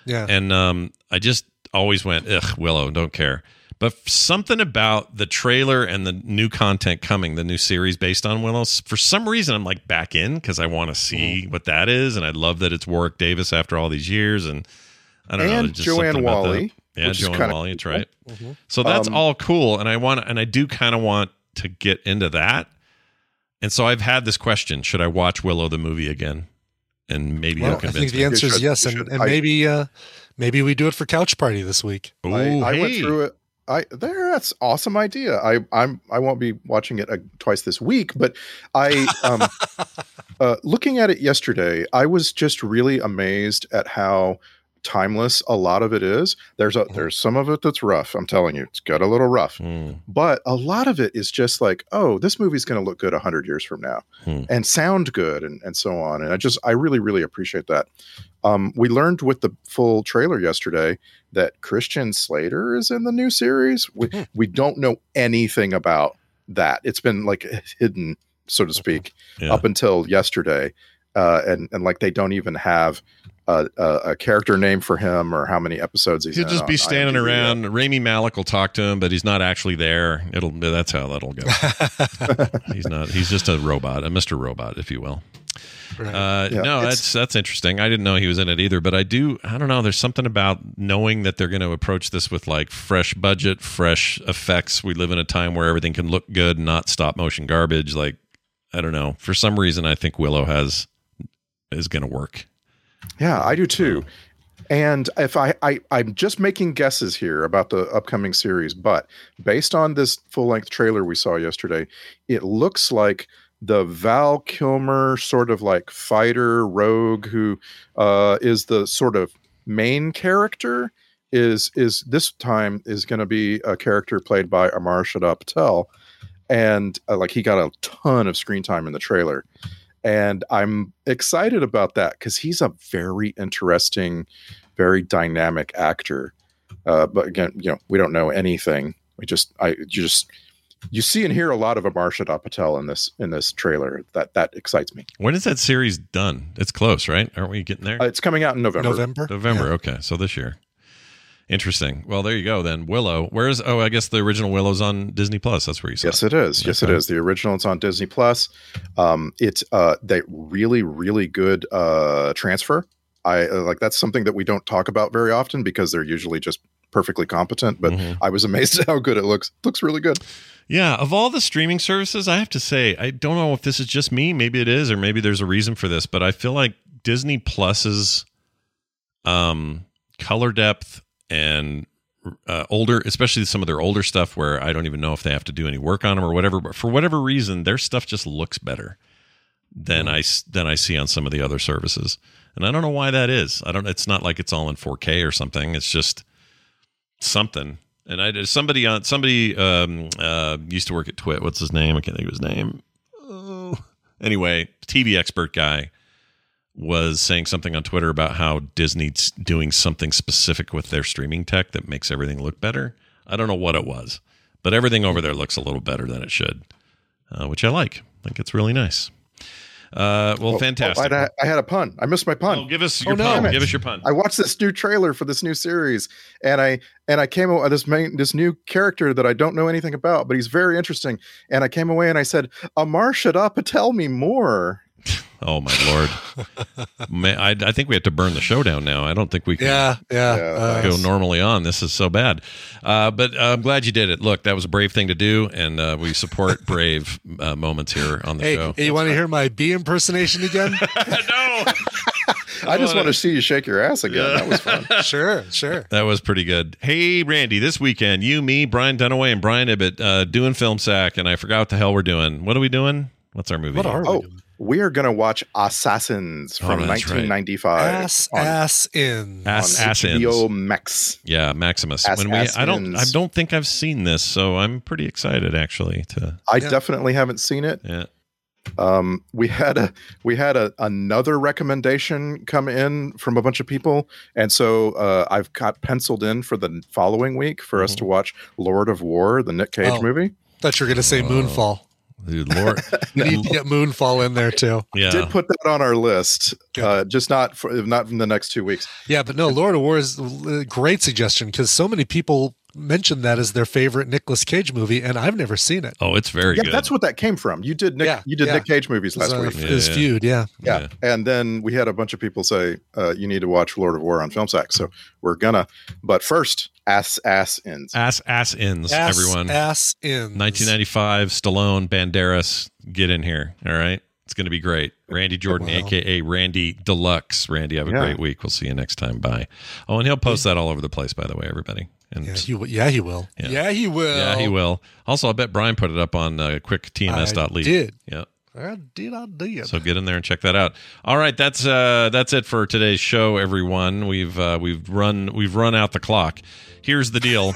Yeah. and um, I just always went, ugh, Willow, don't care. But something about the trailer and the new content coming, the new series based on Willow, for some reason I'm like back in because I want to see what that is, and I love that it's Warwick Davis after all these years, and I don't know, And there's just Joanne something about that. Whalley, yeah, which is Joanne kinda Whalley, that's cool. right. Mhm. So that's Um, all cool, and I want, and I do kind of want to get into that. And so I've had this question: Should I watch Willow the movie again? And maybe Well, you'll I think the me. answer is should- yes, you and, should. and I- maybe uh, maybe we do it for couch party this week. Ooh, I, I went through it. I there that's awesome idea. I I'm I won't be watching it uh, twice this week, but I um uh looking at it yesterday, I was just really amazed at how timeless a lot of it is. There's a there's some of it that's rough. I'm telling you, it's got a little rough. Mm, But a lot of it is just like, oh, this movie's going to look good 100 years from now Hmm. and sound good and, and so on. And I just, I really, really appreciate that. Um, we learned with the full trailer yesterday that Christian Slater is in the new series. We, we don't know anything about that. It's been like hidden, so to speak, Yeah. up until yesterday. Uh, and, and like they don't even have a, a, a character name for him or how many episodes he's He'll just be standing IMDb. around. Rami Malek will talk to him, but he's not actually there. It'll that's how that'll go. he's not. He's just a robot, a Mister Robot, if you will. Right. Uh, Yeah, no, it's- that's that's interesting. I didn't know he was in it either, but I do. I don't know. There's something about knowing that they're going to approach this with like fresh budget, fresh effects. We live in a time where everything can look good, and not stop motion garbage. Like I don't know. For some reason, I think Willow has is going to work. Yeah, I do too. And if I, I I'm just making guesses here about the upcoming series, but based on this full length trailer we saw yesterday, it looks like the Val Kilmer sort of like fighter rogue who uh, is the sort of main character is is this time is going to be a character played by Amar Chadha-Patel, and uh, like he got a ton of screen time in the trailer, and I'm excited about that because he's a very interesting, very dynamic actor. Uh, but again, you know, we don't know anything. We just I you just you see and hear a lot of Amar Chadha-Patel in this in this trailer. That that excites me. When is that series done? It's close, right? Aren't we getting there? Uh, it's coming out in November. November. November. Okay, so this year. Interesting. Well, there you go. Then Willow. Where's? Oh, I guess the original Willow's on Disney Plus. That's where you saw. Yes, it is. Yes, it is. The original is on Disney Plus. Um, it's uh, they really, really good uh, transfer. I uh, like that's something that we don't talk about very often because they're usually just perfectly competent. But I was amazed at how good it looks. looks really good. Yeah, of all the streaming services, I have to say, I don't know if this is just me. Maybe it is, or maybe there's a reason for this. But I feel like Disney Plus's um, color depth and uh, older, especially some of their older stuff, where I don't even know if they have to do any work on them or whatever. But for whatever reason, their stuff just looks better than I than I see on some of the other services, and I don't know why that is. I don't. It's not like it's all in 4K or something. It's just something. And I somebody on somebody um, uh, used to work at TWiT. What's his name? I can't think of his name. Oh. Anyway, TV expert guy was saying something on Twitter about how Disney's doing something specific with their streaming tech that makes everything look better. I don't know what it was, but everything over there looks a little better than it should, uh, which I like. I think it's really nice. Uh, well, Oh, fantastic. oh, I, I had a pun. I missed my pun. Oh, give us your pun. Give us your pun. I watched this new trailer for this new series, and I and I came away this main this new character that I don't know anything about, but he's very interesting. And I came away and I said, Amar Chadha, tell me more. Oh my lord! Man, I, I think we have to burn the show down now. I don't think we can. Yeah, yeah. uh, go normally on. This is so bad, uh, but uh, I'm glad you did it. Look, that was a brave thing to do, and uh, we support brave uh, moments here on the hey, show. hey, you want to hear my bee impersonation again? No. I just want to see you shake your ass again. That was fun. sure, sure. That was pretty good. Hey, Randy, this weekend, you, me, Brian Dunaway, and Brian Ibbott uh, doing Film Sack, and I forgot what the hell we're doing. What are we doing? What's our movie? What are oh, we are going to watch Assassins Oh, from that's right. 1995. Ass, on- ass in. Ass, on ass HBO ins. Max. Yeah, Maximus. Ass- when we, I don't, I don't think I've seen this, so I'm pretty excited actually to. I definitely haven't seen it. Yeah. Um, we had a we had a another recommendation come in from a bunch of people, and so uh, I've got penciled in for the following week for us to watch Lord of War, the Nick Cage Oh. movie. thought you were going to say Moonfall. Dude, Lord, You need to get Moonfall in there too. yeah. Did put that on our list, uh, just not for not in the next two weeks. Yeah, but no, Lord of War is a great suggestion because so many people mention that as their favorite Nicolas Cage movie, and I've never seen it. Oh, it's very yeah, good. that's what that came from. You did Nick, Yeah, you did yeah. Nick Cage movies It was, last uh, week. His feud, yeah. Yeah. And then we had a bunch of people say, uh, you need to watch Lord of War on Film Sack. So we're gonna. But first, ass ass ins. Ass ass ins, Ass, everyone. ass in. 1995, Stallone, Banderas, get in here. All right. It's going to be great. Randy Jordan, Wow. aka Randy Deluxe. Randy, have a Yeah. great week. We'll see you next time. Bye. Oh, and he'll post that all over the place, by the way, everybody. And Yeah, he, will- yeah, he will. Yeah. Yeah, he will. yeah, he will. Also, I bet Brian put it up on uh, quicktms.lead. I did. Yeah. I did. I did. So get in there and check that out. All right, that's uh, that's it for today's show, everyone. We've uh, we've run we've run out the clock. Here's the deal: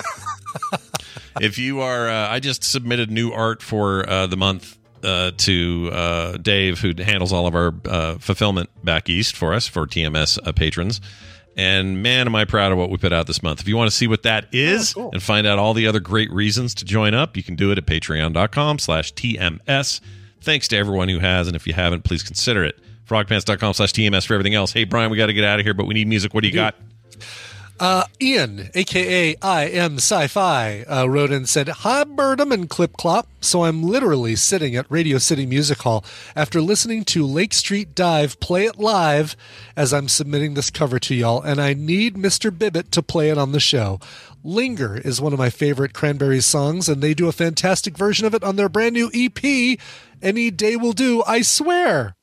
if you are, uh, I just submitted new art for uh, the month uh, to uh, Dave, who handles all of our uh, fulfillment back east for us for TMS uh, patrons. And man, am I proud of what we put out this month. If you want to see what that oh, is and find out all the other great reasons to join up, you can do it at patreon.com slash TMS. Thanks to everyone who has, and if you haven't, please consider it. Frogpants.com slash TMS for everything else. Hey, Brian, we got to get out of here, but we need music. What do you got? Uh, Ian, aka I am Sci-Fi, uh, wrote and said, "Hi, Birdum and Clip Clop." So I'm literally sitting at Radio City Music Hall after listening to Lake Street Dive play it live as I'm submitting this cover to y'all, and I need Mr. Bibbit to play it on the show. Linger is one of my favorite Cranberries songs, and they do a fantastic version of it on their brand new EP. Any day will do, I swear.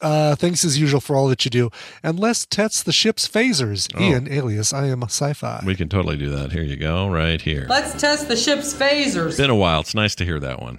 Uh, thanks as usual for all that you do. And let's test the ship's phasers. Oh. Ian, alias I am sci-fi. We can totally do that. Here you go, right here. Let's test the ship's phasers. Been a while. It's nice to hear that one.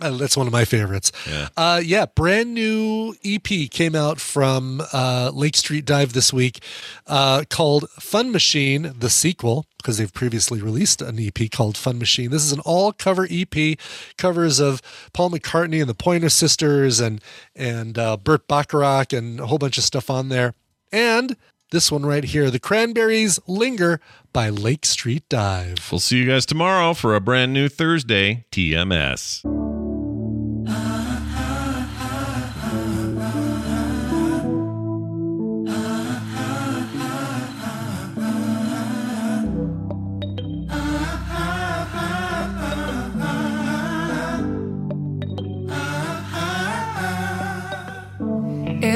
Uh, that's one of my favorites. Yeah. Uh, yeah, brand new EP came out from uh, Lake Street Dive this week uh, called Fun Machine, the sequel because they've previously released an EP called Fun Machine. This is an all cover EP, covers of Paul McCartney and the Pointer Sisters and and uh, Burt Bacharach and a whole bunch of stuff on there. And this one right here, The Cranberries Linger by Lake Street Dive. We'll see you guys tomorrow for a brand new Thursday TMS.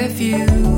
with you.